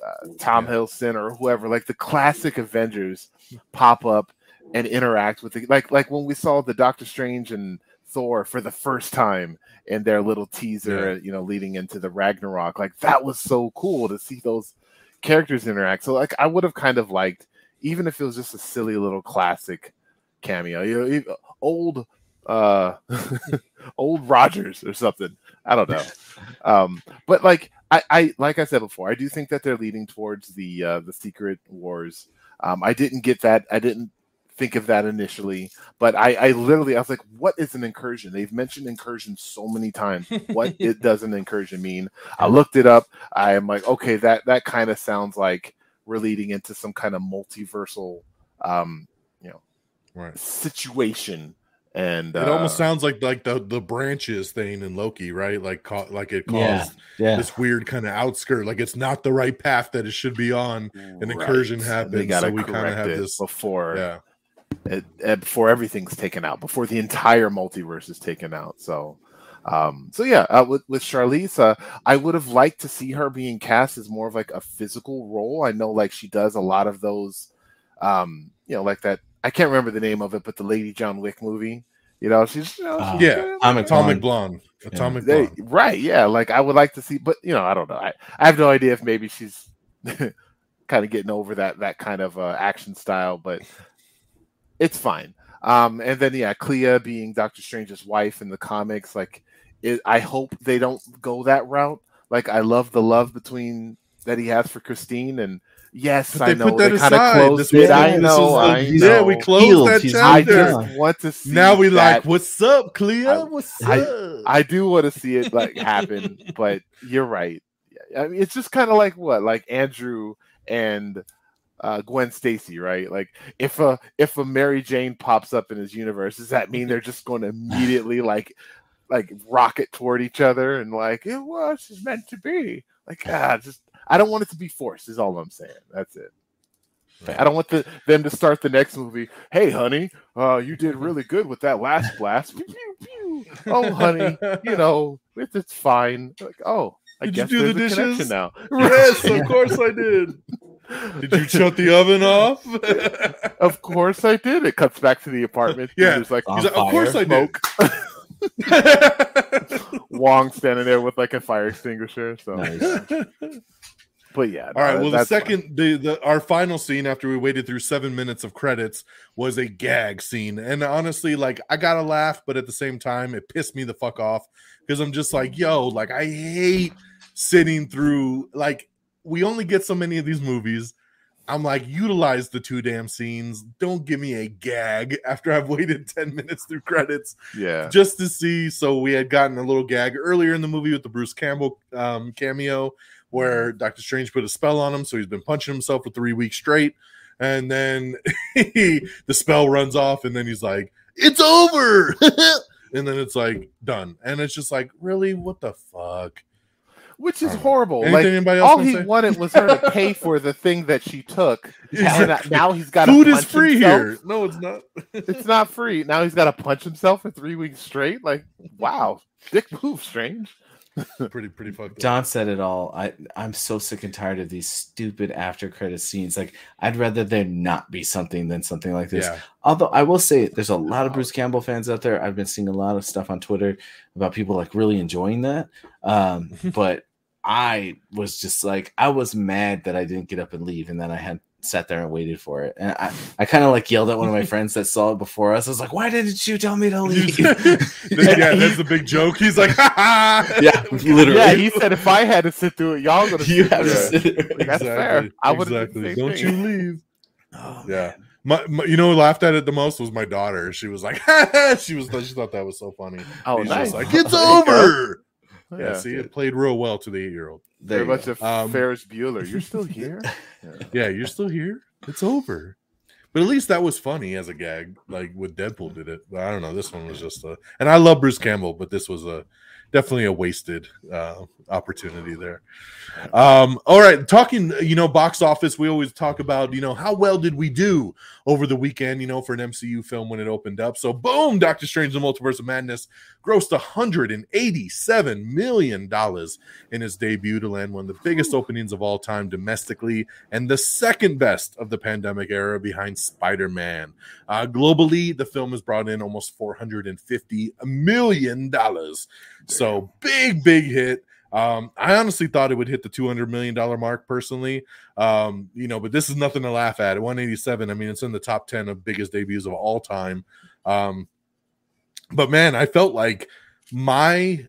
uh Tom. Hiddleston or whoever, like the classic Avengers pop up and interact with the like like when we saw the Doctor Strange and Thor for the first time in their little teaser, you know, leading into the Ragnarok. Like that was so cool to see those characters interact. So like I would have kind of liked, even if it was just a silly little classic cameo, you know, old uh *laughs* old Rogers or something. I don't know. *laughs* Um but like I, I like I said before, I do think that they're leading towards the uh the secret wars. Um I didn't get that I didn't think of that initially, but I, I literally I was like, what is an incursion? They've mentioned incursion so many times. What *laughs* it does an incursion mean? I looked it up. I am like, okay, that that kind of sounds like we're leading into some kind of multiversal um, you know, Right. situation. And It uh, almost sounds like like the the branches thing in Loki, right? Like ca- like it caused Yeah. Yeah. this weird kind of outskirt, like it's not the right path that it should be on. An incursion happened, They so we kinda have this- before Yeah, it, uh, before everything's taken out, before the entire multiverse is taken out. So, um, so yeah, uh, with with Charlize, uh, I would have liked to see her being cast as more of like a physical role. I know like she does a lot of those, um, you know, like that. I can't remember the name of it, but the Lady John Wick movie. You know, she's, you know, Uh, she's Yeah, good. Atomic Atomic Blonde. Blonde, Atomic They, Blonde. right, yeah. Like I would like to see, but you know, I don't know. I, I have no idea if maybe she's *laughs* kind of getting over that that kind of uh, action style, but it's fine. Um, and then yeah, Clea being Doctor Strange's wife in the comics, like it, I hope they don't go that route. Like I love the love between that he has for Christine, and yes, But I know put that they kind of aside. closed This it. I know, was I the- know. yeah, we closed Healed. that He's I chapter. just want to see. Now we that like, what's up, Clea? I- what's I- up? I do want to see it like happen, but you're right. I mean, it's just kind of like what, like Andrew and uh, Gwen Stacy, right? Like if a if a Mary Jane pops up in his universe, does that mean they're just going to immediately like like rocket toward each other and like it was it's meant to be? Like ah, just I don't want it to be forced. Is all I'm saying. That's it. I don't want the, them to start the next movie. Hey, honey, uh, you did really good with that last blast. Pew, pew, pew. Oh, honey, you *laughs* know it's, it's fine. Like, oh, I Did you guess do the dishes? now. yes, of *laughs* course I did. Did you shut the oven off? *laughs* Of course I did. It cuts back to the apartment. Yeah. there's like On He's like, of course I did. *laughs* Wong standing there with like a fire extinguisher. So, Nice. but yeah. All right. no, Well, the second, the, the our final scene after we waited through seven minutes of credits was a gag scene, and honestly, like I gotta laugh, but at the same time, it pissed me the fuck off because I'm just like, yo, like I hate sitting through like we only get so many of these movies. I'm like, utilize the two damn scenes. Don't give me a gag *laughs* after I've waited *laughs* 10 minutes through credits yeah. just to see. So we had gotten a little gag earlier in the movie with the Bruce Campbell um, cameo, where Doctor Strange put a spell on him, so he's been punching himself for three weeks straight, and then *laughs* he, the spell runs off, and then he's like, "It's over," and then it's like done, and it's just like really, what the fuck? Which is I horrible. Anything Like anybody else all he say? wanted was her to *laughs* pay for the thing that she took, *laughs* and Exactly. now he's got Food is free here. No, it's not. *laughs* It's not free. Now he's got to punch himself for three weeks straight. Like, wow, dick move, strange. pretty pretty fucked up. Said it all. I I'm so sick and tired of these stupid after credit scenes. Like I'd rather there not be something than something like this. Yeah, Although I will say there's a lot of Bruce Campbell fans out there. I've been seeing a lot of stuff on Twitter about people like really enjoying that. Um, but I was just like I was mad that I didn't get up and leave and then I had sat there and waited for it. And I, I kind of like yelled at one of my *laughs* friends that saw it before us. I was like, why didn't you tell me to *laughs* leave? yeah, *laughs* that's the big joke. He's like, ha ha. yeah, literally. Yeah, he said if I had to sit through it, y'all gonna. you sit have to through it. sit there. That's fair. I would've done the exactly. Don't thing. you leave. Oh, Yeah. man. My, my, you know, who laughed at it the most was my daughter. She was like, ha, ha. she was, she thought that was so funny. Oh, nice. just like, it's There over. Yeah, Yeah. see, it played real well to the eight year old. There Very you much go. a Um, Ferris Bueller. You're still *laughs* here. Yeah. Yeah, you're still here. It's over. But at least that was funny as a gag, like with Deadpool did it. But I don't know. This one was just a, and I love Bruce Campbell, but this was a definitely a wasted uh, opportunity there. Um, all right, talking, you know, box office. We always talk about, you know, how well did we do over the weekend, you know, for an MCU film when it opened up. So, boom, Doctor Strange: The Multiverse of Madness grossed 187 million dollars in its debut to land one of the biggest openings of all time domestically and the second best of the pandemic era behind Spider Man. Uh, globally, the film has brought in almost $450 million. So, big, big hit. Um, I honestly thought it would hit the $200 million mark personally. Um, you know, but this is nothing to laugh at. At 187, I mean, it's in the top 10 of biggest debuts of all time. Um, but man, I felt like my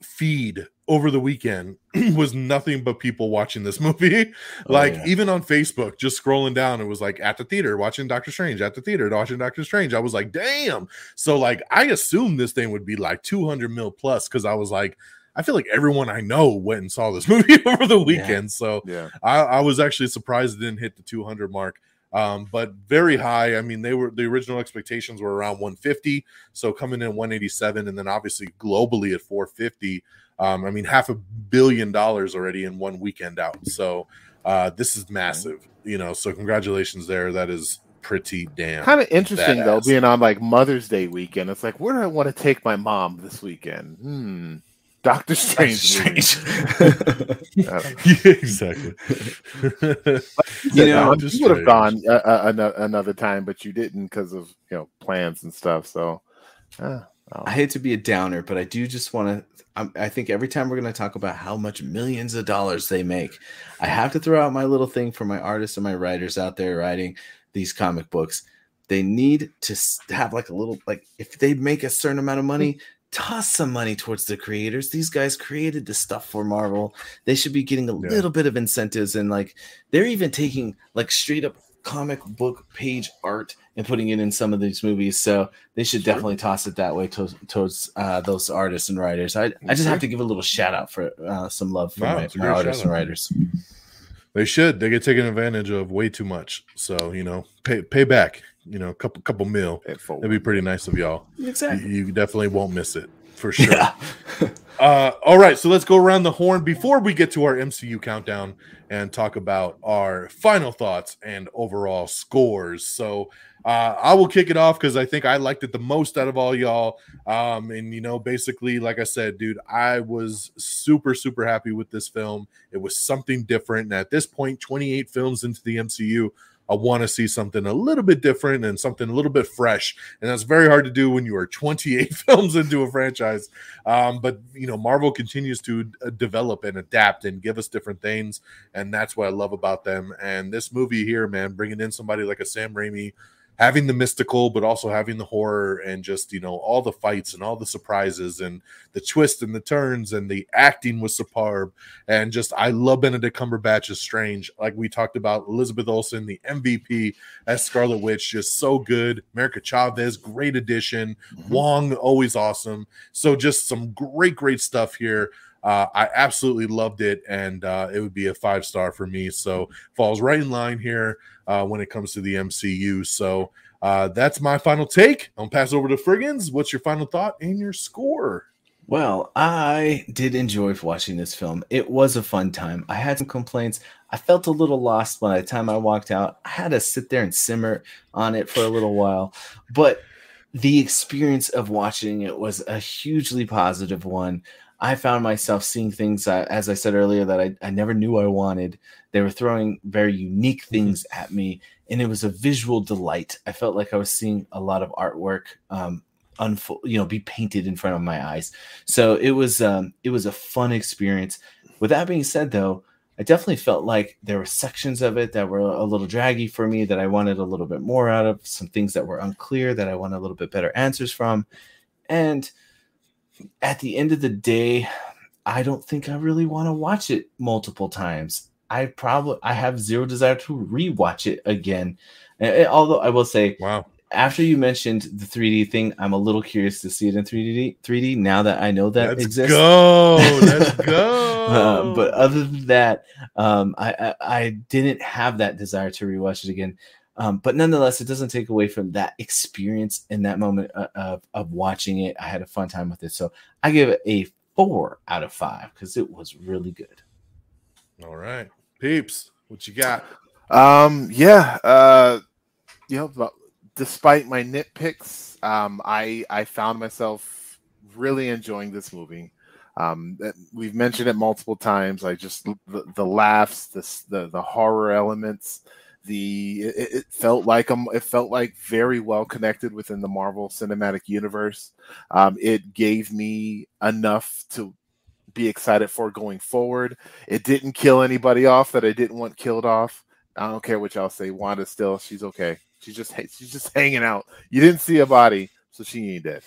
feed over the weekend *clears throat* was nothing but people watching this *laughs* movie. Oh, like yeah. even on Facebook, just scrolling down, it was like at the theater watching Doctor Strange, at the theater watching Doctor Strange. I was like, damn. So like I assumed this thing would be like 200 mil plus because I was like, I feel like everyone I know went and saw this *laughs* movie over the weekend. So Yeah. I, I was actually surprised it didn't hit the 200 mark. Um, but very high. I mean, they were the original expectations were around 150, so coming in 187, and then obviously globally at 450. Um, I mean, half a billion dollars already in one weekend out. So uh, this is massive, you know. So congratulations there. That is pretty damn. Kind of interesting though, being on like Mother's Day weekend. It's like, where do I want to take my mom this weekend? Hmm. Doctor Strange. movie. Strange. *laughs* Yeah, exactly. *laughs* You know, you would have gone uh, uh, ano- another time, but you didn't because of you know plans and stuff. So, uh, oh. I hate to be a downer, but I do just want to. I think every time we're going to talk about how much millions of dollars they make, I have to throw out my little thing for my artists and my writers out there writing these comic books. They need to have like a little, like, if they make a certain amount of money, toss some money towards the creators. These guys created the stuff for Marvel. They should be getting a Yeah. little bit of incentives. And like, they're even taking like straight up comic book page art and putting it in some of these movies. So they should Sure. definitely toss it that way to, towards uh, those artists and writers. I, I just have to give a little shout out for uh, some love for Wow, my, my artists and writers. They should. They get taken advantage of way too much. So you know, pay pay back. You know, a couple couple mil. It forward. That'd be pretty nice of y'all. You, Exactly. you definitely won't miss it for *laughs* sure. Yeah. *laughs* Uh, all right, so let's go around the horn before we get to our MCU countdown and talk about our final thoughts and overall scores. So uh, I will kick it off because I think I liked it the most out of all y'all. Um, and you know, basically, like I said, dude, I was super super happy with this film. It was something different. And at this point, 28 films into the MCU. I want to see something a little bit different and something a little bit fresh. And that's very hard to do when you are *laughs* 28 films into a franchise. Um, but you know, Marvel continues to uh, develop and adapt and give us different things, and that's what I love about them. And this movie here, man, bringing in somebody like a Sam Raimi, having the mystical, but also having the horror and just you know all the fights and all the surprises and the twists and the turns and the acting was superb. And just I love Benedict Cumberbatch as Strange, like we talked about Elizabeth Olsen, the MVP as Scarlet Witch, just so good. America Chavez, great addition. Mm-hmm. Wong, always awesome. So just some great, great stuff here. Uh, I absolutely loved it, and uh, it would be a five star for me. So falls right in line here uh, when it comes to the MCU. So Uh, that's my final take. I'll pass over to Friggins. What's your final thought and your score? Well, I did enjoy watching this film. It was a fun time. I had some complaints. I felt a little lost by the time I walked out. I had to sit there and simmer on it for a little while, but the experience of watching it was a hugely positive one. I found myself seeing things, uh, as I said earlier, that I, I never knew I wanted. They were throwing very unique things at me, and it was a visual delight. I felt like I was seeing a lot of artwork um, unfold, you know, be painted in front of my eyes. So it was um, it was a fun experience. With that being said, though, I definitely felt like there were sections of it that were a little draggy for me that I wanted a little bit more out of, some things that were unclear that I wanted a little bit better answers from. And at the end of the day, I don't think I really want to watch it multiple times. I probably I have zero desire to rewatch it again. although I will say, wow, after you mentioned the 3D thing, I'm a little curious to see it in 3D. 3D now that I know that let's exists. Go, let's *laughs* go. um, but other than that, um, I, I, I didn't have that desire to rewatch it again. Um, but nonetheless, it doesn't take away from that experience in that moment of, uh, of, of watching it. I had a fun time with it, so I give it a four out of five because it was really good. All right, peeps, what you got? Um, yeah, uh, you know, despite my nitpicks, um, I I found myself really enjoying this movie. Um, we've mentioned it multiple times. I just the, the laughs, the, the the horror elements, the it, it felt like um it felt like very well connected within the Marvel Cinematic Universe. Um, it gave me enough to be excited for going forward. It didn't kill anybody off that I didn't want killed off. I don't care what y'all say. Wanda still, she's okay. She's just she's just hanging out. You didn't see a body, so she ain't dead.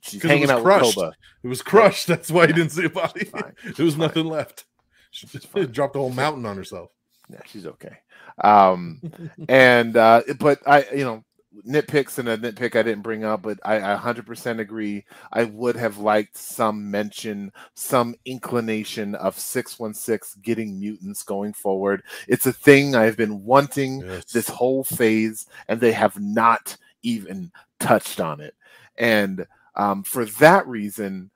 She's hanging out crushed. with Koba. It was crushed. That's why you didn't see a body. *laughs* there was nothing left. She just dropped a whole mountain on herself. Yeah, she's okay. Um, and uh, but I, you know, nitpicks and a nitpick I didn't bring up, but I, I 100% agree. I would have liked some mention, some inclination of 616 getting mutants going forward. It's a thing I've been wanting yes. this whole phase, and they have not even touched on it. And um, for that reason,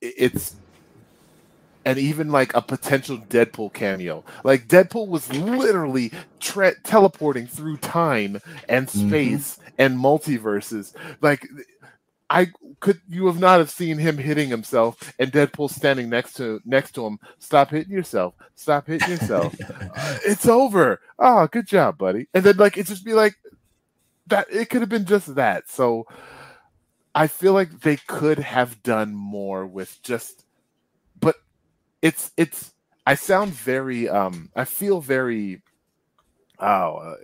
it's and even like a potential Deadpool cameo. Like Deadpool was literally tra- teleporting through time and mm-hmm. space mm-hmm. and multiverses. Like I could you have not have seen him hitting himself and Deadpool standing next to next to him. Stop hitting yourself. Stop hitting yourself. *laughs* it's over. Oh, good job, buddy. And then like it just be like that. It could have been just that. So I feel like they could have done more with just it's it's I sound very um I feel very oh uh,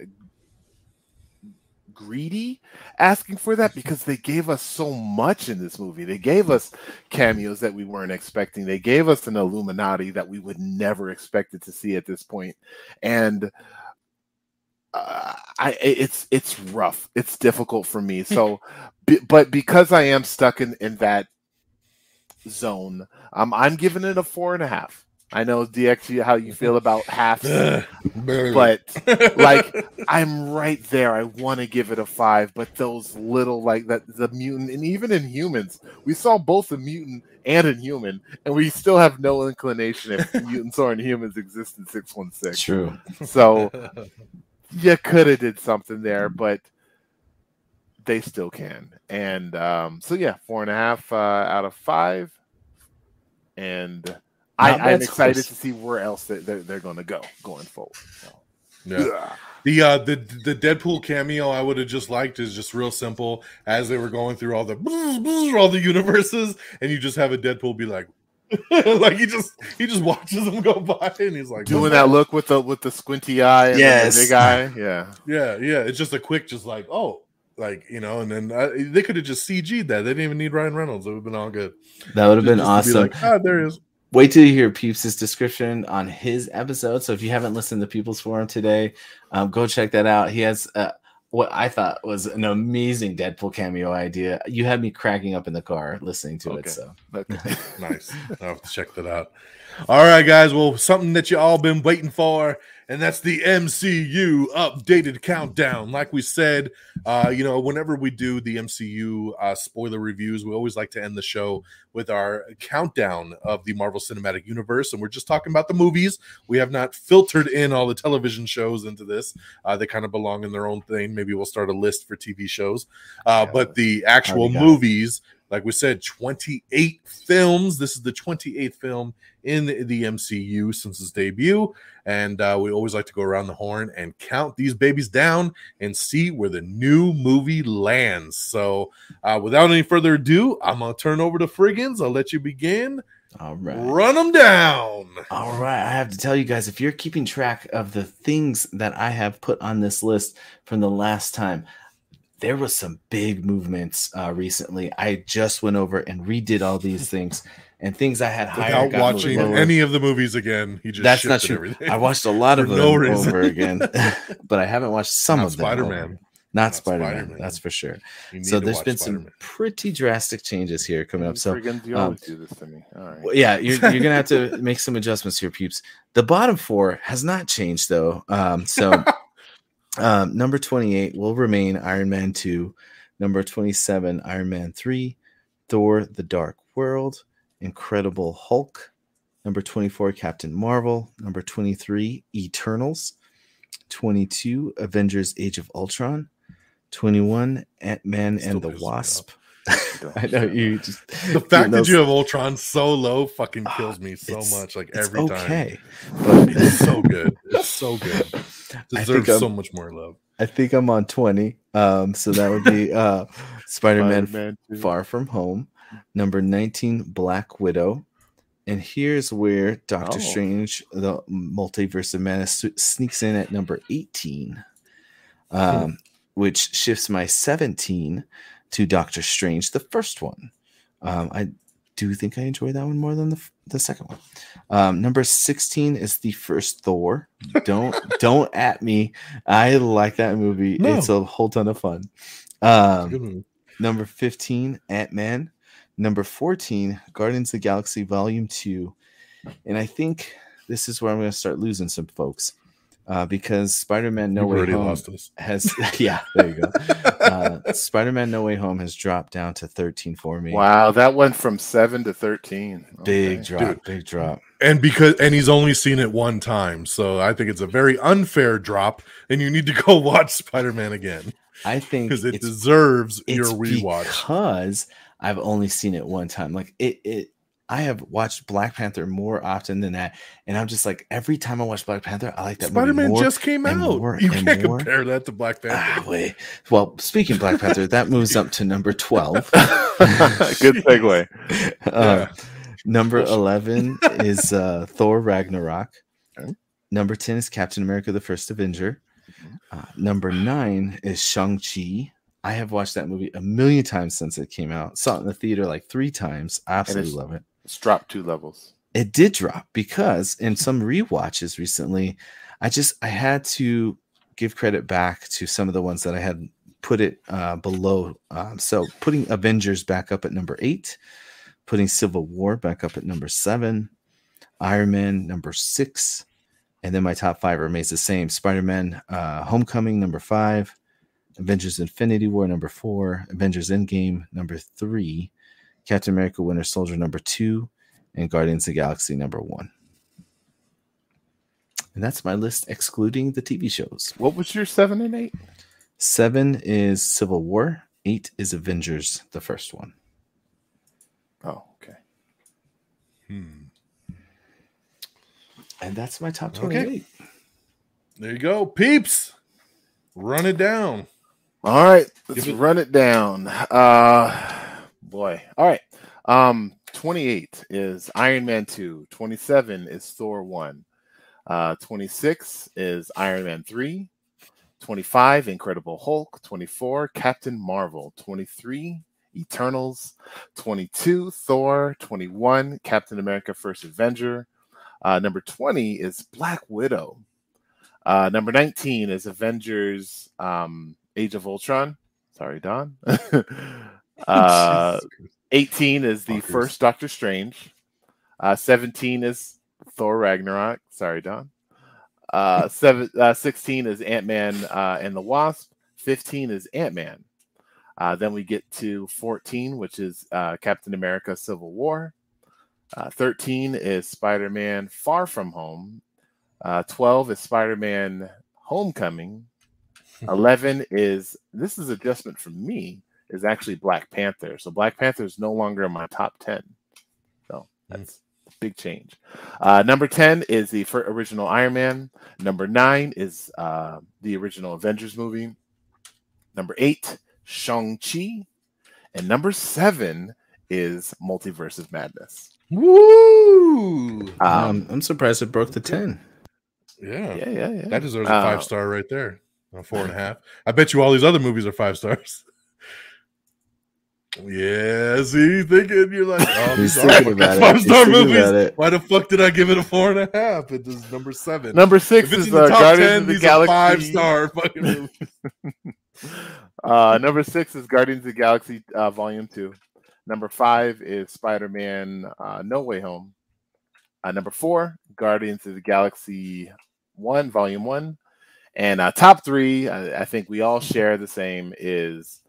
greedy asking for that because they gave us so much in this movie. They gave us cameos that we weren't expecting. They gave us an Illuminati that we would never expected to see at this point. And uh, I it's it's rough. It's difficult for me. So, *laughs* but because I am stuck in in that zone. Um, I'm giving it a four and a half. I know DX how you feel about half, *laughs* but *laughs* like I'm right there. I want to give it a five, but those little like that the mutant and even in humans, we saw both a mutant and a human, and we still have no inclination if *laughs* mutants or humans exist in six one six. True. So you could have did something there, but they still can. And um, so yeah, four and a half uh, out of five. And I, am excited close. to see where else they're, they're, they're going to go going forward. So. Yeah. The uh the the Deadpool cameo I would have just liked is just real simple as they were going through all the all the universes and you just have a Deadpool be like *laughs* like he just he just watches them go by and he's like doing that look with the with the squinty eye yes. the big eye yeah yeah yeah it's just a quick just like oh like you know, and then uh, they could have just CG'd that. They didn't even need Ryan Reynolds. It would have been all good. That would have been awesome. Be like, ah, there is. Wait till you hear Peeps' description on his episode. So if you haven't listened to Peeples Forum today, um, go check that out. He has uh, what I thought was an amazing Deadpool cameo idea. You had me cracking up in the car listening to okay. it. So okay. *laughs* nice. I'll have to check that out. All right, guys. Well, something that you all been waiting for, and that's the MCU updated countdown. Like we said, uh, you know, whenever we do the MCU uh, spoiler reviews, we always like to end the show with our countdown of the Marvel Cinematic Universe, and we're just talking about the movies. We have not filtered in all the television shows into this. Uh, they kind of belong in their own thing. Maybe we'll start a list for TV shows, uh, but the actual Already got it. movies like we said 28 films. This is the 28th film in the mcu since its debut. And uh, we always like to go around the horn and count these babies down and see where the new movie lands. So uh, without any further ado i'm gonna turn over to friggins. I'll let you begin. All right. run them down. All right, I have to tell you guys if you're keeping track of the things that I have put on this list from the last time, there was some big movements uh, recently. I just went over and redid all these things and things I had higher. without watching lower. any of the movies again he just That's not true. everything. I watched a lot *laughs* of For them no over again, *laughs* but I haven't watched some Not of them. Spider-Man. Not, Not Spider-Man, Spider-Man. that's for sure. So there's been Spider-Man. some pretty drastic changes here coming up. So um, always do this to me. All right. Well, yeah, you're, you're gonna have to make some adjustments here, peeps. The bottom four has not changed though. Um, so *laughs* um, number 28 will remain Iron Man 2, number 27, Iron Man 3, Thor the Dark World, Incredible Hulk, number 24, Captain Marvel, number 23, Eternals, 22, Avengers Age of Ultron, 21, Ant Man and the Wasp. Don't *laughs* I know you just the fact that you have ultron so low fucking Ah, kills me so much like it's every time okay, but It's so good. It's so good. *laughs* Deserves so much more love. I think I'm on 20. Um, so that would be uh *laughs* Spider-Man Spider-Man. Far From Home, number 19, Black Widow. And here's where Doctor Oh. Strange, the multiverse of madness, sneaks in at number 18, Hmm. um, which shifts my 17 to Doctor Strange, the first one. Um, I do think I enjoy that one more than the, the second one. Um, number 16 is the first Thor. *laughs* Don't don't at me. I like that movie. No. It's a whole ton of fun. Um, number 15, Ant Man. Number 14, Guardians of the Galaxy Volume 2. And I think this is where I'm going to start losing some folks uh, because Spider Man No You've Way Home has, *laughs* *laughs* yeah, there you go. Uh, Spider Man No Way Home has dropped down to 13 for me. Wow, that went from seven to thirteen. Big Okay. drop, Dude. big drop. And because and he's only seen it one time, so I think it's a very unfair drop, and you need to *laughs* go watch Spider-Man again I think because it deserves it's your rewatch. because I've only seen it one time. Like it, it. I have watched Black Panther more often than that, and I'm just like every time I watch Black Panther, I like that Spider-Man just came out. more you can't more. compare that to Black Panther. Ah, Panther. wait. Well, speaking of Black Panther, that moves up to number twelve. *laughs* Good segue. *laughs* Uh, number eleven is *laughs* uh, Thor Ragnarok. Okay. Number ten is Captain America: The First Avenger. Uh, number nine is Shang Chi. I have watched that movie a million times since it came out. Saw it in the theater like three times. Absolutely love it. It's dropped two levels. It did drop because in some rewatches recently, I just I had to give credit back to some of the ones that I had put it uh, below. Um, so putting Avengers back up at number eight, putting Civil War back up at number seven, Iron Man number six, and then my top five remains the same: Spider Man, uh, Homecoming number five, Avengers Infinity War number four, Avengers Endgame number three, Captain America Winter Soldier number two, and Guardians of the Galaxy number one. And that's my list, excluding the TV shows. What was your seven and eight? Seven is Civil War, eight is Avengers, the first one. Oh, okay. Hmm. And that's my top Okay. 28. There you go, peeps. Run it down. All right, let's it- run it down. Uh boy. All right. Um 28 is Iron Man 2, 27 is Thor 1. Uh 26 is Iron Man 3, 25 Incredible Hulk, 24 Captain Marvel, 23 Eternals, 22 Thor, 21 Captain America First Avenger. Uh, number 20 is Black Widow. Uh, number 19 is Avengers um, Age of Ultron. Sorry, Don. *laughs* *laughs* uh, 18 is the Fuckers. first Doctor Strange. Uh, 17 is Thor Ragnarok. Sorry, Don. Uh, *laughs* seven, uh, 16 is Ant Man uh, and the Wasp. 15 is Ant Man. Uh, then we get to 14, which is uh, Captain America Civil War. Uh, 13 is Spider Man Far From Home. Uh, 12 is Spider Man Homecoming. *laughs* 11 is, this is adjustment for me, is actually Black Panther. So Black Panther is no longer in my top 10. So that's a big change. Uh, number 10 is the fir- original Iron Man. Number 9 is uh, the original Avengers movie. Number 8, Shang-Chi. And number 7 is Multiverse of Madness. Woo! Um, Um, I'm surprised it broke the ten. yeah. yeah, yeah, yeah. That deserves a Uh, five star right there. A four and a *laughs* half. I bet you all these other movies are five stars. Yeah, see, thinking you're like, oh, He's thinking about it. five He's star movies. it. Why the fuck did I give it a four and a half? It is number seven. Number 6 is the uh, top Guardians ten, of the are five star *laughs* fucking movies. Uh, number six is Guardians of the Galaxy uh, Volume Two. Number five is Spider Man uh, No Way Home. Uh, number four, Guardians of the Galaxy One Volume One, and uh, top three, I, I think we all share the same is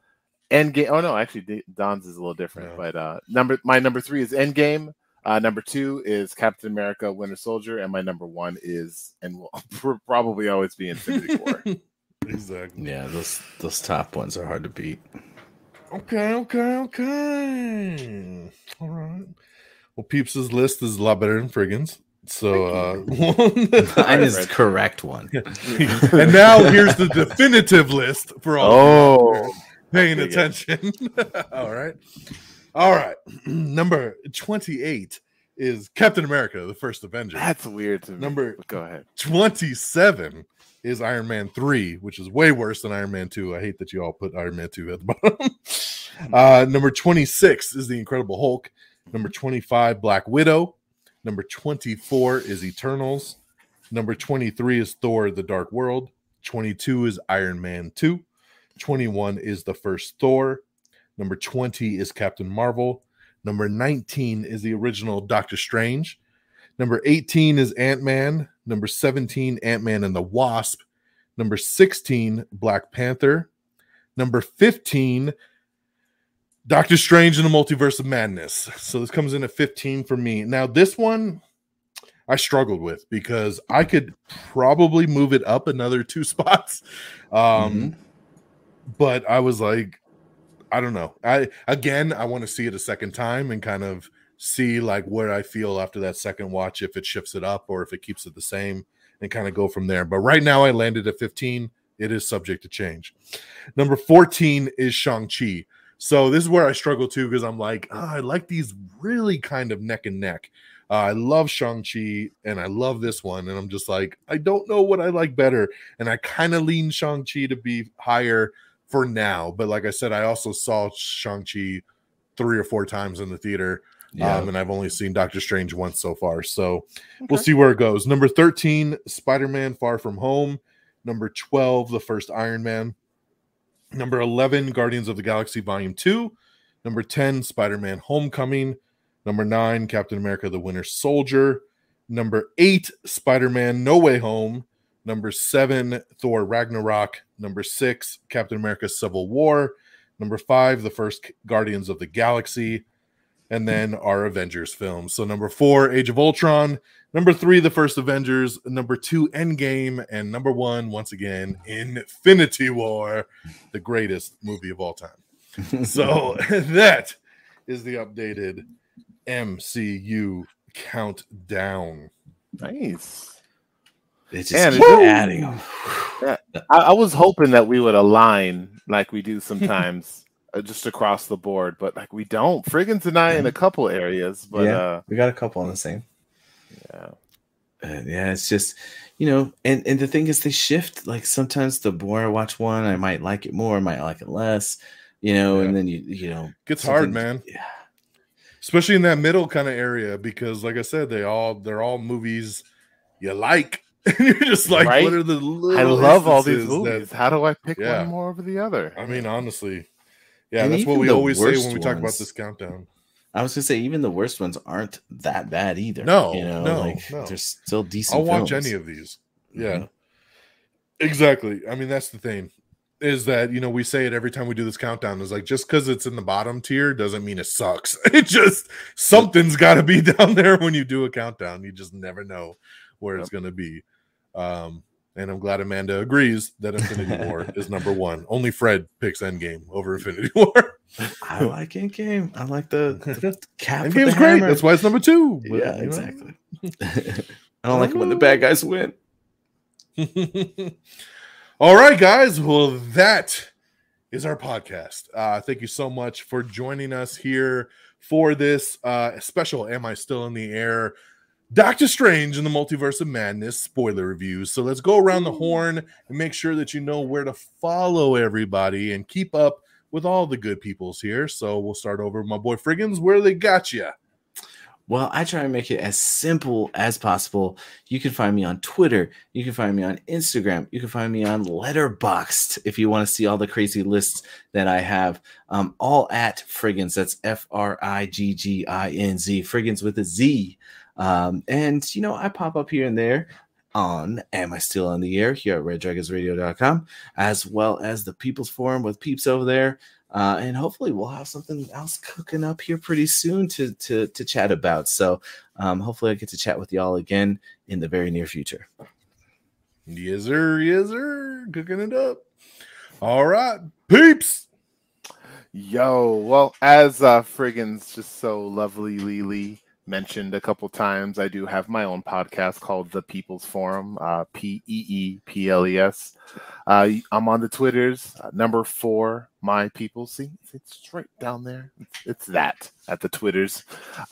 Endgame. Oh no, actually Don's is a little different, Yeah. but uh, number my number three is Endgame. Uh, number two is Captain America: Winter Soldier, and my number one is and will *laughs* pr- probably always be Infinity War. *laughs* exactly. Yeah, those those top ones are hard to beat. Okay, okay, okay. All right. Well, Peeps' list is a lot better than Friggins. So, uh, *laughs* Mine is the correct one. and now here's the definitive list for all Oh. Paying attention. *laughs* all right. All right. *clears throat* Number 28 is Captain America, the first Avenger. That's weird to me. Number- go ahead. 27 is Iron Man 3, which is way worse than Iron Man 2. I hate that you all put Iron Man 2 at the *laughs* bottom. uh, number 26 is The Incredible Hulk. Number 25, Black Widow. Number 24 is Eternals. Number 23 is Thor The Dark World. 22 is Iron Man 2. 21 is the first Thor. Number 20 is Captain Marvel. Number 19 is the original Doctor Strange. Number 18 is Ant Man. Number 17, Ant Man and the Wasp. Number 16, Black Panther. Number 15, Doctor Strange and the Multiverse of Madness. So this comes in at 15 for me. Now, this one I struggled with because I could probably move it up another two *laughs* spots. Um, but I was like, I don't know. I again, I want to see it a second time and kind of see like where I feel after that second watch, if it shifts it up or if it keeps it the same, and kind of go from there. But right now, I landed at 15. It is subject to change. Number 14 is Shang-Chi. So this is where I struggle too because I'm like, "Ah, I like these really kind of neck and neck. Uh, I love Shang-Chi and I love this one. And I'm just like, I don't know what I like better. And I kind of lean Shang-Chi to be higher for now. But like I said, I also saw Shang-Chi three or four times in the theater. Yeah. Um, and I've only seen Doctor Strange once so far. So we'll see where it goes. Number 13, Spider Man Far From Home. Number 12, The First Iron Man. Number 11, Guardians of the Galaxy Volume 2. Number 10, Spider Man Homecoming. Number 9, Captain America The Winter Soldier. Number 8, Spider Man No Way Home. Number 7, Thor Ragnarok. Number 6, Captain America Civil War. Number 5, The First Guardians of the Galaxy and then our Avengers films. So number four, Age of Ultron. Number three, the first Avengers. Number two, Endgame, and number one, once again, Infinity War, the greatest movie of all time. *laughs* So *laughs* that is the updated MCU countdown. Nice. It's just keep adding them. I, I was hoping that we would align like we do *laughs* sometimes, uh, just across the board, but like we don't. Friggin' and I in a couple areas, but yeah, uh, we got a couple on the same. yeah. Uh, yeah, it's just you know, and and the thing is, they shift. Like sometimes the more I watch one, I might like it more, I might like it less. You know, and then you you know, Gets hard, man. Yeah, Especially in that middle kind of area, because like I said, they all they're all movies you like. *laughs* And you're just like, Right? what are the little I love all these instances that- movies. How do I pick Yeah. one more over the other? I mean, honestly, yeah, And that's what we always say when worst we talk about this countdown. I was gonna say even the worst ones aren't that bad either. No, you know, no, like no. they're still decent. I'll watch films. any of these. Yeah, Mhm. exactly. I mean, that's the thing is that you know we say it every time we do this countdown is like just because it's in the bottom tier doesn't mean it sucks. *laughs* It just something's got to be *laughs* down there when you do a countdown. You just never know where it's going to be. Um, and I'm glad Amanda agrees that Infinity *laughs* War is number one. Only Fred picks Endgame over Infinity *laughs* War. I like Endgame. I like the, the *laughs* cap. Endgame's the great. That's why it's number two. But, yeah, exactly. I don't like it when the bad guys win. All right, guys. Well, that is our podcast. Uh, thank you so much for joining us here for this uh, special Am I Still in the Air? Doctor Strange in the Multiverse of Madness spoiler reviews. So let's go around the horn and make sure that you know where to follow everybody and keep up with all the good peoples here. So we'll start over with my boy Friggins. Where they got you? Well, I try and make it as simple as possible. You can find me on Twitter. You can find me on Instagram. You can find me on Letterboxd if you want to see all the crazy lists that I have. Um, all at Friggins. That's F R I G G I N Z. Friggins with a Z. Um, and you know, I pop up here and there on Am I Still on the Air here at reddragonsradio.com, as well as the Peeples Forum with peeps over there. Uh, and hopefully we'll have something else cooking up here pretty soon to to to chat about. So um, hopefully I get to chat with y'all again in the very near future. Yes, sir. Yes, sir. Cooking it up. All right, peeps. Yo, well, as uh Friggins just so lovely Lily mentioned a couple times, I do have my own podcast called The Peeples Forum, uh P E E P L E S. Uh I'm on the Twitters, uh, number 4 my people. See, it's right down there. It's, it's that at the Twitters.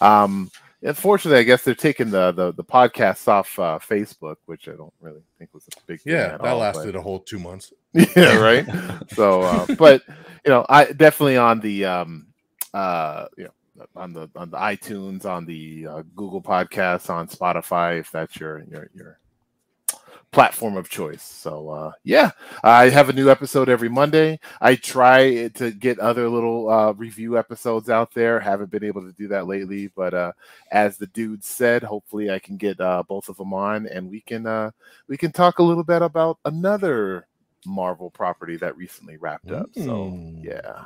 Um Unfortunately, I guess they're taking the the, the podcasts off uh, Facebook, which I don't really think was a big Yeah, at that all, but- lasted a whole two months. *laughs* yeah, right. so, uh, but you know, I definitely on the um, uh, you know, on the on the iTunes, on the uh, Google Podcasts, on Spotify, if that's your your your platform of choice. So, uh, yeah, I have a new episode every Monday. I try to get other little uh, review episodes out there. Haven't been able to do that lately, but uh, as the dude said, hopefully I can get uh, both of them on, and we can uh, we can talk a little bit about another Marvel property that recently wrapped up. So Mm. yeah,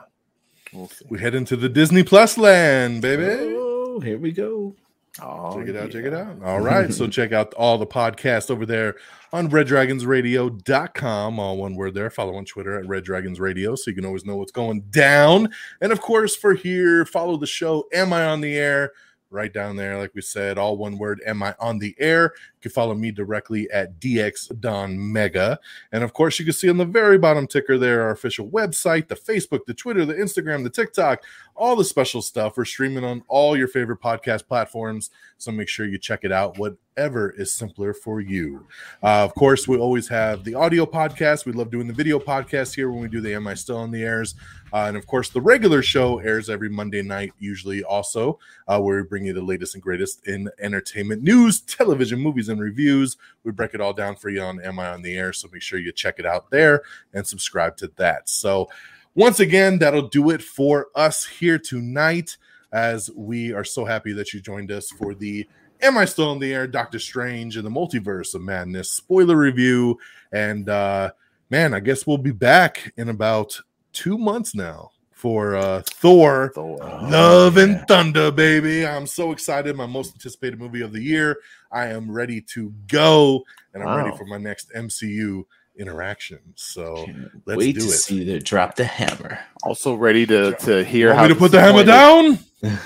we'll. We head into the Disney Plus land, baby. Oh, here we go. Oh, check it out, check it out. All right. so *laughs* check out all the podcasts over there on reddragonsradio.com. All one word there. Follow on Twitter at Red Dragons Radio so you can always know what's going down. And of course, for here, follow the show Am I on the Air? Right down there, like we said, all one word, Am I on the Air? You can follow me directly at DX Don Mega. And of course, you can see on the very bottom ticker there our official website, the Facebook, the Twitter, the Instagram, the TikTok, all the special stuff. We're streaming on all your favorite podcast platforms. So make sure you check it out, whatever is simpler for you. Uh, of course, we always have the audio podcast. We love doing the video podcast here when we do the Am I Still on the Airs. Uh, and of course, the regular show airs every Monday night, usually also, uh, where we bring you the latest and greatest in entertainment news, television, movies, and reviews. We break it all down for you on Am I on the Air. So make sure you check it out there and subscribe to that. So, once again, that'll do it for us here tonight. As we are so happy that you joined us for the Am I Still in the Air? Doctor Strange and the Multiverse of Madness spoiler review. And uh, man, I guess we'll be back in about two months now for uh, Thor Thor. Love yeah. and Thunder, baby. I'm so excited. My most anticipated movie of the year. I am ready to go, and I'm ready for my next MCU interaction. So Can't let's Wait do to it. see the drop the hammer. Also ready to to hear Want how me to put the hammer down? *laughs*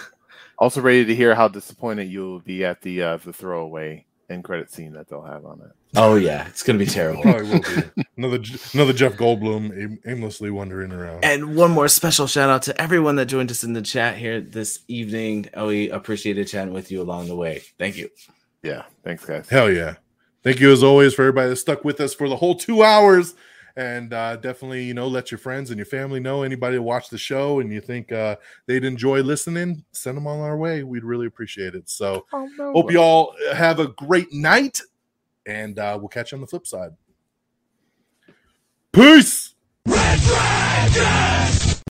Also ready to hear how disappointed you will be at the uh, the throwaway end credit scene that they'll have on it. Oh yeah, it's gonna be terrible. Probably will be. Another another Jeff Goldblum aim, aimlessly wandering around. And one more special shout out to everyone that joined us in the chat here this evening. Oh, we appreciated chatting with you along the way. Thank you. Yeah, thanks guys. Hell yeah. Thank you as always for everybody that stuck with us for the whole two hours. And uh, definitely, you know, let your friends and your family know anybody that watch the show and you think uh, they'd enjoy listening, send them on our way. We'd really appreciate it. So hope you all have a great night and uh, we'll catch you on the flip side. Peace. Red Dragons!